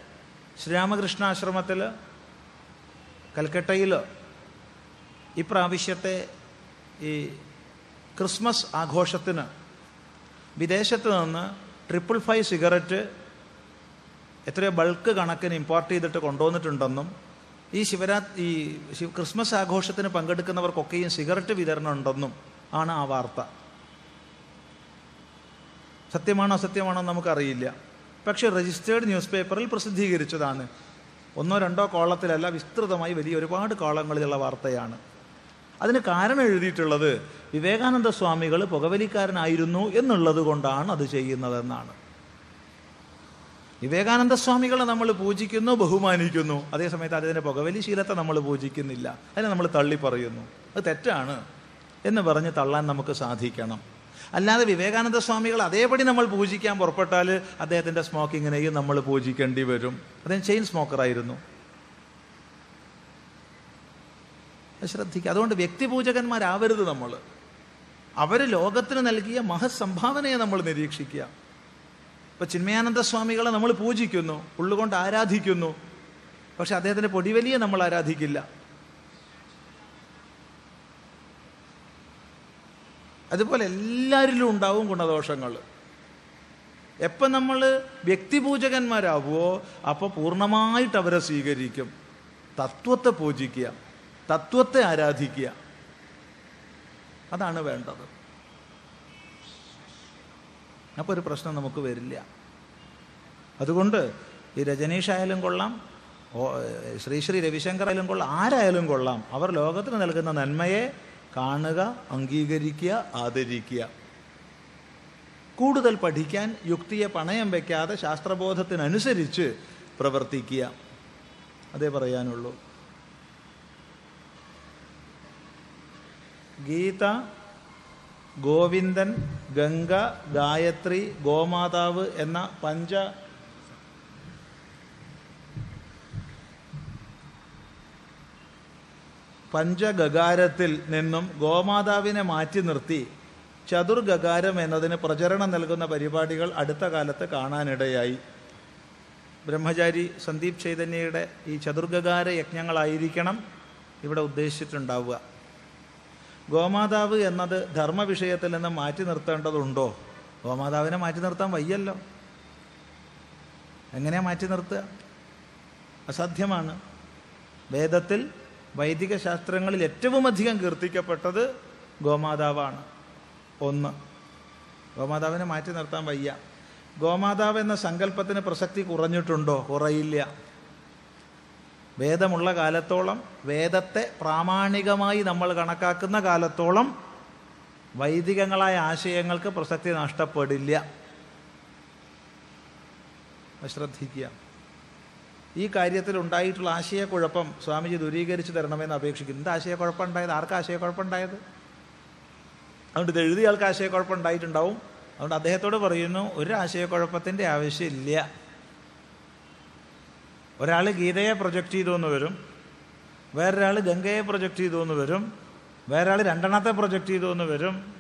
ശ്രീരാമകൃഷ്ണാശ്രമത്തിൽ കൽക്കട്ടയിൽ ഇപ്രാവശ്യത്തെ ഈ ക്രിസ്മസ് ആഘോഷത്തിന് വിദേശത്ത് നിന്ന് ട്രിപ്പിൾ ഫൈവ് സിഗരറ്റ് എത്രയോ ബൾക്ക് കണക്കിന് ഇമ്പോർട്ട് ചെയ്തിട്ട് കൊണ്ടുവന്നിട്ടുണ്ടെന്നും ഈ ശിവരാ ഈ ക്രിസ്മസ് ആഘോഷത്തിന് പങ്കെടുക്കുന്നവർക്കൊക്കെയും സിഗരറ്റ് വിതരണം ഉണ്ടെന്നും ആണ് ആ വാർത്ത. സത്യമാണോ അസത്യമാണോ നമുക്കറിയില്ല. പക്ഷേ രജിസ്റ്റേർഡ് ന്യൂസ് പേപ്പറിൽ പ്രസിദ്ധീകരിച്ചതാണ്. ഒന്നോ രണ്ടോ കോളത്തിലല്ല വിസ്തൃതമായി വലിയ ഒരുപാട് കോളങ്ങളിലുള്ള വാർത്തയാണ്. അതിന് കാരണം എഴുതിയിട്ടുള്ളത് വിവേകാനന്ദ സ്വാമികൾ പുകവലിക്കാരനായിരുന്നു എന്നുള്ളത് കൊണ്ടാണ് അത് ചെയ്യുന്നതെന്നാണ്. വിവേകാനന്ദ സ്വാമികളെ നമ്മൾ പൂജിക്കുന്നു ബഹുമാനിക്കുന്നു. അതേസമയത്ത് അതിന്റെ പുകവലി ശീലത്തെ നമ്മൾ പൂജിക്കുന്നില്ല. അതിനെ നമ്മൾ തള്ളി പറയുന്നു അത് തെറ്റാണ് എന്ന് പറഞ്ഞ് തള്ളാൻ നമുക്ക് സാധിക്കണം. അല്ലാതെ വിവേകാനന്ദ സ്വാമികൾ അതേപടി നമ്മൾ പൂജിക്കാൻ പുറപ്പെട്ടാൽ അദ്ദേഹത്തിന്റെ സ്മോക്കിങ്ങിനെയും നമ്മൾ പൂജിക്കേണ്ടി വരും. അദ്ദേഹം ചെയിൻ സ്മോക്കറായിരുന്നു ശ്രദ്ധിക്കുക. അതുകൊണ്ട് വ്യക്തിപൂജകന്മാരാവരുത് നമ്മൾ. അവർ ലോകത്തിന് നൽകിയ മഹസംഭാവനയെ നമ്മൾ നിരീക്ഷിക്കുക. ഇപ്പൊ ചിന്മയാനന്ദ സ്വാമികളെ നമ്മൾ പൂജിക്കുന്നു ഉള്ളുകൊണ്ട് ആരാധിക്കുന്നു. പക്ഷെ അദ്ദേഹത്തിന്റെ പൊടിവലിയെ നമ്മൾ ആരാധിക്കില്ല. അതുപോലെ എല്ലാവരിലും ഉണ്ടാവും ഗുണദോഷങ്ങൾ. എപ്പം നമ്മൾ വ്യക്തിപൂജകന്മാരാവുമോ അപ്പോൾ പൂർണമായിട്ട് അവരെ സ്വീകരിക്കും. തത്വത്തെ പൂജിക്കുക തത്വത്തെ ആരാധിക്കുക. അതാണ് വേണ്ടത്. അപ്പോൾ ഒരു പ്രശ്നം നമുക്ക് വരില്ല. അതുകൊണ്ട് ഈ രജനീഷ് ആയാലും കൊള്ളാം ശ്രീ ശ്രീ രവിശങ്കർ ആയാലും കൊള്ളാം ആരായാലും കൊള്ളാം. അവർ ലോകത്തിന് നൽകുന്ന നന്മയെ കാണുക അംഗീകരിക്കുക ആദരിക്കുക. കൂടുതൽ പഠിക്കാൻ യുക്തിയെ പണയം വയ്ക്കാതെ ശാസ്ത്രബോധത്തിനനുസരിച്ച് പ്രവർത്തിക്കുക. അതേ പറയാനുള്ളൂ. ഗീത ഗോവിന്ദൻ ഗംഗ ഗായത്രി ഗോമാതാവ് എന്ന പഞ്ച പഞ്ചഗകാരത്തിൽ നിന്നും ഗോമാതാവിനെ മാറ്റി നിർത്തി ചതുർഗകാരം എന്നതിന് പ്രചരണം നൽകുന്ന പരിപാടികൾ അടുത്ത കാലത്ത് കാണാനിടയായി. ബ്രഹ്മചാരി സന്ദീപ് ചൈതന്യയുടെ ഈ ചതുർഗകാര യജ്ഞങ്ങളായിരിക്കണം ഇവിടെ ഉദ്ദേശിച്ചിട്ടുണ്ടാവുക. ഗോമാതാവ് എന്നത് ധർമ്മ വിഷയത്തിൽ നിന്ന് മാറ്റി നിർത്തേണ്ടതുണ്ടോ? ഗോമാതാവിനെ മാറ്റി നിർത്താൻ വയ്യല്ലോ. എങ്ങനെയാണ് മാറ്റി നിർത്തുക? അസാധ്യമാണ്. വേദത്തിൽ വൈദിക ശാസ്ത്രങ്ങളിൽ ഏറ്റവും അധികം കീർത്തിക്കപ്പെട്ടത് ഗോമാതാവാണ്. ഒന്ന്. ഗോമാതാവിനെ മാറ്റി നിർത്താൻ വയ്യ. ഗോമാതാവ് എന്ന സങ്കല്പത്തിന് പ്രസക്തി കുറഞ്ഞിട്ടുണ്ടോ? കുറയില്ല. വേദമുള്ള കാലത്തോളം വേദത്തെ പ്രാമാണികമായി നമ്മൾ കണക്കാക്കുന്ന കാലത്തോളം വൈദികങ്ങളായ ആശയങ്ങൾക്ക് പ്രസക്തി നഷ്ടപ്പെടില്ല. ശ്രദ്ധിക്കുക. ഈ കാര്യത്തിൽ ഉണ്ടായിട്ടുള്ള ആശയക്കുഴപ്പം സ്വാമിജി ദൂരീകരിച്ച് തരണമെന്ന് അപേക്ഷിക്കുന്നു. എന്ത് ആശയക്കുഴപ്പം ഉണ്ടായത്? ആർക്ക് ആശയക്കുഴപ്പം ഉണ്ടായത്? അതുകൊണ്ട് ഇത് എഴുതിയ ആൾക്ക് ആശയക്കുഴപ്പം ഉണ്ടായിട്ടുണ്ടാവും. അതുകൊണ്ട് അദ്ദേഹത്തോട് പറയുന്നു ഒരു ആശയക്കുഴപ്പത്തിന്റെ ആവശ്യമില്ല. ഒരാൾ ഗീതയെ പ്രൊജക്റ്റ് ചെയ്തു എന്ന് വരും. വേറൊരാൾ ഗംഗയെ പ്രൊജക്റ്റ് ചെയ്തു എന്ന് വരും. വേറൊരാൾ രണ്ടെണ്ണത്തെ പ്രൊജക്റ്റ് ചെയ്തു എന്ന് വരും.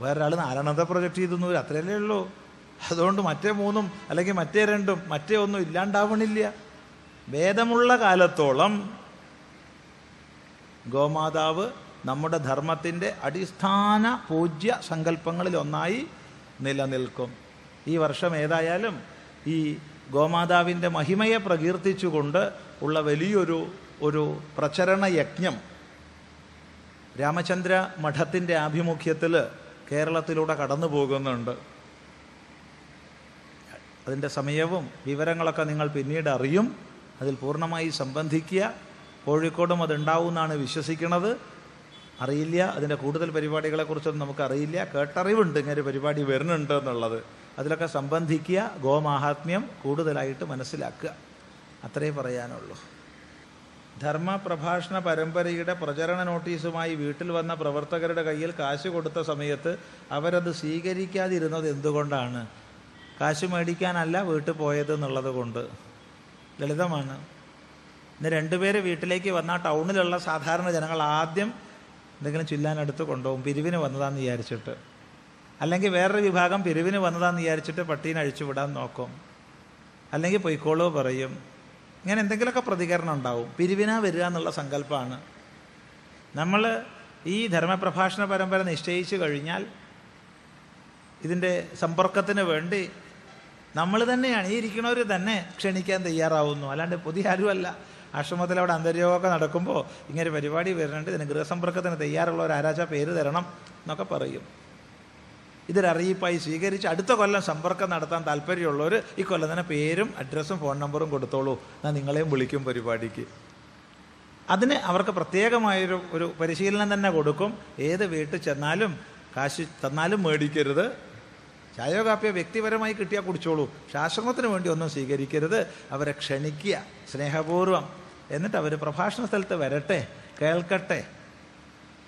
വേറൊരാൾ നാലെണ്ണത്തെ പ്രൊജക്റ്റ് ചെയ്തു എന്ന് വരും. അത്രയല്ലേ ഉള്ളൂ. അതുകൊണ്ട് മറ്റേ മൂന്നും അല്ലെങ്കിൽ മറ്റേ രണ്ടും മറ്റേ ഒന്നും ഇല്ലാണ്ടാവണില്ല. വേദമുള്ള കാലത്തോളം ഗോമാതാവ് നമ്മുടെ ധർമ്മത്തിന്റെ അടിസ്ഥാന പൂജ്യ സങ്കല്പങ്ങളിൽ ഒന്നായി നിലനിൽക്കും. ഈ വർഷം ഏതായാലും ഈ ഗോമാതാവിന്റെ മഹിമയെ പ്രകീർത്തിച്ചുകൊണ്ട് ഉള്ള വലിയൊരു ഒരു പ്രചരണ യജ്ഞം രാമചന്ദ്ര മഠത്തിന്റെ ആഭിമുഖ്യത്തിൽ കേരളത്തിലൂടെ കടന്നു പോകുന്നുണ്ട്. അതിന്റെ സമയവും വിവരങ്ങളൊക്കെ നിങ്ങൾ പിന്നീട് അറിയും. അതിൽ പൂർണമായി സംബന്ധിക്കുക. കോഴിക്കോടും അതുണ്ടാവും എന്നാണ് വിശ്വസിക്കുന്നത് അറിയില്ല. അതിന്റെ കൂടുതൽ പരിപാടികളെക്കുറിച്ചൊന്നും നമുക്ക് അറിയില്ല കേട്ടറിവുണ്ട് ഇങ്ങനെ പരിപാടി വരുന്നുണ്ട് എന്നുള്ളത്. അതിലൊക്കെ സംബന്ധിക്കുക ഗോമാഹാത്മ്യം കൂടുതലായിട്ട് മനസ്സിലാക്കുക. അത്രേ പറയാനുള്ളൂ. ധർമ്മ പ്രഭാഷണ പരമ്പരയുടെ പ്രചരണ നോട്ടീസുമായി വീട്ടിൽ വന്ന പ്രവർത്തകരുടെ കയ്യിൽ കാശ് കൊടുത്ത സമയത്ത് അവരത് സ്വീകരിക്കാതിരുന്നത് എന്തുകൊണ്ടാണ്? കാശ് മേടിക്കാനല്ല വീട്ടിൽ പോയത് എന്നുള്ളത് കൊണ്ട്. ലളിതമാണ്. ഇന്ന് രണ്ടുപേര് വീട്ടിലേക്ക് വന്നാൽ ടൗണിലുള്ള സാധാരണ ജനങ്ങൾ ആദ്യം എന്തെങ്കിലും ചില്ലാനടുത്ത് കൊണ്ടുപോകും. പിരിവിന് വന്നതാന്ന് വിചാരിച്ചിട്ട്. അല്ലെങ്കിൽ വേറൊരു വിഭാഗം പിരിവിന് വന്നതാന്ന് വിചാരിച്ചിട്ട് പട്ടീനെ അഴിച്ചു വിടാൻ നോക്കും. അല്ലെങ്കിൽ പൊയ്ക്കോളോ പറയും. ഇങ്ങനെ എന്തെങ്കിലുമൊക്കെ പ്രതികരണം ഉണ്ടാവും. പിരിവിനാ വരിക എന്നുള്ള സങ്കല്പമാണ്. നമ്മൾ ഈ ധർമ്മപ്രഭാഷണ പരമ്പര നിശ്ചയിച്ചു കഴിഞ്ഞാൽ ഇതിന്റെ സമ്പർക്കത്തിന് വേണ്ടി നമ്മൾ തന്നെയാണ് ഈ ഇരിക്കുന്നവർ തന്നെ ക്ഷണിക്കാൻ തയ്യാറാവുന്നു. അല്ലാണ്ട് പുതിയ ആരുമല്ല. ആശ്രമത്തിൽ അവിടെ അന്തര്യോഗമൊക്കെ നടക്കുമ്പോൾ ഇങ്ങനെ പരിപാടി വരുന്നുണ്ട്. ഇതിന് ഗൃഹസമ്പർക്കത്തിന് തയ്യാറുള്ള ഒരു ആരാച്ച പേര് തരണം എന്നൊക്കെ പറയും. ഇതൊരറിയിപ്പായി സ്വീകരിച്ച് അടുത്ത കൊല്ലം സമ്പർക്കം നടത്താൻ താല്പര്യമുള്ളവർ ഈ കൊല്ലം തന്നെ പേരും അഡ്രസ്സും ഫോൺ നമ്പറും കൊടുത്തോളൂ. ഞാൻ നിങ്ങളെയും വിളിക്കും പരിപാടിക്ക്. അതിന് അവർക്ക് പ്രത്യേകമായൊരു ഒരു പരിശീലനം തന്നെ കൊടുക്കും. ഏത് വീട്ടിൽ ചെന്നാലും കാശ് തന്നാലും മേടിക്കരുത്. ചായയോ കാപ്പിയോ വ്യക്തിപരമായി കിട്ടിയാൽ കുടിച്ചോളൂ. ആശ്രമത്തിന് വേണ്ടി ഒന്നും സ്വീകരിക്കരുത്. അവരെ ക്ഷണിക്കുക സ്നേഹപൂർവം എന്നിട്ട് അവർ പ്രഭാഷണ സ്ഥലത്ത് വരട്ടെ കേൾക്കട്ടെ.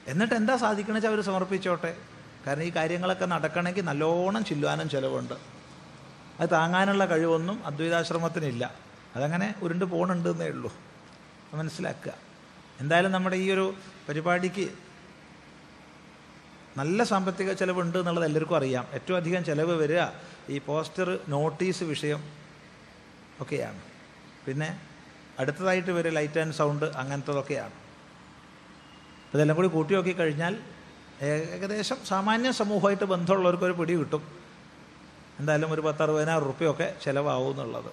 എന്നിട്ട് എന്താ സാധിക്കണമെന്ന് വെച്ചാൽ അവർ സമർപ്പിച്ചോട്ടെ? കാരണം ഈ കാര്യങ്ങളൊക്കെ നടക്കണമെങ്കിൽ നല്ലോണം ചില്ലുവാനും ചിലവുണ്ട്. അത് താങ്ങാനുള്ള കഴിവൊന്നും അദ്വൈതാശ്രമത്തിനില്ല. അതങ്ങനെ ഉരുണ്ട് പോകണുണ്ടെന്നേ ഉള്ളൂ. മനസ്സിലാക്കുക. എന്തായാലും നമ്മുടെ ഈ ഒരു പരിപാടിക്ക് നല്ല സാമ്പത്തിക ചിലവുണ്ട് എന്നുള്ളത് എല്ലാവർക്കും അറിയാം. ഏറ്റവും അധികം ചിലവ് വരിക ഈ പോസ്റ്റർ നോട്ടീസ് വിഷയം ഒക്കെയാണ്. പിന്നെ അടുത്തതായിട്ട് വരിക ലൈറ്റ് ആൻഡ് സൗണ്ട് അങ്ങനത്തതൊക്കെയാണ്. ഇതെല്ലാം കൂടി കൂട്ടി നോക്കി കഴിഞ്ഞാൽ ഏകദേശം സാമാന്യ സമൂഹമായിട്ട് ബന്ധമുള്ളവർക്ക് ഒരു പിടി കിട്ടും. എന്തായാലും ഒരു പത്തറുപതിനായിരം റുപ്യൊക്കെ ചിലവാവും എന്നുള്ളത്.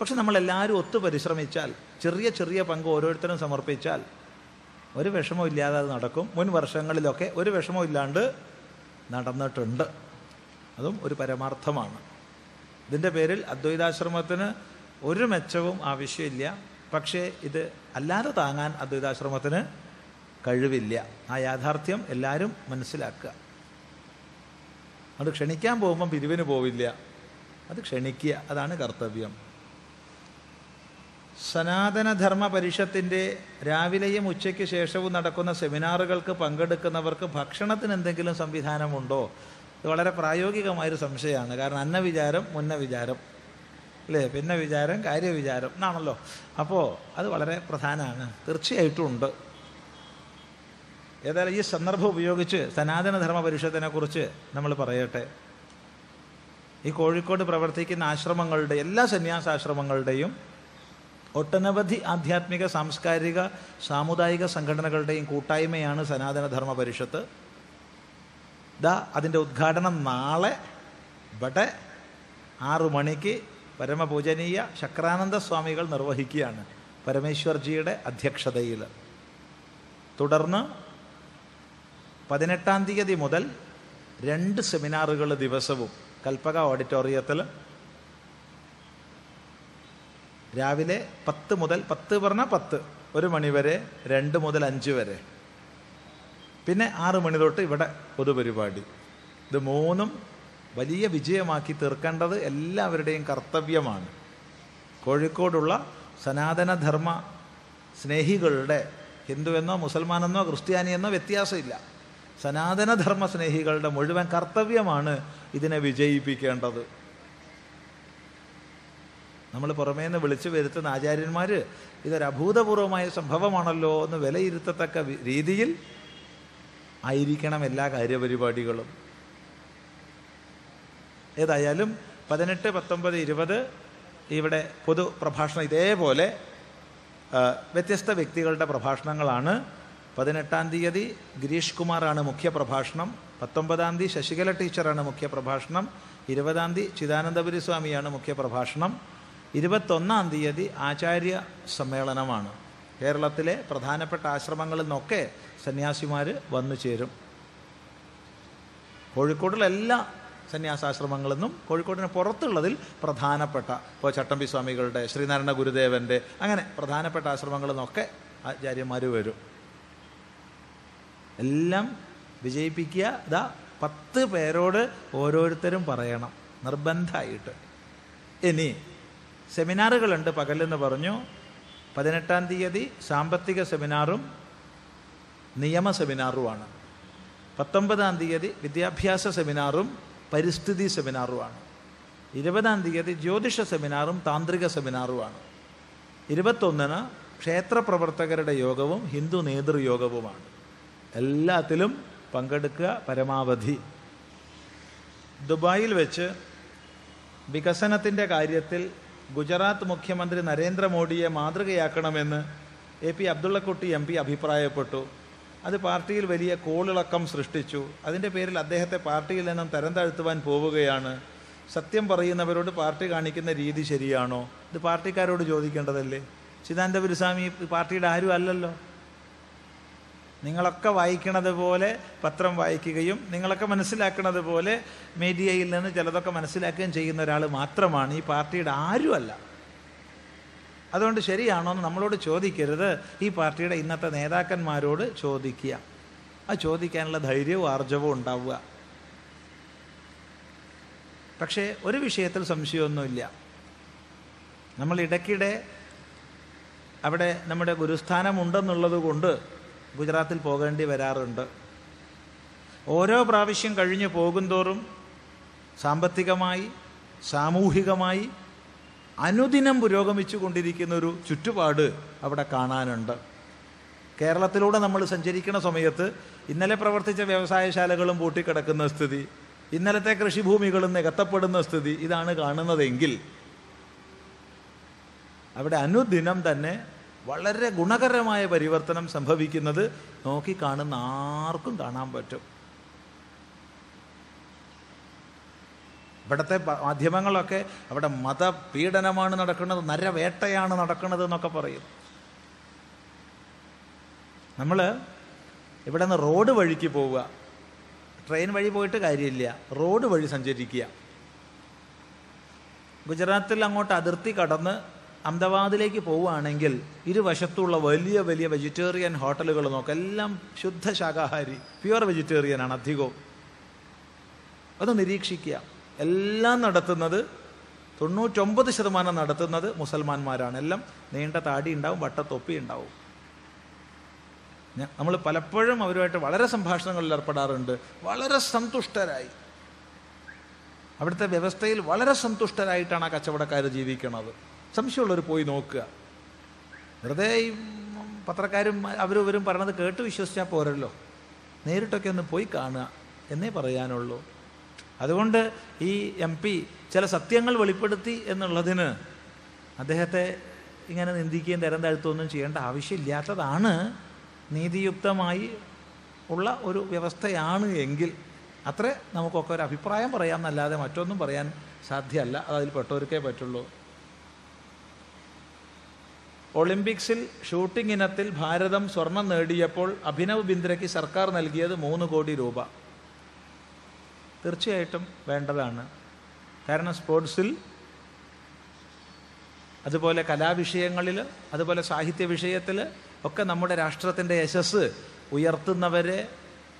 പക്ഷെ നമ്മളെല്ലാവരും ഒത്തു പരിശ്രമിച്ചാൽ ചെറിയ ചെറിയ പങ്ക് ഓരോരുത്തരും സമർപ്പിച്ചാൽ ഒരു വിഷമവും ഇല്ലാതെ അത് നടക്കും. മുൻ വർഷങ്ങളിലൊക്കെ ഒരു വിഷമവും ഇല്ലാണ്ട് നടന്നിട്ടുണ്ട്. അതും ഒരു പരമാർത്ഥമാണ്. ഇതിന്റെ പേരിൽ അദ്വൈതാശ്രമത്തിന് ഒരു മെച്ചവും ആവശ്യമില്ല. പക്ഷേ ഇത് അല്ലാതെ താങ്ങാൻ അദ്വൈതാശ്രമത്തിന് കഴിവില്ല. ആ യാഥാർത്ഥ്യം എല്ലാവരും മനസ്സിലാക്കുക. അത് ക്ഷണിക്കാൻ പോകുമ്പം പിരിവിന് പോവില്ല. അത് ക്ഷണിക്കുക. അതാണ് കർത്തവ്യം. സനാതനധർമ്മ പരിഷത്തിന്റെ രാവിലെയും ഉച്ചയ്ക്ക് ശേഷവും നടക്കുന്ന സെമിനാറുകൾക്ക് പങ്കെടുക്കുന്നവർക്ക് ഭക്ഷണത്തിന് എന്തെങ്കിലും സംവിധാനമുണ്ടോ? ഇത് വളരെ പ്രായോഗികമായൊരു സംശയമാണ്. കാരണം അന്ന വിചാരം മുന്ന വിചാരം. അല്ലേ? പിന്നെ വിചാരം കാര്യവിചാരം എന്നാണല്ലോ. അപ്പോൾ അത് വളരെ പ്രധാനമാണ്. തീർച്ചയായിട്ടും ഉണ്ട്. ഏതായാലും ഈ സന്ദർഭം ഉപയോഗിച്ച് സനാതനധർമ്മ പരിഷത്തിനെക്കുറിച്ച് നമ്മൾ പറയട്ടെ. ഈ കോഴിക്കോട് പ്രവർത്തിക്കുന്ന ആശ്രമങ്ങളുടെ എല്ലാ സന്യാസാശ്രമങ്ങളുടെയും ഒട്ടനവധി ആധ്യാത്മിക സാംസ്കാരിക സാമുദായിക സംഘടനകളുടെയും കൂട്ടായ്മയാണ് സനാതനധർമ്മ പരിഷത്ത് ദാ അതിന്റെ ഉദ്ഘാടനം നാളെ ഇവിടെ ആറു മണിക്ക് പരമപൂജനീയ ശക്രാനന്ദ സ്വാമികൾ നിർവഹിക്കുകയാണ് പരമേശ്വർജിയുടെ അധ്യക്ഷതയിൽ. തുടർന്ന് പതിനെട്ടാം തീയതി മുതൽ രണ്ട് സെമിനാറുകൾ ദിവസവും കൽപ്പക ഓഡിറ്റോറിയത്തിൽ രാവിലെ പത്ത് മുതൽ പത്ത് പറഞ്ഞാൽ പത്ത്. ഒരു മണിവരെ രണ്ട് മുതൽ അഞ്ച് വരെ. പിന്നെ ആറ് മണി തൊട്ട് ഇവിടെ പൊതുപരിപാടി. ഇത് മൂന്നും വലിയ വിജയമാക്കി തീർക്കേണ്ടത് എല്ലാവരുടെയും കർത്തവ്യമാണ്. കോഴിക്കോടുള്ള സനാതനധർമ്മ സ്നേഹികളുടെ ഹിന്ദുവെന്നോ മുസൽമാനെന്നോ ക്രിസ്ത്യാനിയെന്നോ വ്യത്യാസമില്ല. സനാതനധർമ്മ സ്നേഹികളുടെ മുഴുവൻ കർത്തവ്യമാണ് ഇതിനെ വിജയിപ്പിക്കേണ്ടത്. നമ്മൾ പുറമേ നിന്ന് വിളിച്ചു വരുത്തുന്ന ആചാര്യന്മാർ ഇതൊരു അഭൂതപൂർവമായ സംഭവമാണല്ലോ എന്ന് വിലയിരുത്തത്തക്ക രീതിയിൽ ആയിരിക്കണം എല്ലാ കാര്യപരിപാടികളും. ഏതായാലും പതിനെട്ട് പത്തൊമ്പത് ഇരുപത് ഇവിടെ പൊതു പ്രഭാഷണം ഇതേപോലെ വ്യത്യസ്ത വ്യക്തികളുടെ പ്രഭാഷണങ്ങളാണ്. പതിനെട്ടാം തീയതി ഗിരീഷ് കുമാറാണ് മുഖ്യ പ്രഭാഷണം. പത്തൊമ്പതാം തീയതി ശശികല ടീച്ചറാണ് മുഖ്യ പ്രഭാഷണം. ഇരുപതാം തീയതി ചിദാനന്ദപുരി സ്വാമിയാണ് മുഖ്യ പ്രഭാഷണം. ഇരുപത്തൊന്നാം തീയതി ആചാര്യ സമ്മേളനമാണ്. കേരളത്തിലെ പ്രധാനപ്പെട്ട ആശ്രമങ്ങളിൽ നിന്നൊക്കെ സന്യാസിമാർ വന്നു ചേരും. കോഴിക്കോടുള്ള എല്ലാ സന്യാസാശ്രമങ്ങളിൽ നിന്നും കോഴിക്കോടിന് പുറത്തുള്ളതിൽ പ്രധാനപ്പെട്ട ഇപ്പോൾ ചട്ടമ്പി സ്വാമികളുടെ ശ്രീനാരായണ ഗുരുദേവന്റെ അങ്ങനെ പ്രധാനപ്പെട്ട ആശ്രമങ്ങളിൽ നിന്നൊക്കെ ആചാര്യന്മാർ വരും. എല്ലാം വിജയിപ്പിക്കുക ഇതാ പത്ത് പേരോട് ഓരോരുത്തരും പറയണം നിർബന്ധമായിട്ട്. ഇനി സെമിനാറുകളുണ്ട് പകലെന്ന് പറഞ്ഞു. പതിനെട്ടാം തീയതി സാമ്പത്തിക സെമിനാറും നിയമ സെമിനാറുമാണ്. പത്തൊമ്പതാം തീയതി വിദ്യാഭ്യാസ സെമിനാറും പരിസ്ഥിതി സെമിനാറുമാണ്. ഇരുപതാം തീയതി ജ്യോതിഷ സെമിനാറും താന്ത്രിക സെമിനാറുമാണ്. ഇരുപത്തൊന്നിന് ക്ഷേത്രപ്രവർത്തകരുടെ യോഗവും ഹിന്ദു നേതൃയോഗവുമാണ്. എല്ലാത്തിലും പങ്കെടുക്കുക പരമാവധി. ദുബായിൽ വെച്ച് വികസനത്തിന്റെ കാര്യത്തിൽ ഗുജറാത്ത് മുഖ്യമന്ത്രി നരേന്ദ്രമോദിയെ മാതൃകയാക്കണമെന്ന് എ പി അബ്ദുള്ളക്കുട്ടി എം പി അഭിപ്രായപ്പെട്ടു. അത് പാർട്ടിയിൽ വലിയ കോളിളക്കം സൃഷ്ടിച്ചു. അതിന്റെ പേരിൽ അദ്ദേഹത്തെ പാർട്ടിയിൽ നിന്നും തരം താഴ്ത്തുവാൻ പോവുകയാണ്. സത്യം പറയുന്നവരോട് പാർട്ടി കാണിക്കുന്ന രീതി ശരിയാണോ? ഇത് പാർട്ടിക്കാരോട് ചോദിക്കേണ്ടതല്ലേ? ചിദാനന്ദപുരസ്വാമി പാർട്ടിയുടെ ആരും അല്ലല്ലോ. നിങ്ങളൊക്കെ വായിക്കണത് പോലെ പത്രം വായിക്കുകയും നിങ്ങളൊക്കെ മനസ്സിലാക്കണത് പോലെ മീഡിയയിൽ നിന്ന് ചിലതൊക്കെ മനസ്സിലാക്കുകയും ചെയ്യുന്ന ഒരാൾ മാത്രമാണ് ഈ പാർട്ടിയുടെ ആരുമല്ല. അതുകൊണ്ട് ശരിയാണോ എന്ന് നമ്മളോട് ചോദിക്കരുത്. ഈ പാർട്ടിയുടെ ഇന്നത്തെ നേതാക്കന്മാരോട് ചോദിക്കുക. ആ ചോദിക്കാനുള്ള ധൈര്യവും ആർജവും ഉണ്ടാവുക. പക്ഷേ ഒരു വിഷയത്തിൽ സംശയമൊന്നുമില്ല. നമ്മൾ ഇടയ്ക്കിടെ അവിടെ നമ്മുടെ ഗുരുസ്ഥാനമുണ്ടെന്നുള്ളത് കൊണ്ട് ഗുജറാത്തിൽ പോകേണ്ടി വരാറുണ്ട്. ഓരോ പ്രാവശ്യം കഴിഞ്ഞു പോകുന്തോറും സാമ്പത്തികമായി സാമൂഹികമായി അനുദിനം പുരോഗമിച്ചു കൊണ്ടിരിക്കുന്ന ഒരു ചുറ്റുപാട് അവിടെ കാണാനുണ്ട്. കേരളത്തിലൂടെ നമ്മൾ സഞ്ചരിക്കുന്ന സമയത്ത് ഇന്നലെ പ്രവർത്തിച്ച വ്യവസായശാലകളും പൂട്ടിക്കിടക്കുന്ന സ്ഥിതി ഇന്നലത്തെ കൃഷിഭൂമികളും നികത്തപ്പെടുന്ന സ്ഥിതി ഇതാണ് കാണുന്നതെങ്കിൽ അവിടെ അനുദിനം തന്നെ വളരെ ഗുണകരമായ പരിവർത്തനം സംഭവിക്കുന്നത് നോക്കി കാണുന്ന ആർക്കും കാണാൻ പറ്റും. ഇവിടുത്തെ മാധ്യമങ്ങളൊക്കെ അവിടെ മതപീഡനമാണ് നടക്കുന്നത് നരവേട്ടയാണ് നടക്കുന്നത് എന്നൊക്കെ പറയും. നമ്മൾ ഇവിടെ നിന്ന് റോഡ് വഴിക്ക് പോവുക. ട്രെയിൻ വഴി പോയിട്ട് കാര്യമില്ല. റോഡ് വഴി സഞ്ചരിക്കുക. ഗുജറാത്തിൽ അങ്ങോട്ട് അതിർത്തി കടന്ന് അഹമ്മദാബാദിലേക്ക് പോവുകയാണെങ്കിൽ ഇരുവശത്തുള്ള വലിയ വലിയ വെജിറ്റേറിയൻ ഹോട്ടലുകൾ നോക്കുക എല്ലാം ശുദ്ധ ശാകാഹാരി പ്യുവർ വെജിറ്റേറിയനാണ് അധികവും. അത് നിരീക്ഷിക്കുക. എല്ലാം നടത്തുന്നത് തൊണ്ണൂറ്റൊമ്പത് ശതമാനം നടത്തുന്നത് മുസൽമാന്മാരാണ്. എല്ലാം നീണ്ട താടി ഉണ്ടാവും വട്ടത്തൊപ്പി ഉണ്ടാവും. നമ്മൾ പലപ്പോഴും അവരുമായിട്ട് വളരെ സംഭാഷണങ്ങളിൽ ഏർപ്പെടാറുണ്ട്. വളരെ സന്തുഷ്ടരായി. അവിടുത്തെ വ്യവസ്ഥയിൽ വളരെ സന്തുഷ്ടരായിട്ടാണ് ആ കച്ചവടക്കാർ ജീവിക്കുന്നത് സംശയമുള്ളവർ പോയി നോക്കുക. വെറുതെ ഈ പത്രക്കാരും അവരും ഇവരും പറയണത് കേട്ട് വിശ്വസിച്ചാൽ പോരല്ലോ. നേരിട്ടൊക്കെ ഒന്ന് പോയി കാണുക എന്നേ പറയാനുള്ളൂ. അതുകൊണ്ട് ഈ എം പി ചില സത്യങ്ങൾ വെളിപ്പെടുത്തി എന്നുള്ളതിന് അദ്ദേഹത്തെ ഇങ്ങനെ നിന്ദിക്കുകയും തരം താഴ്ത്തുകയൊന്നും ചെയ്യേണ്ട ആവശ്യമില്ലാത്തതാണ് നീതിയുക്തമായി ഉള്ള ഒരു വ്യവസ്ഥയാണ് എങ്കിൽ അത്രേ നമുക്കൊക്കെ ഒരു അഭിപ്രായം പറയാമെന്നല്ലാതെ മറ്റൊന്നും പറയാൻ സാധ്യമല്ല. അത് അതിൽ പെട്ടവർക്കേ പറ്റുള്ളൂ. ഒളിമ്പിക്സിൽ ഷൂട്ടിംഗ് ഇനത്തിൽ ഭാരതം സ്വർണം നേടിയപ്പോൾ അഭിനവ് ബിന്ദ്രയ്ക്ക് സർക്കാർ നൽകിയത് മൂന്ന് കോടി രൂപ. തീർച്ചയായിട്ടും വേണ്ടതാണ്. കാരണം സ്പോർട്സിൽ അതുപോലെ കലാവിഷയങ്ങളിൽ അതുപോലെ സാഹിത്യ വിഷയത്തിൽ ഒക്കെ നമ്മുടെ രാഷ്ട്രത്തിന്റെ യശസ് ഉയർത്തുന്നവരെ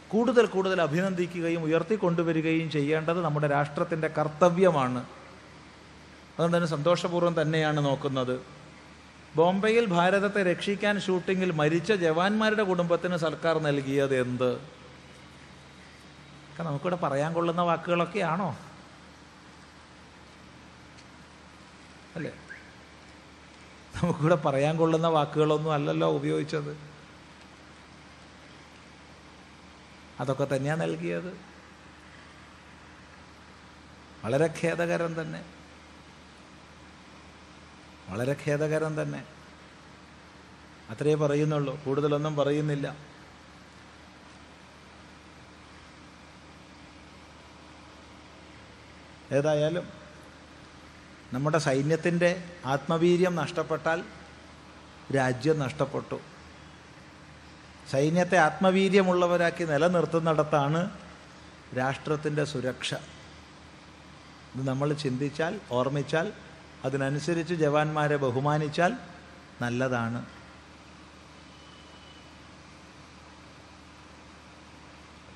കൂടുതൽ കൂടുതൽ അഭിനന്ദിക്കുകയും ഉയർത്തിക്കൊണ്ടുവരികയും ചെയ്യേണ്ടത് നമ്മുടെ രാഷ്ട്രത്തിന്റെ കർത്തവ്യമാണ്. അതുകൊണ്ട് തന്നെ സന്തോഷപൂർവം തന്നെയാണ് നോക്കുന്നത്. ബോംബെയിൽ ഭാരതത്തെ രക്ഷിക്കാൻ ഷൂട്ടിങ്ങിൽ മരിച്ച ജവാന്മാരുടെ കുടുംബത്തിന് സർക്കാർ നൽകിയത് എന്ത്? നമുക്കിവിടെ പറയാൻ കൊള്ളുന്ന വാക്കുകളൊക്കെയാണോ? അല്ലേ? നമുക്കിവിടെ പറയാൻ കൊള്ളുന്ന വാക്കുകളൊന്നും അല്ലല്ലോ ഉപയോഗിച്ചത്. അതൊക്കെ തന്നെയാണ് നൽകിയത്. വളരെ ഖേദകരം തന്നെ. വളരെ ഖേദകരം തന്നെ. അത്രേ പറയുന്നുള്ളൂ. കൂടുതലൊന്നും പറയുന്നില്ല. ഏതായാലും നമ്മുടെ സൈന്യത്തിന്റെ ആത്മവീര്യം നഷ്ടപ്പെട്ടാൽ രാജ്യം നഷ്ടപ്പെട്ടു. സൈന്യത്തെ ആത്മവീര്യമുള്ളവരാക്കി നിലനിർത്തുന്നിടത്താണ് രാഷ്ട്രത്തിന്റെ സുരക്ഷ. ഇത് നമ്മൾ ചിന്തിച്ചാൽ ഓർമ്മിച്ചാൽ അതിനനുസരിച്ച് ജവാന്മാരെ ബഹുമാനിച്ചാൽ നല്ലതാണ്.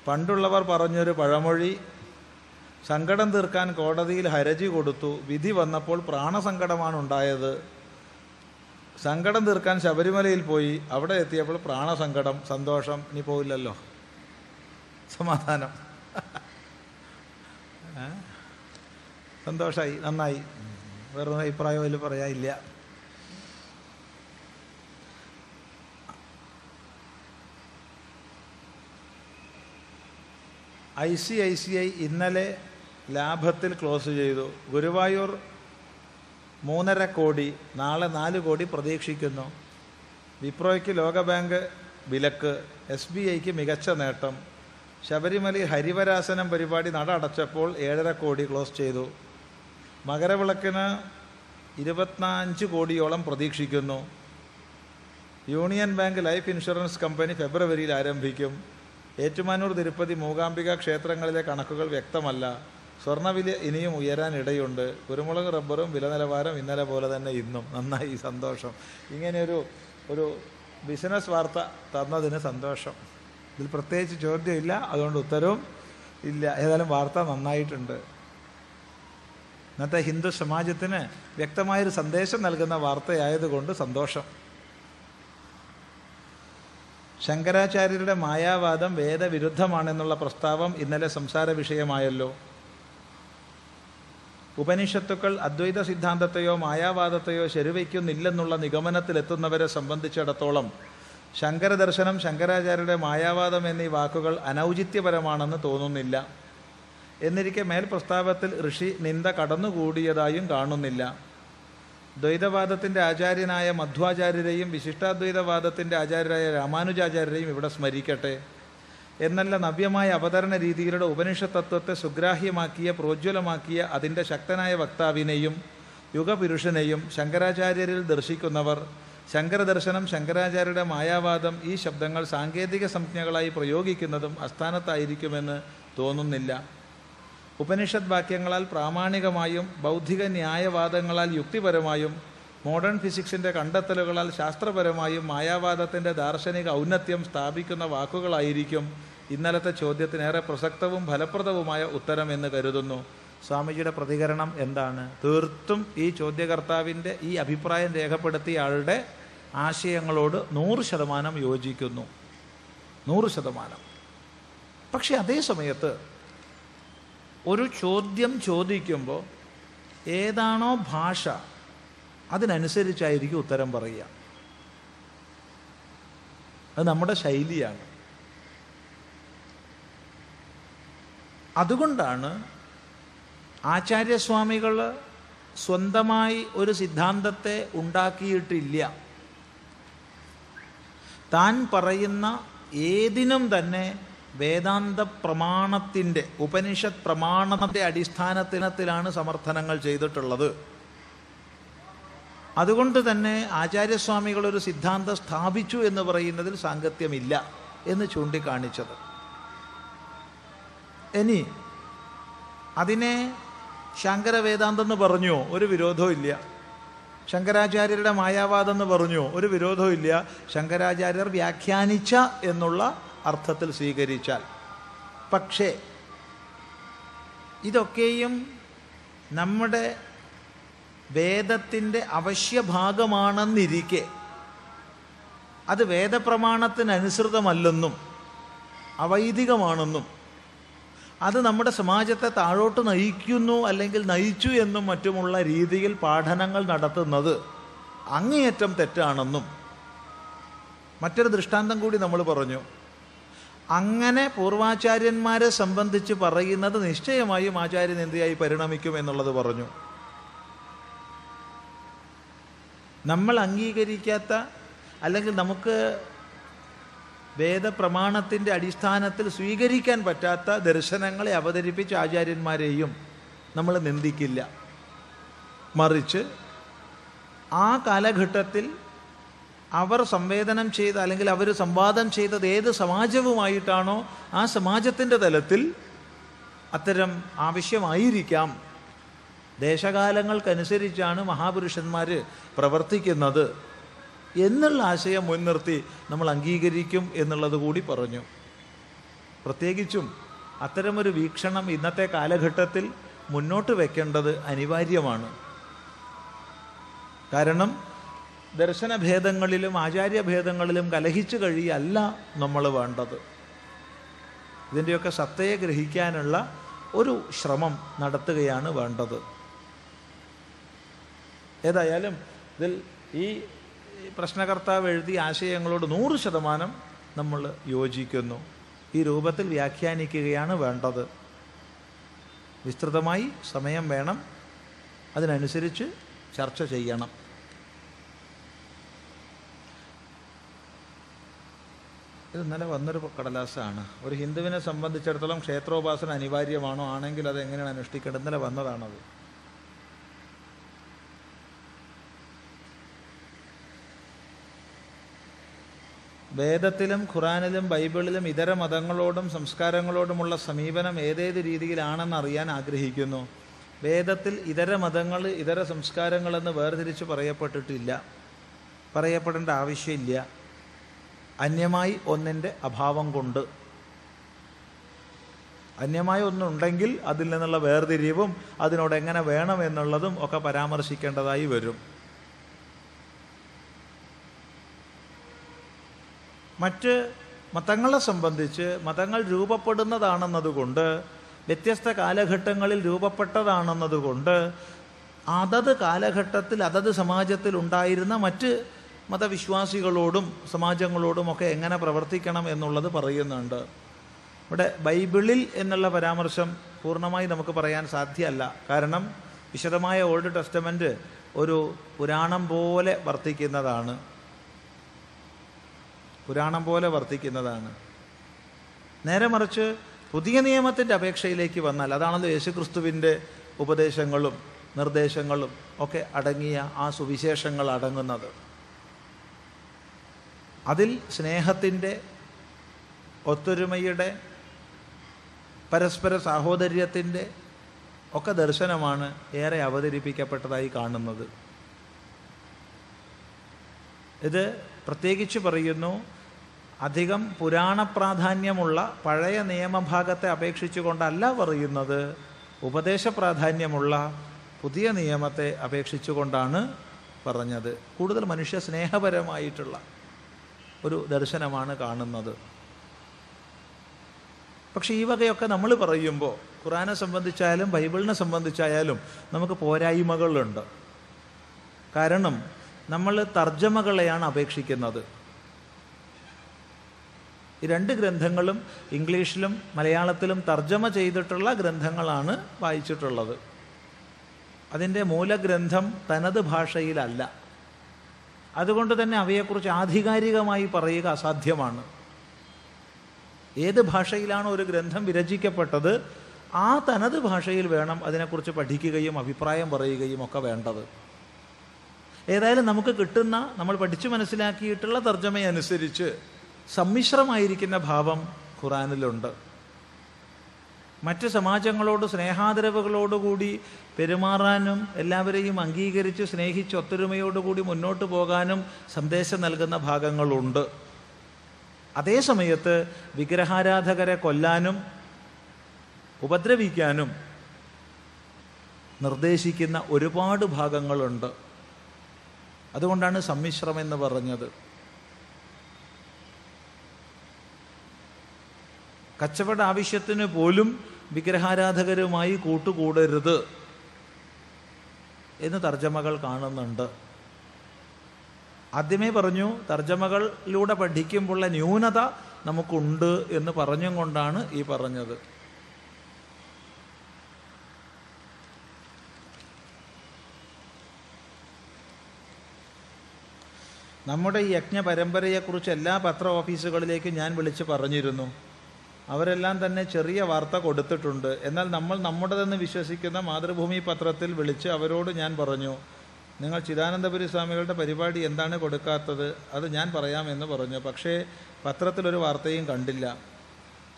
പണ്ടുള്ളവർ പറഞ്ഞൊരു പഴമൊഴി സങ്കടം തീർക്കാൻ കോടതിയിൽ ഹരജി കൊടുത്തു. വിധി വന്നപ്പോൾ പ്രാണസങ്കടമാണ് ഉണ്ടായത്. സങ്കടം തീർക്കാൻ ശബരിമലയിൽ പോയി. അവിടെ എത്തിയപ്പോൾ പ്രാണസങ്കടം സന്തോഷം. ഇനി പോവില്ലല്ലോ. സമാധാനം? സന്തോഷമായി നന്നായി. വേറെ അഭിപ്രായം അതിൽ പറയാനില്ല. I C I C I ഇന്നലെ ലാഭത്തിൽ ക്ലോസ് ചെയ്തു. ഗുരുവായൂർ മൂന്നര കോടി നാളെ നാല് കോടി പ്രതീക്ഷിക്കുന്നു. വിപ്രോയ്ക്ക് ലോകബാങ്ക് വിലക്ക് എസ് ബി ഐക്ക് മികച്ച നേട്ടം. ശബരിമല ഹരിവരാസനം പരിപാടി നട അടച്ചപ്പോൾ ഏഴര കോടി ക്ലോസ് ചെയ്തു. മകരവിളക്കിന് ഇരുപത്തിനഞ്ച് കോടിയോളം പ്രതീക്ഷിക്കുന്നു. Union bank life insurance company ഫെബ്രുവരിയിൽ ആരംഭിക്കും. ഏറ്റുമാനൂർ തിരുപ്പതി മൂകാംബിക ക്ഷേത്രങ്ങളിലെ കണക്കുകൾ വ്യക്തമല്ല. സ്വർണവില ഇനിയും ഉയരാനിടയുണ്ട് കുരുമുളക് റബ്ബറും വില നിലവാരം ഇന്നലെ പോലെ തന്നെ ഇന്നും. നന്നായി സന്തോഷം. ഇങ്ങനെയൊരു ഒരു ബിസിനസ് വാർത്ത തന്നതിന് സന്തോഷം. ഇതിൽ പ്രത്യേകിച്ച് ചോദ്യമില്ല അതുകൊണ്ട് ഉത്തരവും ഇല്ല. ഏതായാലും വാർത്ത നന്നായിട്ടുണ്ട്. ഇന്നത്തെ ഹിന്ദു സമാജത്തിന് വ്യക്തമായൊരു സന്ദേശം നൽകുന്ന വാർത്തയായതുകൊണ്ട് സന്തോഷം. ശങ്കരാചാര്യരുടെ മായാവാദം വേദവിരുദ്ധമാണെന്നുള്ള പ്രസ്താവം ഇന്നലെ സംസാര വിഷയമായല്ലോ. ഉപനിഷത്തുക്കൾ അദ്വൈത സിദ്ധാന്തത്തെയോ മായാവാദത്തെയോ ശരിവയ്ക്കുന്നില്ലെന്നുള്ള നിഗമനത്തിലെത്തുന്നവരെ സംബന്ധിച്ചിടത്തോളം ശങ്കരദർശനം ശങ്കരാചാര്യരുടെ മായാവാദം എന്നീ വാക്കുകൾ അനൗചിത്യപരമാണെന്ന് തോന്നുന്നില്ല. എന്നിരിക്കെ മേൽ പ്രസ്താവത്തിൽ ഋഷി നിന്ദ കടന്നുകൂടിയതായും കാണുന്നില്ല. ദ്വൈതവാദത്തിന്റെ ആചാര്യനായ മധ്വാചാര്യരെയും വിശിഷ്ടാദ്വൈതവാദത്തിന്റെ ആചാര്യരായ രാമാനുജാചാര്യരെയും ഇവിടെ സ്മരിക്കട്ടെ. എന്നല്ല നവ്യമായ അവതരണ രീതികളുടെ ഉപനിഷത്തത്വത്തെ സുഗ്രാഹ്യമാക്കിയ പ്രോജ്വലമാക്കിയ അതിന്റെ ശക്തനായ വക്താവിനെയും യുഗപുരുഷനെയും ശങ്കരാചാര്യരിൽ ദർശിക്കുന്നവർ ശങ്കരദർശനം ശങ്കരാചാര്യരുടെ മായാവാദം ഈ ശബ്ദങ്ങൾ സാങ്കേതിക സംജ്ഞകളായി പ്രയോഗിക്കുന്നതും അസ്ഥാനത്തായിരിക്കുമെന്ന് തോന്നുന്നില്ല. ഉപനിഷത് വാക്യങ്ങളാൽ പ്രാമാണികമായും ബൗദ്ധിക ന്യായവാദങ്ങളാൽ യുക്തിപരമായും മോഡേൺ ഫിസിക്സിന്റെ കണ്ടെത്തലുകളാൽ ശാസ്ത്രപരമായും മായാവാദത്തിന്റെ ദാർശനിക ഔന്നത്യം സ്ഥാപിക്കുന്ന വാക്കുകളായിരിക്കും ഇന്നലത്തെ ചോദ്യത്തിനേറെ പ്രസക്തവും ഫലപ്രദവുമായ ഉത്തരം എന്ന് കരുതുന്നു. സ്വാമിജിയുടെ പ്രതികരണം എന്താണ്? തീർത്തും ഈ ചോദ്യകർത്താവിന്റെ ഈ അഭിപ്രായം രേഖപ്പെടുത്തിയ ആളുടെ ആശയങ്ങളോട് നൂറ് ശതമാനം യോജിക്കുന്നു. നൂറ് ശതമാനം. പക്ഷേ അതേ സമയത്ത് ഒരു ചോദ്യം ചോദിക്കുമ്പോൾ ഏതാണോ ഭാഷ അതിനനുസരിച്ചായിരിക്കും ഉത്തരം പറയുക. അത് നമ്മുടെ ശൈലിയാണ്. അതുകൊണ്ടാണ് ആചാര്യസ്വാമികൾ സ്വന്തമായി ഒരു സിദ്ധാന്തത്തെ ഉണ്ടാക്കിയിട്ടില്ല. താൻ പറയുന്ന ഏതിനും തന്നെ വേദാന്ത പ്രമാണത്തിന്റെ ഉപനിഷത് പ്രമാണത്തിന്റെ അടിസ്ഥാനത്തിനത്തിലാണ് സമർത്ഥനങ്ങൾ ചെയ്തിട്ടുള്ളത്. അതുകൊണ്ട് തന്നെ ആചാര്യസ്വാമികൾ ഒരു സിദ്ധാന്തം സ്ഥാപിച്ചു എന്ന് പറയുന്നതിൽ സാങ്കത്യമില്ല എന്ന് ചൂണ്ടിക്കാണിച്ചത്. ഇനി അതിനെ ശങ്കര വേദാന്തം എന്ന് പറഞ്ഞു? ഒരു വിരോധവും ഇല്ല. ശങ്കരാചാര്യരുടെ മായാവാദം എന്ന് പറഞ്ഞു? ഒരു വിരോധവും ഇല്ല. ശങ്കരാചാര്യർ വ്യാഖ്യാനിച്ച എന്നുള്ള അർത്ഥത്തിൽ സ്വീകരിച്ചാൽ. പക്ഷേ ഇതൊക്കെയും നമ്മുടെ വേദത്തിന്റെ അവശ്യഭാഗമാണെന്നിരിക്കെ അത് വേദപ്രമാണത്തിനനുസൃതമല്ലെന്നും അവൈദികമാണെന്നും അത് നമ്മുടെ സമാജത്തെ താഴോട്ട് നയിക്കുന്നു അല്ലെങ്കിൽ നയിച്ചു എന്നും മറ്റുമുള്ള രീതിയിൽ പാഠനങ്ങൾ നടത്തുന്നത് അങ്ങേയറ്റം തെറ്റാണെന്നും മറ്റൊരു ദൃഷ്ടാന്തം കൂടി നമ്മൾ പറഞ്ഞു. അങ്ങനെ പൂർവാചാര്യന്മാരെ സംബന്ധിച്ച് പറയുന്നത് നിശ്ചയമായും ആചാര്യനിന്ദയായി പരിണമിക്കും എന്നുള്ളത് പറഞ്ഞു. നമ്മൾ അംഗീകരിക്കാത്ത അല്ലെങ്കിൽ നമുക്ക് വേദപ്രമാണത്തിന്റെ അടിസ്ഥാനത്തിൽ സ്വീകരിക്കാൻ പറ്റാത്ത ദർശനങ്ങളെ അവതരിപ്പിച്ച ആചാര്യന്മാരെയും നമ്മൾ നിന്ദിക്കില്ല. മറിച്ച് ആ കാലഘട്ടത്തിൽ അവർ സംവേദനം ചെയ്ത അല്ലെങ്കിൽ അവർ സംവാദം ചെയ്തത് ഏത് സമാജവുമായിട്ടാണോ ആ സമാജത്തിന്റെ തലത്തിൽ അത്തരം ആവശ്യമായിരിക്കാം. ദേശകാലങ്ങൾക്കനുസരിച്ചാണ് മഹാപുരുഷന്മാർ പ്രവർത്തിക്കുന്നത്. എന്നുള്ള ആശയം മുൻനിർത്തി നമ്മൾ അംഗീകരിക്കും എന്നുള്ളത് കൂടി പറഞ്ഞു. പ്രത്യേകിച്ചും അത്തരമൊരു വീക്ഷണം ഇന്നത്തെ കാലഘട്ടത്തിൽ മുന്നോട്ട് വയ്ക്കേണ്ടത് അനിവാര്യമാണ്. കാരണം ദർശനഭേദങ്ങളിലും ആചാര്യഭേദങ്ങളിലും കലഹിച്ചു കഴിയല്ല നമ്മൾ വേണ്ടത്. ഇതിന്റെയൊക്കെ സത്തയെ ഗ്രഹിക്കാനുള്ള ഒരു ശ്രമം നടത്തുകയാണ് വേണ്ടത്. ഏതായാലും ഇതിൽ ഈ പ്രശ്നകർത്താവ് എഴുതിയ ആശയങ്ങളോട് നൂറ് ശതമാനം നമ്മൾ യോജിക്കുന്നു. ഈ രൂപത്തിൽ വ്യാഖ്യാനിക്കുകയാണ് വേണ്ടത്. വിസ്തൃതമായി സമയം വേണം. അതിനനുസരിച്ച് ചർച്ച ചെയ്യണം. ഇത് ഇന്നലെ വന്നൊരു കടലാസാണ്. ഒരു ഹിന്ദുവിനെ സംബന്ധിച്ചിടത്തോളം ക്ഷേത്രോപാസന അനിവാര്യമാണോ? ആണെങ്കിൽ അത് എങ്ങനെയാണ് അനുഷ്ഠിക്കേണ്ടത്? ഇന്നലെ വന്നതാണത് വേദത്തിലും ഖുറാനിലും ബൈബിളിലും ഇതര മതങ്ങളോടും സംസ്കാരങ്ങളോടുമുള്ള സമീപനം ഏതേത് രീതിയിലാണെന്ന് അറിയാൻ ആഗ്രഹിക്കുന്നു. വേദത്തിൽ ഇതര മതങ്ങൾ ഇതര സംസ്കാരങ്ങളെന്ന് വേർതിരിച്ച് പറയപ്പെട്ടിട്ടില്ല. പറയപ്പെടേണ്ട ആവശ്യമില്ല. അന്യമായി ഒന്നിന്റെ അഭാവം കൊണ്ട്. അന്യമായി ഒന്നുണ്ടെങ്കിൽ അതിൽ നിന്നുള്ള വേർതിരിവും അതിനോട് എങ്ങനെ വേണം എന്നുള്ളതും ഒക്കെ പരാമർശിക്കേണ്ടതായി വരും. മറ്റ് മതങ്ങളെ സംബന്ധിച്ച് മതങ്ങൾ രൂപപ്പെടുന്നതാണെന്നതുകൊണ്ട് വ്യത്യസ്ത കാലഘട്ടങ്ങളിൽ രൂപപ്പെട്ടതാണെന്നതുകൊണ്ട് അതത് കാലഘട്ടത്തിൽ അതത് സമാജത്തിൽ ഉണ്ടായിരുന്ന മറ്റ് മതവിശ്വാസികളോടും സമാജങ്ങളോടും ഒക്കെ എങ്ങനെ പ്രവർത്തിക്കണം എന്നുള്ളത് പറയുന്നുണ്ട്. ഇവിടെ ബൈബിളിൽ എന്നുള്ള പരാമർശം പൂർണമായി നമുക്ക് പറയാൻ സാധ്യമല്ല. കാരണം വിശദമായ ഓൾഡ് ടെസ്റ്റമെന്റ് ഒരു പുരാണം പോലെ വർത്തിക്കുന്നതാണ്. പുരാണം പോലെ വർത്തിക്കുന്നതാണ്. നേരെ മറിച്ച് പുതിയ നിയമത്തിന്റെ അപേക്ഷയിലേക്ക് വന്നാൽ അതാണല്ലോ യേശുക്രിസ്തുവിന്റെ ഉപദേശങ്ങളും നിർദ്ദേശങ്ങളും ഒക്കെ അടങ്ങിയ ആ സുവിശേഷങ്ങൾ അടങ്ങുന്നത്. അതിൽ സ്നേഹത്തിന്റെ ഒത്തൊരുമയുടെ പരസ്പര സാഹോദര്യത്തിന്റെ ഒക്കെ ദർശനമാണ് ഏറെ അവതരിപ്പിക്കപ്പെട്ടതായി കാണുന്നത്. ഇത് പ്രത്യേകിച്ച് പറയുന്നു അധികം പുരാണ പ്രാധാന്യമുള്ള പഴയ നിയമഭാഗത്തെ അപേക്ഷിച്ചുകൊണ്ടല്ല പറയുന്നത് ഉപദേശ പ്രാധാന്യമുള്ള പുതിയ നിയമത്തെ അപേക്ഷിച്ചുകൊണ്ടാണ് പറഞ്ഞത്. കൂടുതൽ മനുഷ്യ സ്നേഹപരമായിട്ടുള്ള ഒരു ദർശനമാണ് കാണുന്നത്. പക്ഷേ ഈ വകയൊക്കെ നമ്മൾ പറയുമ്പോൾ ഖുറാനെ സംബന്ധിച്ചായാലും ബൈബിളിനെ സംബന്ധിച്ചായാലും നമുക്ക് പോരായ്മകളുണ്ട്. കാരണം നമ്മൾ തർജമകളെയാണ് അപേക്ഷിക്കുന്നത്. ഈ രണ്ട് ഗ്രന്ഥങ്ങളും ഇംഗ്ലീഷിലും മലയാളത്തിലും തർജമ ചെയ്തിട്ടുള്ള ഗ്രന്ഥങ്ങളാണ് വായിച്ചിട്ടുള്ളത്. അതിന്റെ മൂലഗ്രന്ഥം തനത് ഭാഷയിലല്ല. അതുകൊണ്ട് തന്നെ അവയെക്കുറിച്ച് ആധികാരികമായി പറയുക അസാധ്യമാണ്. ഏത് ഭാഷയിലാണ് ഒരു ഗ്രന്ഥം വിരചിക്കപ്പെട്ടത് ആ തനത് ഭാഷയിൽ വേണം അതിനെക്കുറിച്ച് പഠിക്കുകയും അഭിപ്രായം പറയുകയും ഒക്കെ വേണ്ടത്. ഏതായാലും നമുക്ക് കിട്ടുന്ന നമ്മൾ പഠിച്ചു മനസ്സിലാക്കിയിട്ടുള്ള തർജമയനുസരിച്ച് സമ്മിശ്രമായിരിക്കുന്ന ഭാവം ഖുറാനിലുണ്ട്. മറ്റ് സമാജങ്ങളോട് സ്നേഹാദരവുകളോടുകൂടി പെരുമാറാനും എല്ലാവരെയും അംഗീകരിച്ച് സ്നേഹിച്ച് ഒത്തൊരുമയോടുകൂടി മുന്നോട്ട് പോകാനും സന്ദേശം നൽകുന്ന ഭാഗങ്ങളുണ്ട്. അതേ സമയത്ത് വിഗ്രഹാരാധകരെ കൊല്ലാനും ഉപദ്രവിക്കാനും നിർദ്ദേശിക്കുന്ന ഒരുപാട് ഭാഗങ്ങളുണ്ട്. അതുകൊണ്ടാണ് സമ്മിശ്രം എന്ന് പറഞ്ഞത്. കച്ചവട ആവശ്യത്തിന് പോലും വിഗ്രഹാരാധകരുമായി കൂട്ടുകൂടരുത് എന്ന് തർജമകൾ കാണുന്നുണ്ട്. ആദ്യമേ പറഞ്ഞു തർജമകളിലൂടെ പഠിക്കുമ്പോഴുള്ള ന്യൂനത നമുക്കുണ്ട് എന്ന് പറഞ്ഞും കൊണ്ടാണ് ഈ പറഞ്ഞത്. നമ്മുടെ ഈ യജ്ഞ പരമ്പരയെക്കുറിച്ച് എല്ലാ പത്ര ഓഫീസുകളിലേക്കും ഞാൻ വിളിച്ച് പറഞ്ഞിരുന്നു. അവരെല്ലാം തന്നെ ചെറിയ വാർത്ത കൊടുത്തിട്ടുണ്ട്. എന്നാൽ നമ്മൾ നമ്മുടേതെന്ന് വിശ്വസിക്കുന്ന മാതൃഭൂമി പത്രത്തിൽ വിളിച്ച് അവരോട് ഞാൻ പറഞ്ഞു നിങ്ങൾ ചിദാനന്ദപുരി സ്വാമികളുടെ പരിപാടി എന്താണ് കൊടുക്കാത്തത്? അത് ഞാൻ പറയാമെന്ന് പറഞ്ഞു. പക്ഷേ പത്രത്തിലൊരു വാർത്തയും കണ്ടില്ല.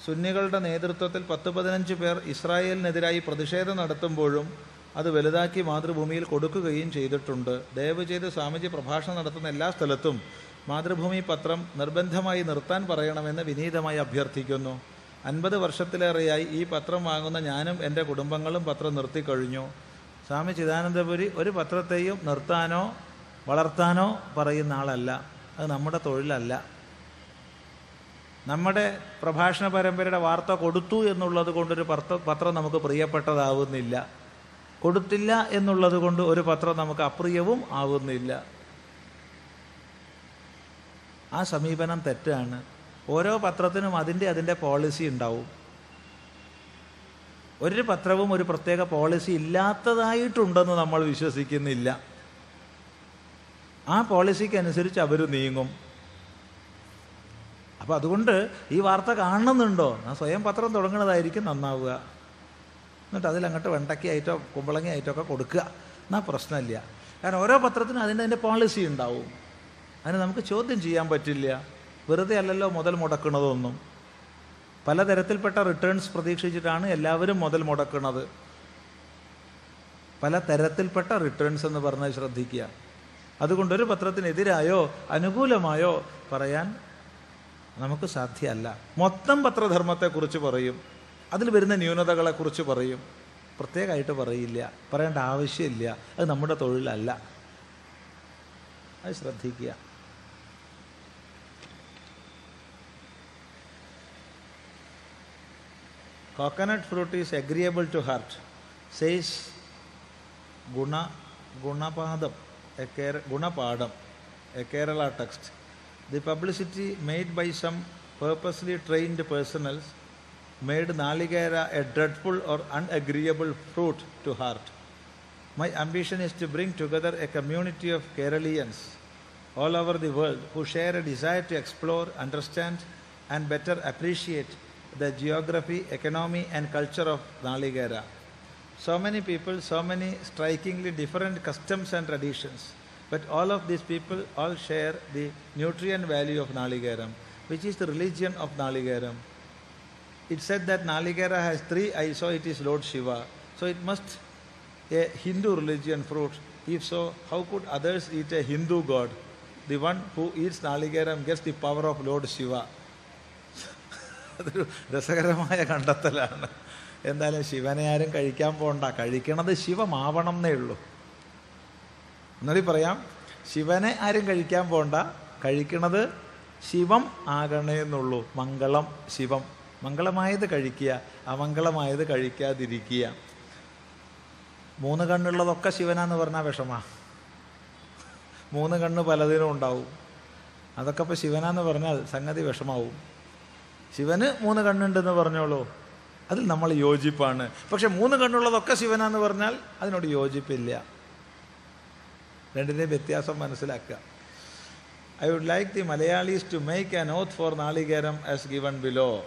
സുന്നികളുടെ നേതൃത്വത്തിൽ പത്ത് പതിനഞ്ച് പേർ ഇസ്രായേലിനെതിരായി പ്രതിഷേധം നടത്തുമ്പോഴും അത് വലുതാക്കി മാതൃഭൂമിയിൽ കൊടുക്കുകയും ചെയ്തിട്ടുണ്ട്. ദയവ് ചെയ്ത് സ്വാമിജി പ്രഭാഷണം നടത്തുന്ന എല്ലാ സ്ഥലത്തും മാതൃഭൂമി പത്രം നിർബന്ധമായി നിർത്താൻ പറയണമെന്ന് വിനീതമായി അഭ്യർത്ഥിക്കുന്നു. അൻപത് വർഷത്തിലേറെയായി ഈ പത്രം വാങ്ങുന്ന ഞാനും എന്റെ കുടുംബങ്ങളും പത്രം നിർത്തിക്കഴിഞ്ഞു സ്വാമി ചിദാനന്ദപുരി ഒരു പത്രത്തെയും നിർത്താനോ വളർത്താനോ പറയുന്ന ആളല്ല. അത് നമ്മുടെ തൊഴിലല്ല. നമ്മുടെ പ്രഭാഷണ പരമ്പരയുടെ വാർത്ത കൊടുത്തു എന്നുള്ളത് കൊണ്ടൊരു പത്ര പത്രം നമുക്ക് പ്രിയപ്പെട്ടതാവുന്നില്ല. കൊടുത്തില്ല എന്നുള്ളത് കൊണ്ട് ഒരു പത്രം നമുക്ക് അപ്രിയവും ആവുന്നില്ല. ആ സമീപനം തെറ്റാണ്. ഓരോ പത്രത്തിനും അതിന്റെ അതിന്റെ പോളിസി ഉണ്ടാവും. ഒരു പത്രവും ഒരു പ്രത്യേക പോളിസി ഇല്ലാത്തതായിട്ടുണ്ടെന്ന് നമ്മൾ വിശ്വസിക്കുന്നില്ല. ആ പോളിസിക്ക് അനുസരിച്ച് അവർ നീങ്ങും. അപ്പോൾ അതുകൊണ്ട് ഈ വാർത്ത കാണുന്നുണ്ടോ? ഞാൻ സ്വയം പത്രം തുടങ്ങുന്നതായിരിക്കും നന്നാവുക. എന്നിട്ട് അതിലങ്ങോട്ട് വെണ്ടക്കി ആയിട്ടോ കുമ്പളങ്ങി ആയിട്ടോ ഒക്കെ കൊടുക്കുക. എന്നാൽ പ്രശ്നമില്ല. കാരണം ഓരോ പത്രത്തിനും അതിന്റെ അതിന്റെ പോളിസി ഉണ്ടാവും. അതിന് നമുക്ക് ചോദ്യം ചെയ്യാൻ പറ്റില്ല. വെറുതെ അല്ലല്ലോ മുതൽ മുടക്കുന്നതൊന്നും പലതരത്തിൽപ്പെട്ട റിട്ടേൺസ് പ്രതീക്ഷിച്ചിട്ടാണ് എല്ലാവരും മുതൽ മുടക്കുന്നത് പല തരത്തിൽപ്പെട്ട റിട്ടേൺസ് എന്ന് പറഞ്ഞ് ശ്രദ്ധിക്കുക. അതുകൊണ്ട് ഒരു പത്രത്തിനെതിരായോ അനുകൂലമായോ പറയാൻ നമുക്ക് സാധ്യമല്ല. മൊത്തം പത്രധർമ്മത്തെക്കുറിച്ച് പറയും. അതിൽ വരുന്ന ന്യൂനതകളെക്കുറിച്ച് പറയും. പ്രത്യേകമായിട്ട് പറയില്ല. പറയേണ്ട ആവശ്യമില്ല. അത് നമ്മുടെ തൊഴിലല്ല. അത് ശ്രദ്ധിക്കുക. Coconut fruit is agreeable to heart, says Guna Gunapadam, a Gunapadam, a Kerala text. The publicity made by some purposely trained personals made Naligera a dreadful or unagreeable fruit to heart. My ambition is to bring together a community of Keralians all over the world who share a desire to explore, understand, and better appreciate the geography, economy, and culture of Naligera. So many people, so many strikingly different customs and traditions, but all of these people all share the nutrient value of Naligaram, which is the religion of Naligaram. It said that Naligara has three eyes, so it is Lord Shiva. So it must a Hindu religion fruit. If so, how could others eat a Hindu god? The one who eats Naligaram gets the power of Lord Shiva. അതൊരു രസകരമായ കണ്ടെത്തലാണ്. എന്തായാലും ശിവനെ ആരും കഴിക്കാൻ പോണ്ട. കഴിക്കണത് ശിവമാവണം എന്നേ ഉള്ളൂ. എന്നാലും പറയാം. ശിവനെ ആരും കഴിക്കാൻ പോണ്ട. കഴിക്കണത് ശിവം ആകണേ എന്നുള്ളൂ. മംഗളം ശിവം. മംഗളമായത് കഴിക്കുക അമംഗളമായത് കഴിക്കാതിരിക്കുക. മൂന്ന് കണ്ണുള്ളതൊക്കെ ശിവനാന്ന് പറഞ്ഞാൽ വിഷമാ. മൂന്ന് കണ്ണ് പലതിനും ഉണ്ടാവും. അതൊക്കെ ഇപ്പോൾ ശിവനാന്ന് പറഞ്ഞാൽ സംഗതി വിഷമാവും. ശിവന് മൂന്ന് കണ്ണുണ്ടെന്ന് പറഞ്ഞോളൂ. അതിൽ നമ്മൾ യോജിപ്പാണ്. പക്ഷെ മൂന്ന് കണ്ണുള്ളതൊക്കെ ശിവനാന്ന് പറഞ്ഞാൽ അതിനോട് യോജിപ്പില്ല. രണ്ടിന്റെയും വ്യത്യാസം മനസ്സിലാക്കുക. I would like the Malayalis to make an oath for നാളികേരം ആസ് ഗിവൺ ബിലോ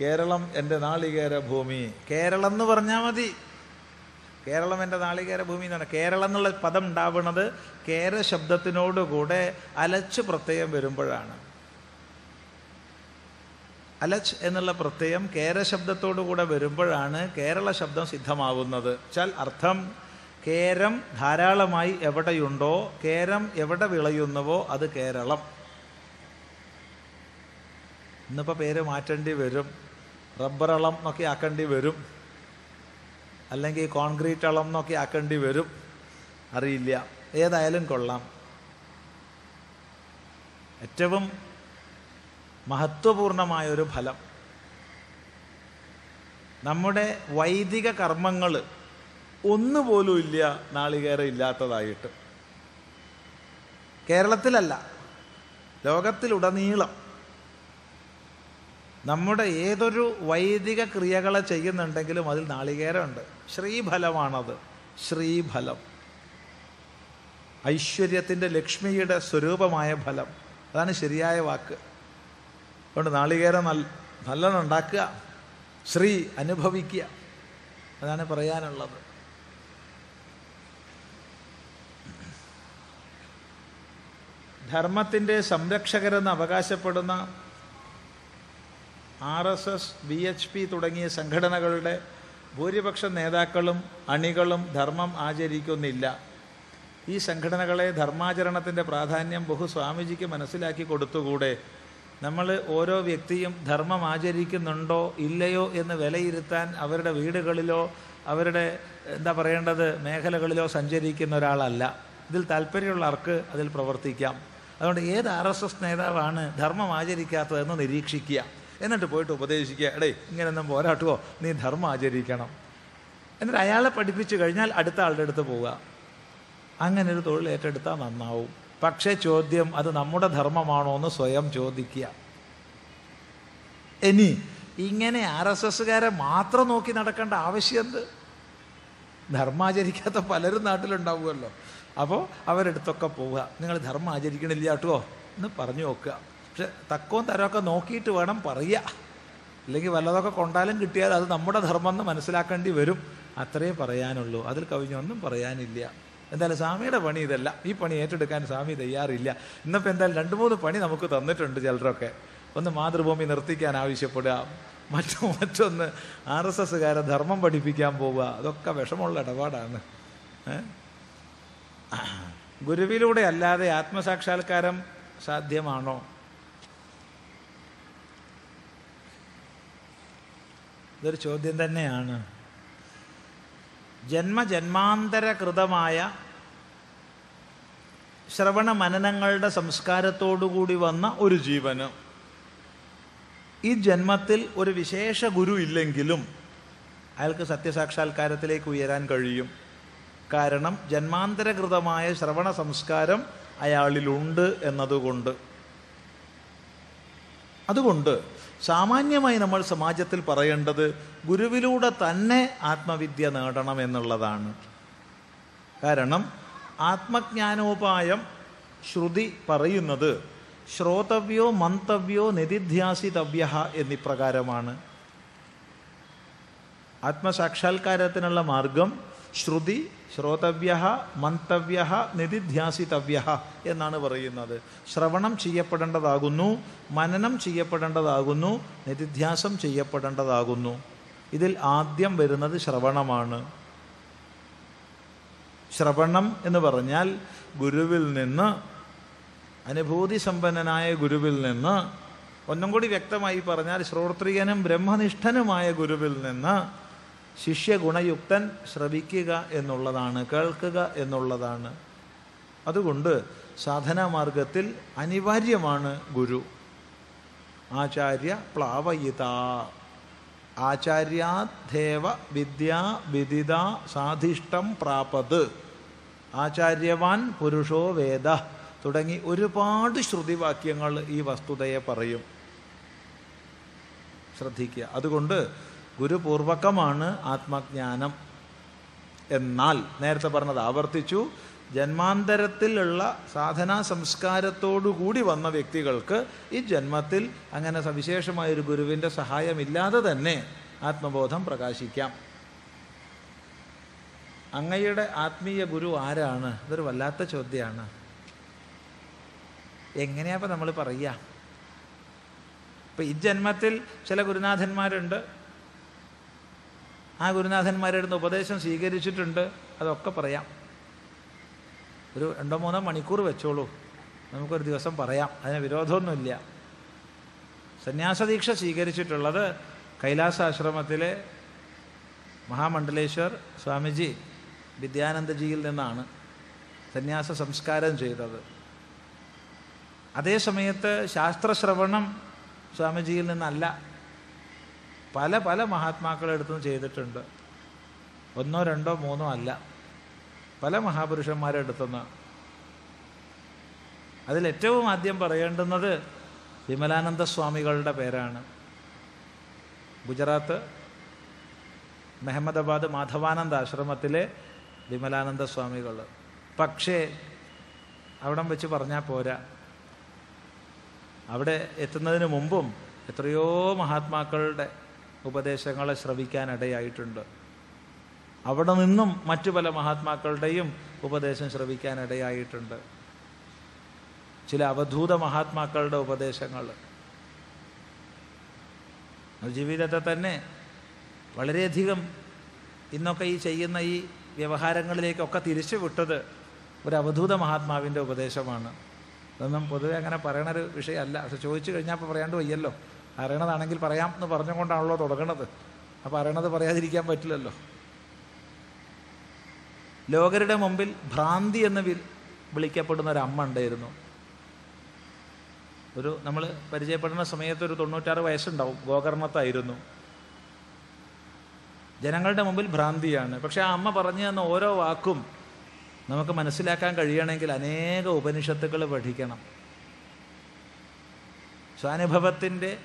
കേരളം എന്റെ നാളികേര ഭൂമി. കേരളം എന്ന് പറഞ്ഞാൽ മതി. കേരളം എന്റെ നാളികേര ഭൂമി എന്നാണ്. കേരളം എന്നുള്ള പദം ഉണ്ടാവുന്നത് കേര ശബ്ദത്തിനോടുകൂടെ അലച്ച് പ്രത്യയം വരുമ്പോഴാണ്. അലച്ച് എന്നുള്ള പ്രത്യയം കേര ശബ്ദത്തോടുകൂടെ വരുമ്പോഴാണ് കേരള ശബ്ദം സിദ്ധമാവുന്നത് വെച്ചാൽ അർത്ഥം കേരം ധാരാളമായി എവിടെയുണ്ടോ കേരം എവിടെ വിളയുന്നുവോ അത് കേരളം. ഇന്നിപ്പോൾ പേര് മാറ്റേണ്ടി വരും. റബ്ബറളം എന്നൊക്കെ ആക്കേണ്ടി വരും. അല്ലെങ്കിൽ കോൺക്രീറ്റ് അളം എന്നൊക്കെ ആക്കേണ്ടി വരും. അറിയില്ല. ഏതായാലും കൊള്ളാം. ഏറ്റവും മഹത്വപൂർണമായ ഒരു ഫലം. നമ്മുടെ വൈദിക കർമ്മങ്ങൾ ഒന്നുപോലും ഇല്ല നാളികേരം ഇല്ലാത്തതായിട്ട്. കേരളത്തിലല്ല ലോകത്തിലുടനീളം നമ്മുടെ ഏതൊരു വൈദിക ക്രിയകളെ ചെയ്യുന്നുണ്ടെങ്കിലും അതിൽ നാളികേരമുണ്ട്. ശ്രീഫലമാണത്. ശ്രീഫലം. ഐശ്വര്യത്തിന്റെ ലക്ഷ്മിയുടെ സ്വരൂപമായ ഫലം. അതാണ് ശരിയായ വാക്ക്. അതുകൊണ്ട് നാളികേരം നല്ല നല്ലോണം ഉണ്ടാക്കുക. ശ്രീ അനുഭവിക്കുക. അതാണ് പറയാനുള്ളത്. ധർമ്മത്തിന്റെ സംരക്ഷകരെന്ന് അവകാശപ്പെടുന്ന R S S B H P തുടങ്ങിയ സംഘടനകളുടെ ഭൂരിപക്ഷ നേതാക്കളും അണികളും ധർമ്മം ആചരിക്കുന്നില്ല. ഈ സംഘടനകളെ ധർമാചരണത്തിന്റെ പ്രാധാന്യം ബഹു സ്വാമിജിക്ക് മനസ്സിലാക്കി കൊടുത്തുകൂടെ? നമ്മൾ ഓരോ വ്യക്തിയും ധർമ്മം ആചരിക്കുന്നുണ്ടോ ഇല്ലയോ എന്ന് വിലയിരുത്താൻ അവരുടെ വീടുകളിലോ അവരുടെ എന്താ പറയേണ്ടത് മേഖലകളിലോ സഞ്ചരിക്കുന്ന ഒരാളല്ല. ഇതിൽ താല്പര്യമുള്ളവർക്ക് അതിൽ പ്രവർത്തിക്കാം. അതുകൊണ്ട് ഏത് ആർ എസ് എസ് നേതാവാണ് ധർമ്മം ആചരിക്കാത്തതെന്ന് നിരീക്ഷിക്കുക. എന്നിട്ട് പോയിട്ട് ഉപദേശിക്കുക എടേ ഇങ്ങനെയൊന്നും പോരാട്ടുവോ? നീ ധർമ്മം ആചരിക്കണം. എന്നിട്ട് അയാളെ പഠിപ്പിച്ചു കഴിഞ്ഞാൽ അടുത്ത ആളുടെ അടുത്ത് പോവുക. അങ്ങനെ ഒരു തൊഴിൽ ഏറ്റെടുത്താൽ നന്നാവും. പക്ഷേ ചോദ്യം അത് നമ്മുടെ ധർമ്മമാണോ എന്ന് സ്വയം ചോദിക്കുക. ഇനി ഇങ്ങനെ ആർ എസ് എസ്സുകാരെ മാത്രം നോക്കി നടക്കേണ്ട ആവശ്യം എന്ത്? ധർമാചരിക്കാത്ത പലരും നാട്ടിലുണ്ടാവുമല്ലോ. അപ്പോൾ അവരെടുത്തൊക്കെ പോവുക. നിങ്ങൾ ധർമ്മം ആചരിക്കണില്ല കേട്ടോ എന്ന് പറഞ്ഞു നോക്കുക. പക്ഷെ തക്കവും തരമൊക്കെ നോക്കിയിട്ട് വേണം പറയുക. അല്ലെങ്കിൽ വല്ലതൊക്കെ കൊണ്ടാലും കിട്ടിയാൽ അത് നമ്മുടെ ധർമ്മം എന്ന് മനസ്സിലാക്കേണ്ടി വരും. അത്രയേ പറയാനുള്ളൂ. അതിൽ കവിഞ്ഞൊന്നും പറയാനില്ല. എന്തായാലും സ്വാമിയുടെ പണി ഇതല്ല. ഈ പണി ഏറ്റെടുക്കാൻ സ്വാമി തയ്യാറില്ല. ഇന്നിപ്പോൾ എന്തായാലും രണ്ട് മൂന്ന് പണി നമുക്ക് തന്നിട്ടുണ്ട് ചിലരൊക്കെ. ഒന്ന് മാതൃഭൂമി നിർത്തിക്കാൻ ആവശ്യപ്പെടുക. മറ്റു മറ്റൊന്ന് ആർ എസ് എസ്സുകാരെ ധർമ്മം പഠിപ്പിക്കാൻ പോവുക. അതൊക്കെ വിഷമമുള്ള ഇടപാടാണ്? ഗുരുവിലൂടെ അല്ലാതെ ആത്മസാക്ഷാത്കാരം സാധ്യമാണോ? ഇതൊരു ചോദ്യം തന്നെയാണ്. ജന്മജന്മാന്തരകൃതമായ ശ്രവണ മനനങ്ങളുടെ സംസ്കാരത്തോടുകൂടി വന്ന ഒരു ജീവന്. ഈ ജന്മത്തിൽ ഒരു വിശേഷ ഗുരു ഇല്ലെങ്കിലും അയാൾക്ക് സത്യസാക്ഷാത്കാരത്തിലേക്ക് ഉയരാൻ കഴിയും. കാരണം ജന്മാന്തരകൃതമായ ശ്രവണ സംസ്കാരം അയാളിലുണ്ട് എന്നതുകൊണ്ട്. അതുകൊണ്ട് സാമാന്യമായി നമ്മൾ സമാജത്തിൽ പറയേണ്ടത് ഗുരുവിലൂടെ തന്നെ ആത്മവിദ്യ നേടണം എന്നുള്ളതാണ്. കാരണം ആത്മജ്ഞാനോപായം ശ്രുതി പറയുന്നത് ശ്രോതവ്യോ മന്തവ്യോ നിധിധ്യാസിതവ്യ എന്നിപ്രകാരമാണ്. ആത്മസാക്ഷാത്കാരത്തിനുള്ള മാർഗം ശ്രുതി ശ്രോതവ്യ മന്തവ്യ നിധിധ്യാസിതവ്യ എന്നാണ് പറയുന്നത്. ശ്രവണം ചെയ്യപ്പെടേണ്ടതാകുന്നു മനനം ചെയ്യപ്പെടേണ്ടതാകുന്നു നിധിധ്യാസം ചെയ്യപ്പെടേണ്ടതാകുന്നു. ഇതിൽ ആദ്യം വരുന്നത് ശ്രവണമാണ്. ശ്രവണം എന്ന് പറഞ്ഞാൽ ഗുരുവിൽ നിന്ന് അനുഭൂതി സമ്പന്നനായ ഗുരുവിൽ നിന്ന് ഒന്നും കൂടി വ്യക്തമായി പറഞ്ഞാൽ ശ്രോത്രിയനും ബ്രഹ്മനിഷ്ഠനുമായ ഗുരുവിൽ നിന്ന് ശിഷ്യഗുണയുക്തൻ ശ്രവിക്കുക എന്നുള്ളതാണ് കേൾക്കുക എന്നുള്ളതാണ്. അതുകൊണ്ട് സാധനാമാർഗത്തിൽ അനിവാര്യമാണ് ഗുരു. ആചാര്യ പ്ലാവയിത. ആചാര്യാദേവ വിദ്യ വിദിത സാധിഷ്ടം പ്രാപത്. ആചാര്യവാൻ പുരുഷോ വേദ തുടങ്ങി ഒരുപാട് ശ്രുതിവാക്യങ്ങൾ ഈ വസ്തുതയെ പറയും. ശ്രദ്ധിക്കുക. അതുകൊണ്ട് ഗുരുപൂർവകമാണ് ആത്മജ്ഞാനം. എന്നാൽ നേരത്തെ പറഞ്ഞത് ആവർത്തിച്ചു ജന്മാന്തരത്തിലുള്ള സാധനാ സംസ്കാരത്തോടുകൂടി വന്ന വ്യക്തികൾക്ക് ഈ ജന്മത്തിൽ അങ്ങനെ സവിശേഷമായ ഒരു ഗുരുവിന്റെ സഹായമില്ലാതെ തന്നെ ആത്മബോധം പ്രകാശിക്കാം. അങ്ങയുടെ ആത്മീയ ഗുരു ആരാണ്? ഇതൊരു വല്ലാത്ത ചോദ്യമാണ് എങ്ങനെയാപ്പം നമ്മൾ പറയുക? ഇപ്പം ഈ ജന്മത്തിൽ ചില ഗുരുനാഥന്മാരുണ്ട്. ആ ഗുരുനാഥന്മാരുടെ ഉപദേശം സ്വീകരിച്ചിട്ടുണ്ട് അതൊക്കെ പറയാം. ഒരു രണ്ടോ മൂന്നോ മണിക്കൂർ വെച്ചോളൂ. നമുക്കൊരു ദിവസം പറയാം. അതിന് വിരോധമൊന്നുമില്ല. സന്യാസദീക്ഷ സ്വീകരിച്ചിട്ടുള്ളത് കൈലാസാശ്രമത്തിലെ മഹാമണ്ഡലേശ്വർ സ്വാമിജി വിദ്യാനന്ദജിയിൽ നിന്നാണ് സന്യാസ സംസ്കാരം ചെയ്തത്. അതേ സമയത്ത് ശാസ്ത്രശ്രവണം സ്വാമിജിയിൽ നിന്നല്ല. പല പല മഹാത്മാക്കളെടുത്തും ചെയ്തിട്ടുണ്ട്. ഒന്നോ രണ്ടോ മൂന്നോ അല്ല. പല മഹാപുരുഷന്മാരെ അടുത്തുനിന്ന് അതിലേറ്റവും ആദ്യം പറയേണ്ടുന്നത് വിമലാനന്ദ സ്വാമികളുടെ പേരാണ്. ഗുജറാത്ത് മെഹമ്മദാബാദ് മാധവാനന്ദ ആശ്രമത്തിലെ വിമലാനന്ദ സ്വാമികൾ. പക്ഷേ അവിടം വെച്ച് പറഞ്ഞാൽ പോരാ. അവിടെ എത്തുന്നതിന് മുമ്പും എത്രയോ മഹാത്മാക്കളുടെ ഉപദേശങ്ങളെ ശ്രവിക്കാനിടയായിട്ടുണ്ട്. അവിടെ നിന്നും മറ്റു പല മഹാത്മാക്കളുടെയും ഉപദേശം ശ്രവിക്കാനിടയായിട്ടുണ്ട്. ചില അവധൂത മഹാത്മാക്കളുടെ ഉപദേശങ്ങൾ. ജീവിതത്തെ തന്നെ വളരെയധികം ഇന്നൊക്കെ ഈ ചെയ്യുന്ന ഈ വ്യവഹാരങ്ങളിലേക്കൊക്കെ തിരിച്ചു വിട്ടത് ഒരു അവധൂത മഹാത്മാവിന്റെ ഉപദേശമാണ്. അതൊന്നും പൊതുവെ അങ്ങനെ പറയണൊരു വിഷയമല്ല. പക്ഷെ ചോദിച്ചു കഴിഞ്ഞാൽ അപ്പോൾ പറയാണ്ട് വയ്യല്ലോ. അറിയണതാണെങ്കിൽ പറയാം എന്ന് പറഞ്ഞുകൊണ്ടാണല്ലോ തുടങ്ങണത്. അപ്പോൾ അറിയണത് പറയാതിരിക്കാൻ പറ്റില്ലല്ലോ. ലോകരുടെ മുമ്പിൽ ഭ്രാന്തി എന്ന് വിളിക്കപ്പെടുന്ന ഒരു അമ്മ ഉണ്ടായിരുന്നു. ഒരു നമ്മൾ പരിചയപ്പെടുന്ന സമയത്ത് ഒരു തൊണ്ണൂറ്റാറ് വയസ്സുണ്ടാവും. ഗോകർണത്തായിരുന്നു. ജനങ്ങളുടെ മുമ്പിൽ ഭ്രാന്തിയാണ്. പക്ഷെ ആ അമ്മ പറഞ്ഞു തന്ന ഓരോ വാക്കും നമുക്ക് മനസ്സിലാക്കാൻ കഴിയണമെങ്കിൽ അനേക ഉപനിഷത്തുക്കൾ പഠിക്കണം. സ്വാനുഭവത്തിന്റെ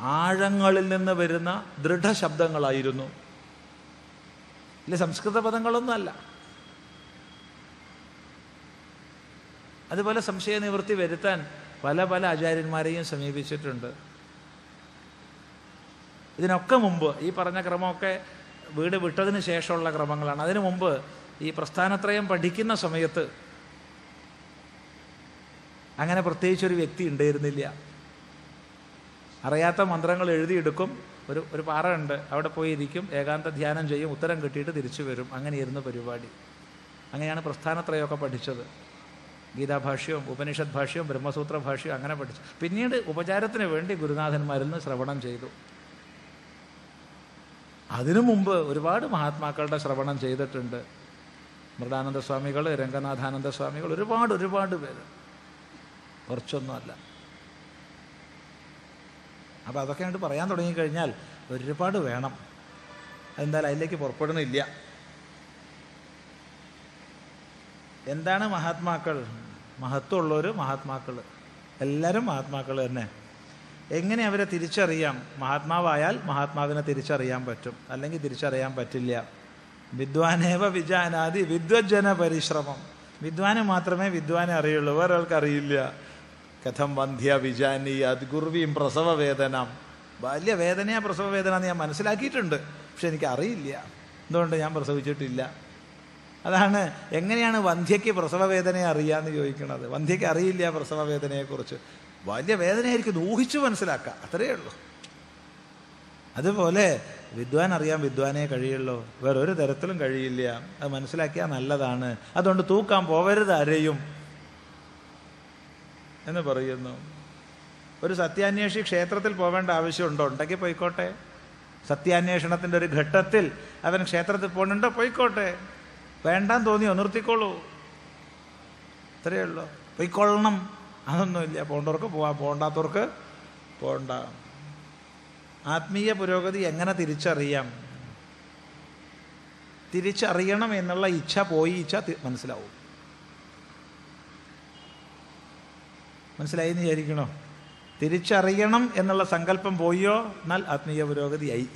ആഴങ്ങളിൽ നിന്ന് വരുന്ന ദൃഢശബ്ദങ്ങളായിരുന്നു. ഇല്ല സംസ്കൃത പദങ്ങളൊന്നും അല്ല. അതുപോലെ സംശയ നിവൃത്തി വരുത്താൻ പല പല ആചാര്യന്മാരെയും സമീപിച്ചിട്ടുണ്ട്. ഇതിനൊക്കെ മുമ്പ് ഈ പറഞ്ഞ ക്രമമൊക്കെ വീട് വിട്ടതിന് ശേഷമുള്ള ക്രമങ്ങളാണ്. അതിനു മുമ്പ് ഈ പ്രസ്ഥാനത്രയം പഠിക്കുന്ന സമയത്ത് അങ്ങനെ പ്രത്യേകിച്ചൊരു വ്യക്തി ഉണ്ടായിരുന്നില്ല. അറിയാത്ത മന്ത്രങ്ങൾ എഴുതിയെടുക്കും. ഒരു ഒരു പാറ ഉണ്ട്. അവിടെ പോയി ഇരിക്കും ഏകാന്ത ധ്യാനം ചെയ്യും. ഉത്തരം കിട്ടിയിട്ട് തിരിച്ചു വരും. അങ്ങനെ ഇരുന്ന പരിപാടി. അങ്ങനെയാണ് പ്രസ്ഥാനത്രയൊക്കെ പഠിച്ചത്. ഗീതാഭാഷ്യവും ഉപനിഷത് ഭാഷ്യവും ബ്രഹ്മസൂത്ര ഭാഷ്യവും അങ്ങനെ പഠിച്ചു. പിന്നീട് ഉപചാരത്തിന് വേണ്ടി ഗുരുനാഥന്മാരിൽ നിന്ന് ശ്രവണം ചെയ്തു. അതിനു മുമ്പ് ഒരുപാട് മഹാത്മാക്കളുടെ ശ്രവണം ചെയ്തിട്ടുണ്ട്. മൃദാനന്ദ സ്വാമികൾ രംഗനാഥാനന്ദ സ്വാമികൾ ഒരുപാട് ഒരുപാട് പേര്. കുറച്ചൊന്നുമല്ല. അപ്പോൾ അതൊക്കെ അങ്ങോട്ട് പറയാൻ തുടങ്ങിക്കഴിഞ്ഞാൽ ഒരുപാട് വേണം. എന്തായാലും അതിലേക്ക് പുറപ്പെടുന്നില്ല. എന്താണ് മഹാത്മാക്കൾ? മഹത്വമുള്ളവർ മഹാത്മാക്കൾ എല്ലാവരും മഹാത്മാക്കൾ തന്നെ. എങ്ങനെ അവരെ തിരിച്ചറിയാം? മഹാത്മാവായാൽ മഹാത്മാവിനെ തിരിച്ചറിയാൻ പറ്റും. അല്ലെങ്കിൽ തിരിച്ചറിയാൻ പറ്റില്ല. വിദ്വാനേവ വിജാനാദി വിദ്വജ്ജന പരിശ്രമം. വിദ്വാന് മാത്രമേ വിദ്വാനെ അറിയുള്ളൂ. വേറെ ആൾക്ക് അറിയില്ല. കഥം വന്ധ്യ വിജാനി അദ്ഗുർവിയും പ്രസവ വേദന വലിയ വേദനയാ പ്രസവ വേദന എന്ന് ഞാൻ മനസ്സിലാക്കിയിട്ടുണ്ട്. പക്ഷെ എനിക്ക് അറിയില്ല എന്തുകൊണ്ട് ഞാൻ പ്രസവിച്ചിട്ടില്ല? അതാണ് എങ്ങനെയാണ് വന്ധ്യയ്ക്ക് പ്രസവ വേദന അറിയാന്ന് ചോദിക്കുന്നത് വന്ധ്യയ്ക്ക് അറിയില്ല പ്രസവ വേദനയെക്കുറിച്ച് വലിയ വേദനയായിരിക്കും ഊഹിച്ചു മനസ്സിലാക്കുക. അത്രയേ ഉള്ളൂ. അതുപോലെ വിദ്വാൻ അറിയാൻ വിദ്വാനേ കഴിയുള്ളൂ. വേറൊരു തരത്തിലും കഴിയില്ല. അത് മനസ്സിലാക്കിയാൽ നല്ലതാണ്. അതുകൊണ്ട് തൂക്കാൻ പോവരുത് ആരെയും. എന്ന് പറയുന്നു. ഒരു സത്യാന്വേഷി ക്ഷേത്രത്തിൽ പോവേണ്ട ആവശ്യമുണ്ടോ? ഉണ്ടെങ്കിൽ പോയിക്കോട്ടെ. സത്യാന്വേഷണത്തിന്റെ ഒരു ഘട്ടത്തിൽ അവൻ ക്ഷേത്രത്തിൽ പോകുന്നുണ്ടോ പോയിക്കോട്ടെ. വേണ്ടാന്ന് തോന്നിയോ? നിർത്തിക്കോളൂ. ഇത്രയേ ഉള്ളൂ. പോയിക്കൊള്ളണം. അതൊന്നുമില്ല. പോകേണ്ടവർക്ക് പോവാം. പോകണ്ടാത്തവർക്ക് പോകണ്ട ആത്മീയ പുരോഗതി എങ്ങനെ തിരിച്ചറിയാം? തിരിച്ചറിയണം എന്നുള്ള ഇച്ഛ പോയി ഇച്ഛ മനസ്സിലാവും. മനസ്സിലായി എന്ന് വിചാരിക്കണോ? തിരിച്ചറിയണം എന്നുള്ള സങ്കല്പം പോയോ? എന്നാൽ ആത്മീയ പുരോഗതിയായി.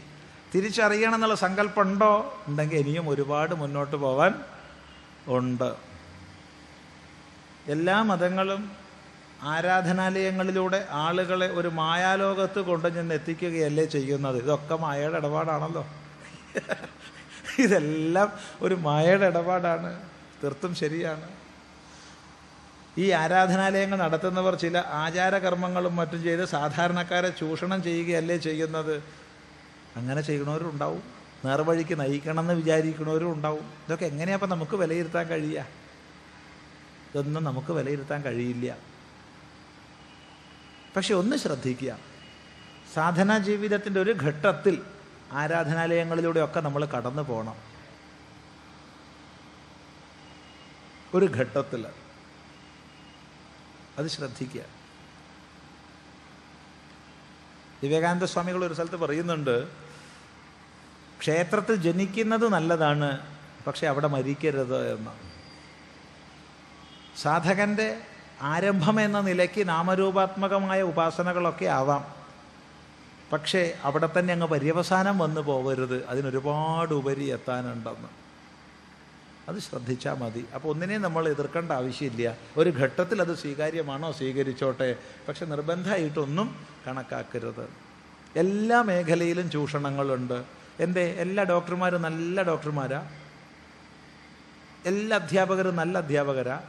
തിരിച്ചറിയണം എന്നുള്ള സങ്കല്പം ഉണ്ടോ ഉണ്ടെങ്കിൽ ഇനിയും ഒരുപാട് മുന്നോട്ട് പോവാൻ ഉണ്ട്. എല്ലാ മതങ്ങളും ആരാധനാലയങ്ങളിലൂടെ ആളുകളെ ഒരു മായാലോകത്ത് കൊണ്ടുചെന്ന് എത്തിക്കുകയല്ലേ ചെയ്യുന്നത്? ഇതൊക്കെ മായയുടെ ഇടപാടാണല്ലോ. ഇതെല്ലാം ഒരു മായയുടെ ഇടപാടാണ്. തീർത്തും ശരിയാണ്. ഈ ആരാധനാലയങ്ങൾ നടത്തുന്നവർ ചില ആചാരകർമ്മങ്ങളും മറ്റും ചെയ്ത് സാധാരണക്കാരെ ചൂഷണം ചെയ്യുകയല്ലേ ചെയ്യുന്നത്? അങ്ങനെ ചെയ്യണവരും ഉണ്ടാവും. നേർവഴിക്ക് നയിക്കണം എന്ന് വിചാരിക്കണവരും ഉണ്ടാവും. ഇതൊക്കെ എങ്ങനെയാ അപ്പം നമുക്ക് വിലയിരുത്താൻ കഴിയുക? ഇതൊന്നും നമുക്ക് വിലയിരുത്താൻ കഴിയില്ല. പക്ഷെ ഒന്ന് ശ്രദ്ധിക്കുക. സാധനാ ജീവിതത്തിന്റെ ഒരു ഘട്ടത്തിൽ ആരാധനാലയങ്ങളിലൂടെയൊക്കെ നമ്മൾ കടന്നു പോകണം ഒരു ഘട്ടത്തിൽ അത് ശ്രദ്ധിക്കുക. വിവേകാനന്ദ സ്വാമികൾ ഒരു സ്ഥലത്ത് പറയുന്നുണ്ട് ക്ഷേത്രത്തിൽ ജനിക്കുന്നത് നല്ലതാണ് പക്ഷെ അവിടെ മരിക്കരുത് എന്ന്. സാധകന്റെ ആരംഭം എന്ന നിലയ്ക്ക് നാമരൂപാത്മകമായ ഉപാസനകളൊക്കെ ആവാം. പക്ഷേ അവിടെ തന്നെ അങ്ങ് പര്യവസാനം വന്നു പോകരുത്. അതിനൊരുപാട് ഉപരി എത്താനുണ്ടെന്ന്. അത് ശ്രദ്ധിച്ചാൽ മതി. അപ്പോൾ ഒന്നിനെയും നമ്മൾ എതിർക്കേണ്ട ആവശ്യമില്ല. ഒരു ഘട്ടത്തിൽ അത് സ്വീകാര്യമാണോ സ്വീകരിച്ചോട്ടെ? പക്ഷെ നിർബന്ധമായിട്ടൊന്നും കണക്കാക്കരുത്. എല്ലാ മേഖലയിലും ചൂഷണങ്ങളുണ്ട്. എന്റെ എല്ലാ ഡോക്ടർമാരും നല്ല ഡോക്ടർമാരാ? എല്ലാ അധ്യാപകരും നല്ല അധ്യാപകരാ?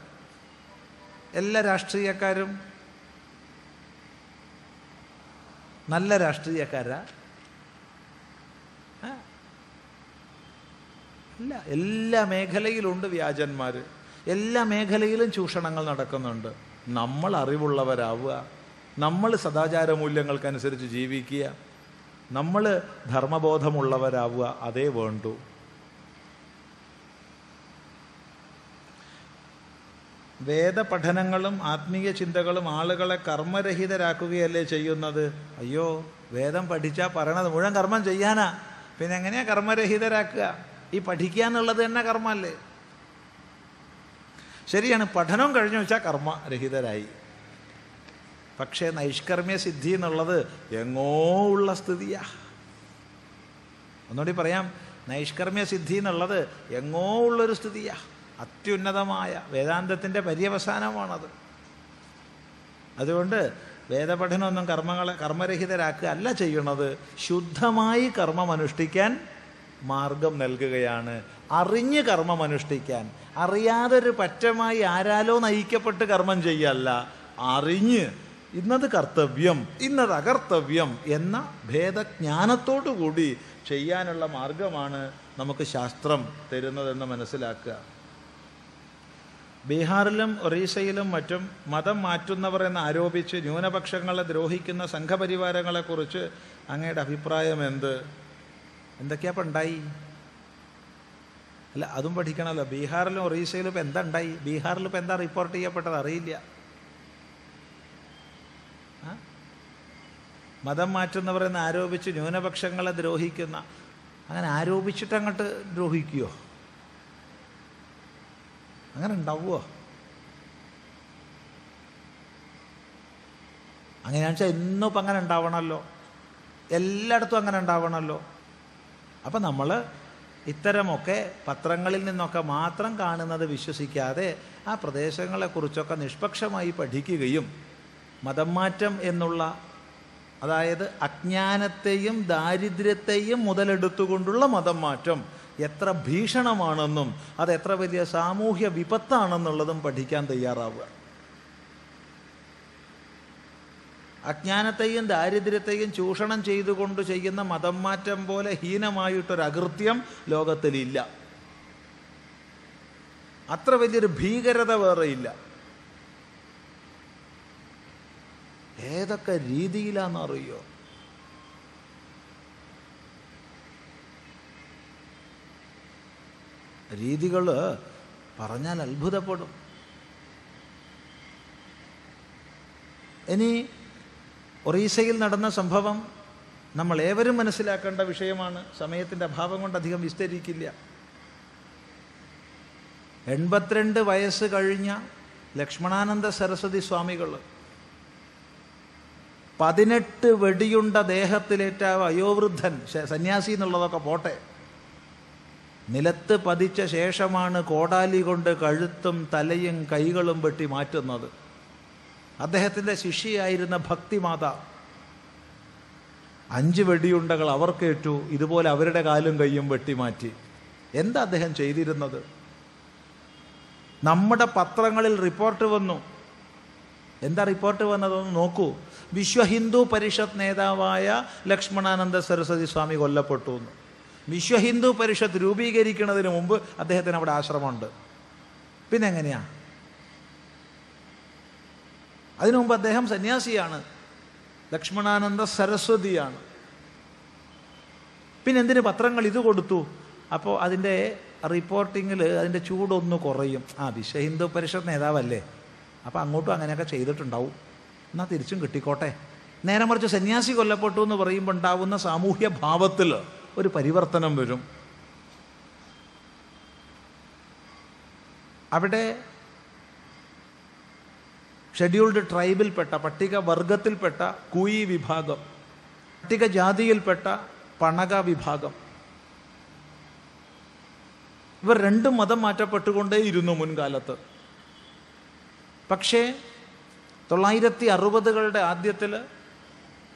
എല്ലാ രാഷ്ട്രീയക്കാരും നല്ല രാഷ്ട്രീയക്കാരാ? ഇല്ല എല്ലാ മേഖലയിലുണ്ട് വ്യാജന്മാർ എല്ലാ മേഖലയിലും ചൂഷണങ്ങൾ നടക്കുന്നുണ്ട്. നമ്മൾ അറിവുള്ളവരാവുക. നമ്മൾ സദാചാര മൂല്യങ്ങൾക്കനുസരിച്ച് ജീവിക്കുക. നമ്മൾ ധർമ്മബോധമുള്ളവരാവുക. അതേ വേണ്ടു. വേദപഠനങ്ങളും ആത്മീയ ചിന്തകളും ആളുകളെ കർമ്മരഹിതരാക്കുകയല്ലേ ചെയ്യുന്നത്? അയ്യോ വേദം പഠിച്ചാൽ പറയണത് മുഴുവൻ കർമ്മം ചെയ്യാനാ. പിന്നെ എങ്ങനെയാ കർമ്മരഹിതരാക്കുക? ഈ പഠിക്കുക എന്നുള്ളത് തന്നെ കർമ്മല്ലേ? ശരിയാണ് പഠനം കഴിഞ്ഞു വെച്ചാൽ കർമ്മരഹിതരായി. പക്ഷേ നൈഷ്കർമ്മ്യ സിദ്ധി എന്നുള്ളത് എങ്ങോ ഉള്ള സ്ഥിതിയാ. ഒന്നുകൂടി പറയാം നൈഷ്കർമ്മ്യ സിദ്ധി എന്നുള്ളത് എങ്ങോ ഉള്ളൊരു സ്ഥിതിയാ. അത്യുന്നതമായ വേദാന്തത്തിന്റെ പര്യവസാനമാണത്. അതുകൊണ്ട് വേദപഠനമൊന്നും കർമ്മങ്ങളെ കർമ്മരഹിതരാക്കുക അല്ല ചെയ്യണത് ശുദ്ധമായി കർമ്മം അനുഷ്ഠിക്കാൻ മാർഗം നൽകുകയാണ്. അറിഞ്ഞ് കർമ്മം അനുഷ്ഠിക്കാൻ. അറിയാതൊരു പറ്റമായി ആരാലോ നയിക്കപ്പെട്ട് കർമ്മം ചെയ്യല്ല. അറിഞ്ഞ് ഇന്നത് കർത്തവ്യം ഇന്നത് അകർത്തവ്യം എന്ന ഭേദജ്ഞാനത്തോടു കൂടി ചെയ്യാനുള്ള മാർഗമാണ് നമുക്ക് ശാസ്ത്രം തരുന്നതെന്ന് മനസ്സിലാക്കുക. ബീഹാറിലും ഒറീസയിലും മറ്റും മതം മാറ്റുന്നവർ എന്ന് ആരോപിച്ച് ന്യൂനപക്ഷങ്ങളെ ദ്രോഹിക്കുന്ന സംഘപരിവാരങ്ങളെക്കുറിച്ച് അങ്ങയുടെ അഭിപ്രായം എന്ത്? എന്തൊക്കെയാ ഇപ്പം ഉണ്ടായി? അല്ല അതും പഠിക്കണമല്ലോ. ബീഹാറിലും ഒറീസയിലും ഇപ്പം എന്താ ഉണ്ടായി? ബീഹാറിൽ ഇപ്പം എന്താ റിപ്പോർട്ട് ചെയ്യപ്പെട്ടത് അറിയില്ല? മതം മാറ്റുന്നവർ എന്ന് ആരോപിച്ച് ന്യൂനപക്ഷങ്ങളെ ദ്രോഹിക്കുന്ന അങ്ങനെ ആരോപിച്ചിട്ട് അങ്ങോട്ട് ദ്രോഹിക്കുമോ അങ്ങനെ ഉണ്ടാവുമോ അങ്ങനെയാണെന്ന് വെച്ചാൽ ഇന്നും ഇപ്പം അങ്ങനെ ഉണ്ടാവണമല്ലോ എല്ലായിടത്തും അങ്ങനെ ഉണ്ടാവണമല്ലോ അപ്പം നമ്മൾ ഇത്തരമൊക്കെ പത്രങ്ങളിൽ നിന്നൊക്കെ മാത്രം കാണുന്നത് വിശ്വസിക്കാതെ ആ പ്രദേശങ്ങളെക്കുറിച്ചൊക്കെ നിഷ്പക്ഷമായി പഠിക്കുകയും മതം മാറ്റം എന്നുള്ള അതായത് അജ്ഞാനത്തെയും ദാരിദ്ര്യത്തെയും മുതലെടുത്തുകൊണ്ടുള്ള മതം മാറ്റം എത്ര ഭീഷണമാണെന്നും അത് എത്ര വലിയ സാമൂഹ്യ വിപത്താണെന്നുള്ളതും പഠിക്കാൻ തയ്യാറാവുക. അജ്ഞാനത്തെയും ദാരിദ്ര്യത്തെയും ചൂഷണം ചെയ്തുകൊണ്ട് ചെയ്യുന്ന മതം മാറ്റം പോലെ ഹീനമായിട്ടൊരു അകൃത്യം ലോകത്തിലില്ല. അത്ര വലിയൊരു ഭീകരത വേറെയില്ല. ഏതൊക്കെ രീതിയിലാണെന്നറിയോ രീതികൾ പറഞ്ഞാൽ അത്ഭുതപ്പെടും. ഇനി ഒറീസയിൽ നടന്ന സംഭവം നമ്മൾ ഏവരും മനസ്സിലാക്കേണ്ട വിഷയമാണ്. സമയത്തിന്റെ അഭാവം കൊണ്ട് അധികം വിസ്തരിക്കില്ല. എൺപത്തിരണ്ട് വയസ്സ് കഴിഞ്ഞ ലക്ഷ്മണാനന്ദ സരസ്വതി സ്വാമികൾ പതിനെട്ട് വെടിയുണ്ട ദേഹത്തിലേറ്റ വയോവൃദ്ധൻ സന്യാസി എന്നുള്ളതൊക്കെ പോട്ടെ. നിലത്ത് പതിച്ച ശേഷമാണ് കോടാലി കൊണ്ട് കഴുത്തും തലയും കൈകളും വെട്ടി മാറ്റുന്നത്. അദ്ദേഹത്തിന്റെ ശിഷ്യയായിരുന്ന ഭക്തിമാത. അഞ്ച് വെടിയുണ്ടകൾ അവർക്കേറ്റു ഇതുപോലെ അവരുടെ കാലും കൈയും വെട്ടിമാറ്റി. എന്താ അദ്ദേഹം ചെയ്തിരുന്നത്? നമ്മുടെ പത്രങ്ങളിൽ റിപ്പോർട്ട് വന്നു. എന്താ റിപ്പോർട്ട് വന്നതെന്ന് നോക്കൂ. വിശ്വ ഹിന്ദു പരിഷത്ത് നേതാവായ ലക്ഷ്മണാനന്ദ സരസ്വതി സ്വാമി കൊല്ലപ്പെട്ടു എന്ന്. വിശ്വ ഹിന്ദു പരിഷത്ത് രൂപീകരിക്കുന്നതിന് മുമ്പ് അദ്ദേഹത്തിന് അവിടെ ആശ്രമമുണ്ട്. പിന്നെ എങ്ങനെയാ അതിനു മുമ്പ് അദ്ദേഹം സന്യാസിയാണ്. ലക്ഷ്മണാനന്ദ സരസ്വതിയാണ്. പിന്നെ എന്തിന് പത്രങ്ങൾ ഇത് കൊടുത്തു? അപ്പോൾ അതിന്റെ റിപ്പോർട്ടിങ്ങിൽ അതിന്റെ ചൂടൊന്ന് കുറയും. ആ വിശ്വ ഹിന്ദു പരിഷത്ത് നേതാവല്ലേ? അപ്പോൾ അങ്ങോട്ടും അങ്ങനെയൊക്കെ ചെയ്തിട്ടുണ്ടാവും. എന്നാൽ തിരിച്ചും കിട്ടിക്കോട്ടെ. നേരെ മറിച്ച് സന്യാസി കൊല്ലപ്പെട്ടു എന്ന് പറയുമ്പോൾ ഉണ്ടാവുന്ന സാമൂഹ്യ ഭാവത്തിൽ ഒരു പരിവർത്തനം വരും. അവിടെ ഷെഡ്യൂൾഡ് ട്രൈബിൽപ്പെട്ട പട്ടിക വർഗത്തിൽപ്പെട്ട കൂയി വിഭാഗം പട്ടിക ജാതിയിൽപ്പെട്ട പണക വിഭാഗം. ഇവർ രണ്ടും മതം മാറ്റപ്പെട്ടുകൊണ്ടേയിരുന്നു മുൻകാലത്ത്. പക്ഷേ തൊള്ളായിരത്തി അറുപതുകളുടെ ആദ്യത്തിൽ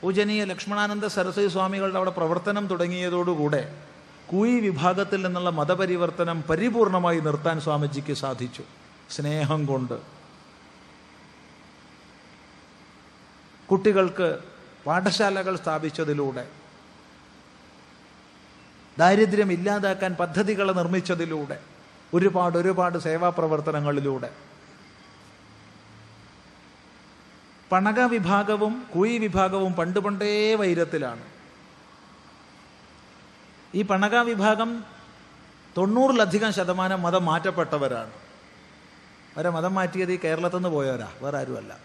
പൂജനീയ ലക്ഷ്മണാനന്ദ സരസ്വതി സ്വാമികളുടെ അവിടെ പ്രവർത്തനം തുടങ്ങിയതോടുകൂടെ കൂയി വിഭാഗത്തിൽ നിന്നുള്ള മതപരിവർത്തനം പരിപൂർണമായി നിർത്താൻ സ്വാമിജിക്ക് സാധിച്ചു. സ്നേഹം കൊണ്ട്. കുട്ടികൾക്ക് പാഠശാലകൾ സ്ഥാപിച്ചതിലൂടെ ദാരിദ്ര്യം ഇല്ലാതാക്കാൻ പദ്ധതികൾ നിർമ്മിച്ചതിലൂടെ ഒരുപാട് ഒരുപാട് സേവാ പ്രവർത്തനങ്ങളിലൂടെ. പണക വിഭാഗവും കുയി വിഭാഗവും പണ്ട് പണ്ടേ വൈരത്തിലാണ്. ഈ പണക വിഭാഗം തൊണ്ണൂറിലധികം ശതമാനം മതം മാറ്റപ്പെട്ടവരാണ്. അവരെ മതം മാറ്റിയത് ഈ കേരളത്തിൽ നിന്ന് പോയവരാ വേറെ ആരുമല്ല.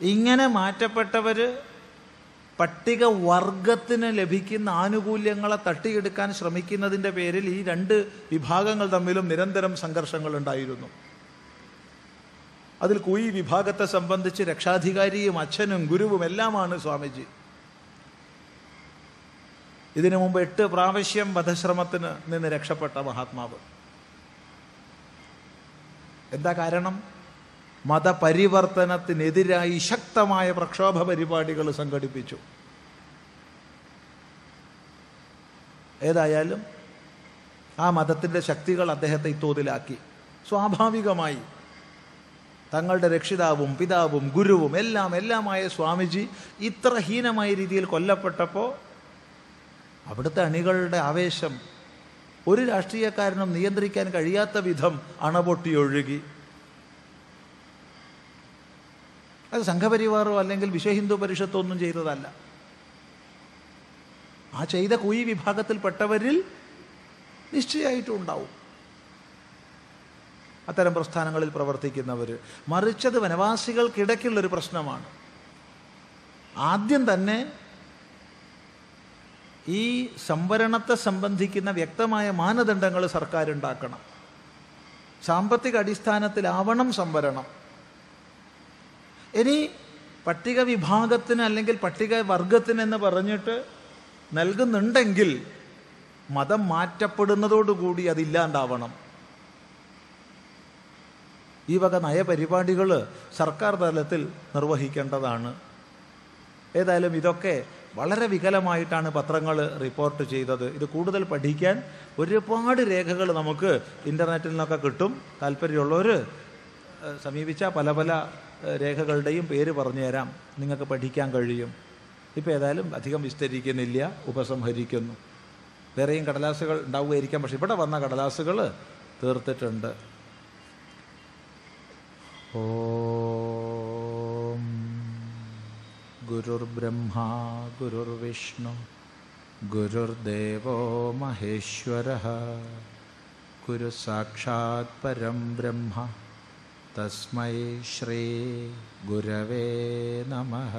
ഇങ്ങനെ മാറ്റപ്പെട്ടവർ പട്ടിക വർഗത്തിന് ലഭിക്കുന്ന ആനുകൂല്യങ്ങളെ തട്ടിയെടുക്കാൻ ശ്രമിക്കുന്നതിന്റെ പേരിൽ ഈ രണ്ട് വിഭാഗങ്ങൾ തമ്മിലും നിരന്തരം സംഘർഷങ്ങൾ ഉണ്ടായിരുന്നു. അതിൽ കുയി വിഭാഗത്തെ സംബന്ധിച്ച് രക്ഷാധികാരിയും അച്ഛനും ഗുരുവും എല്ലാമാണ് സ്വാമിജി. ഇതിനു മുമ്പ് എട്ട് പ്രാവശ്യം വധശ്രമത്തിന് നിന്ന് രക്ഷപ്പെട്ട മഹാത്മാവ്. എന്താ കാരണം? മതപരിവർത്തനത്തിനെതിരായി ശക്തമായ പ്രക്ഷോഭ പരിപാടികൾ സംഘടിപ്പിച്ചു. ഏതായാലും ആ മതത്തിന്റെ ശക്തികൾ അദ്ദേഹത്തെ ഇത്തോതിലാക്കി. സ്വാഭാവികമായി തങ്ങളുടെ രക്ഷിതാവും പിതാവും ഗുരുവും എല്ലാം എല്ലാമായ സ്വാമിജി ഇത്ര ഹീനമായ രീതിയിൽ കൊല്ലപ്പെട്ടപ്പോൾ അവിടുത്തെ അണികളുടെ ആവേശം ഒരു രാഷ്ട്രീയക്കാരനും നിയന്ത്രിക്കാൻ കഴിയാത്ത വിധം അണപൊട്ടിയൊഴുകി. അത് സംഘപരിവാറോ അല്ലെങ്കിൽ വിശ്വഹിന്ദു പരിഷത്തോ ഒന്നും ചെയ്തതല്ല. ആ ചെയ്ത കുയി വിഭാഗത്തിൽപ്പെട്ടവരിൽ നിശ്ചയമായിട്ടും ഉണ്ടാവും. അത്തരം പ്രസ്ഥാനങ്ങളിൽ പ്രവർത്തിക്കുന്നവർ. മറിച്ചത് വനവാസികൾക്കിടയ്ക്കുള്ളൊരു പ്രശ്നമാണ്. ആദ്യം തന്നെ ഈ സംവരണത്തെ സംബന്ധിക്കുന്ന വ്യക്തമായ മാനദണ്ഡങ്ങൾ സർക്കാർ ഉണ്ടാക്കണം സാമ്പത്തിക അടിസ്ഥാനത്തിലാവണം സംവരണം. ഇനി പട്ടിക വിഭാഗത്തിന് അല്ലെങ്കിൽ പട്ടിക വർഗത്തിന് എന്ന് പറഞ്ഞിട്ട് നൽകുന്നുണ്ടെങ്കിൽ മതം മാറ്റപ്പെടുന്നതോടുകൂടി അതില്ലാണ്ടാവണം ഈ വക നയപരിപാടികൾ സർക്കാർ തലത്തിൽ നിർവഹിക്കേണ്ടതാണ്. ഏതായാലും ഇതൊക്കെ വളരെ വികലമായിട്ടാണ് പത്രങ്ങൾ റിപ്പോർട്ട് ചെയ്തത്. ഇത് കൂടുതൽ പഠിക്കാൻ ഒരുപാട് രേഖകൾ നമുക്ക് ഇന്റർനെറ്റിൽ നിന്നൊക്കെ കിട്ടും. താല്പര്യമുള്ളവർ സമീപിച്ച പല പല രേഖകളുടെയും പേര് പറഞ്ഞു തരാം നിങ്ങൾക്ക് പഠിക്കാൻ കഴിയും. ഇപ്പോൾ ഏതായാലും അധികം വിസ്തരിക്കുന്നില്ല ഉപസംഹരിക്കുന്നു. വേറെയും കടലാസുകൾ ഉണ്ടാവുകയായിരിക്കാം പക്ഷേ ഇവിടെ വന്ന കടലാസുകൾ തീർത്തിട്ടുണ്ട്. ഓം. ഗുരുർബ്രഹ്മാ ഗുരുർവിഷ്ണു ഗുരുദേവോ മഹേശ്വര ഗുരുസാക്ഷാത് പരം ബ്രഹ്മ. തസ്മൈ ശ്രീ ഗുരവേ നമഃ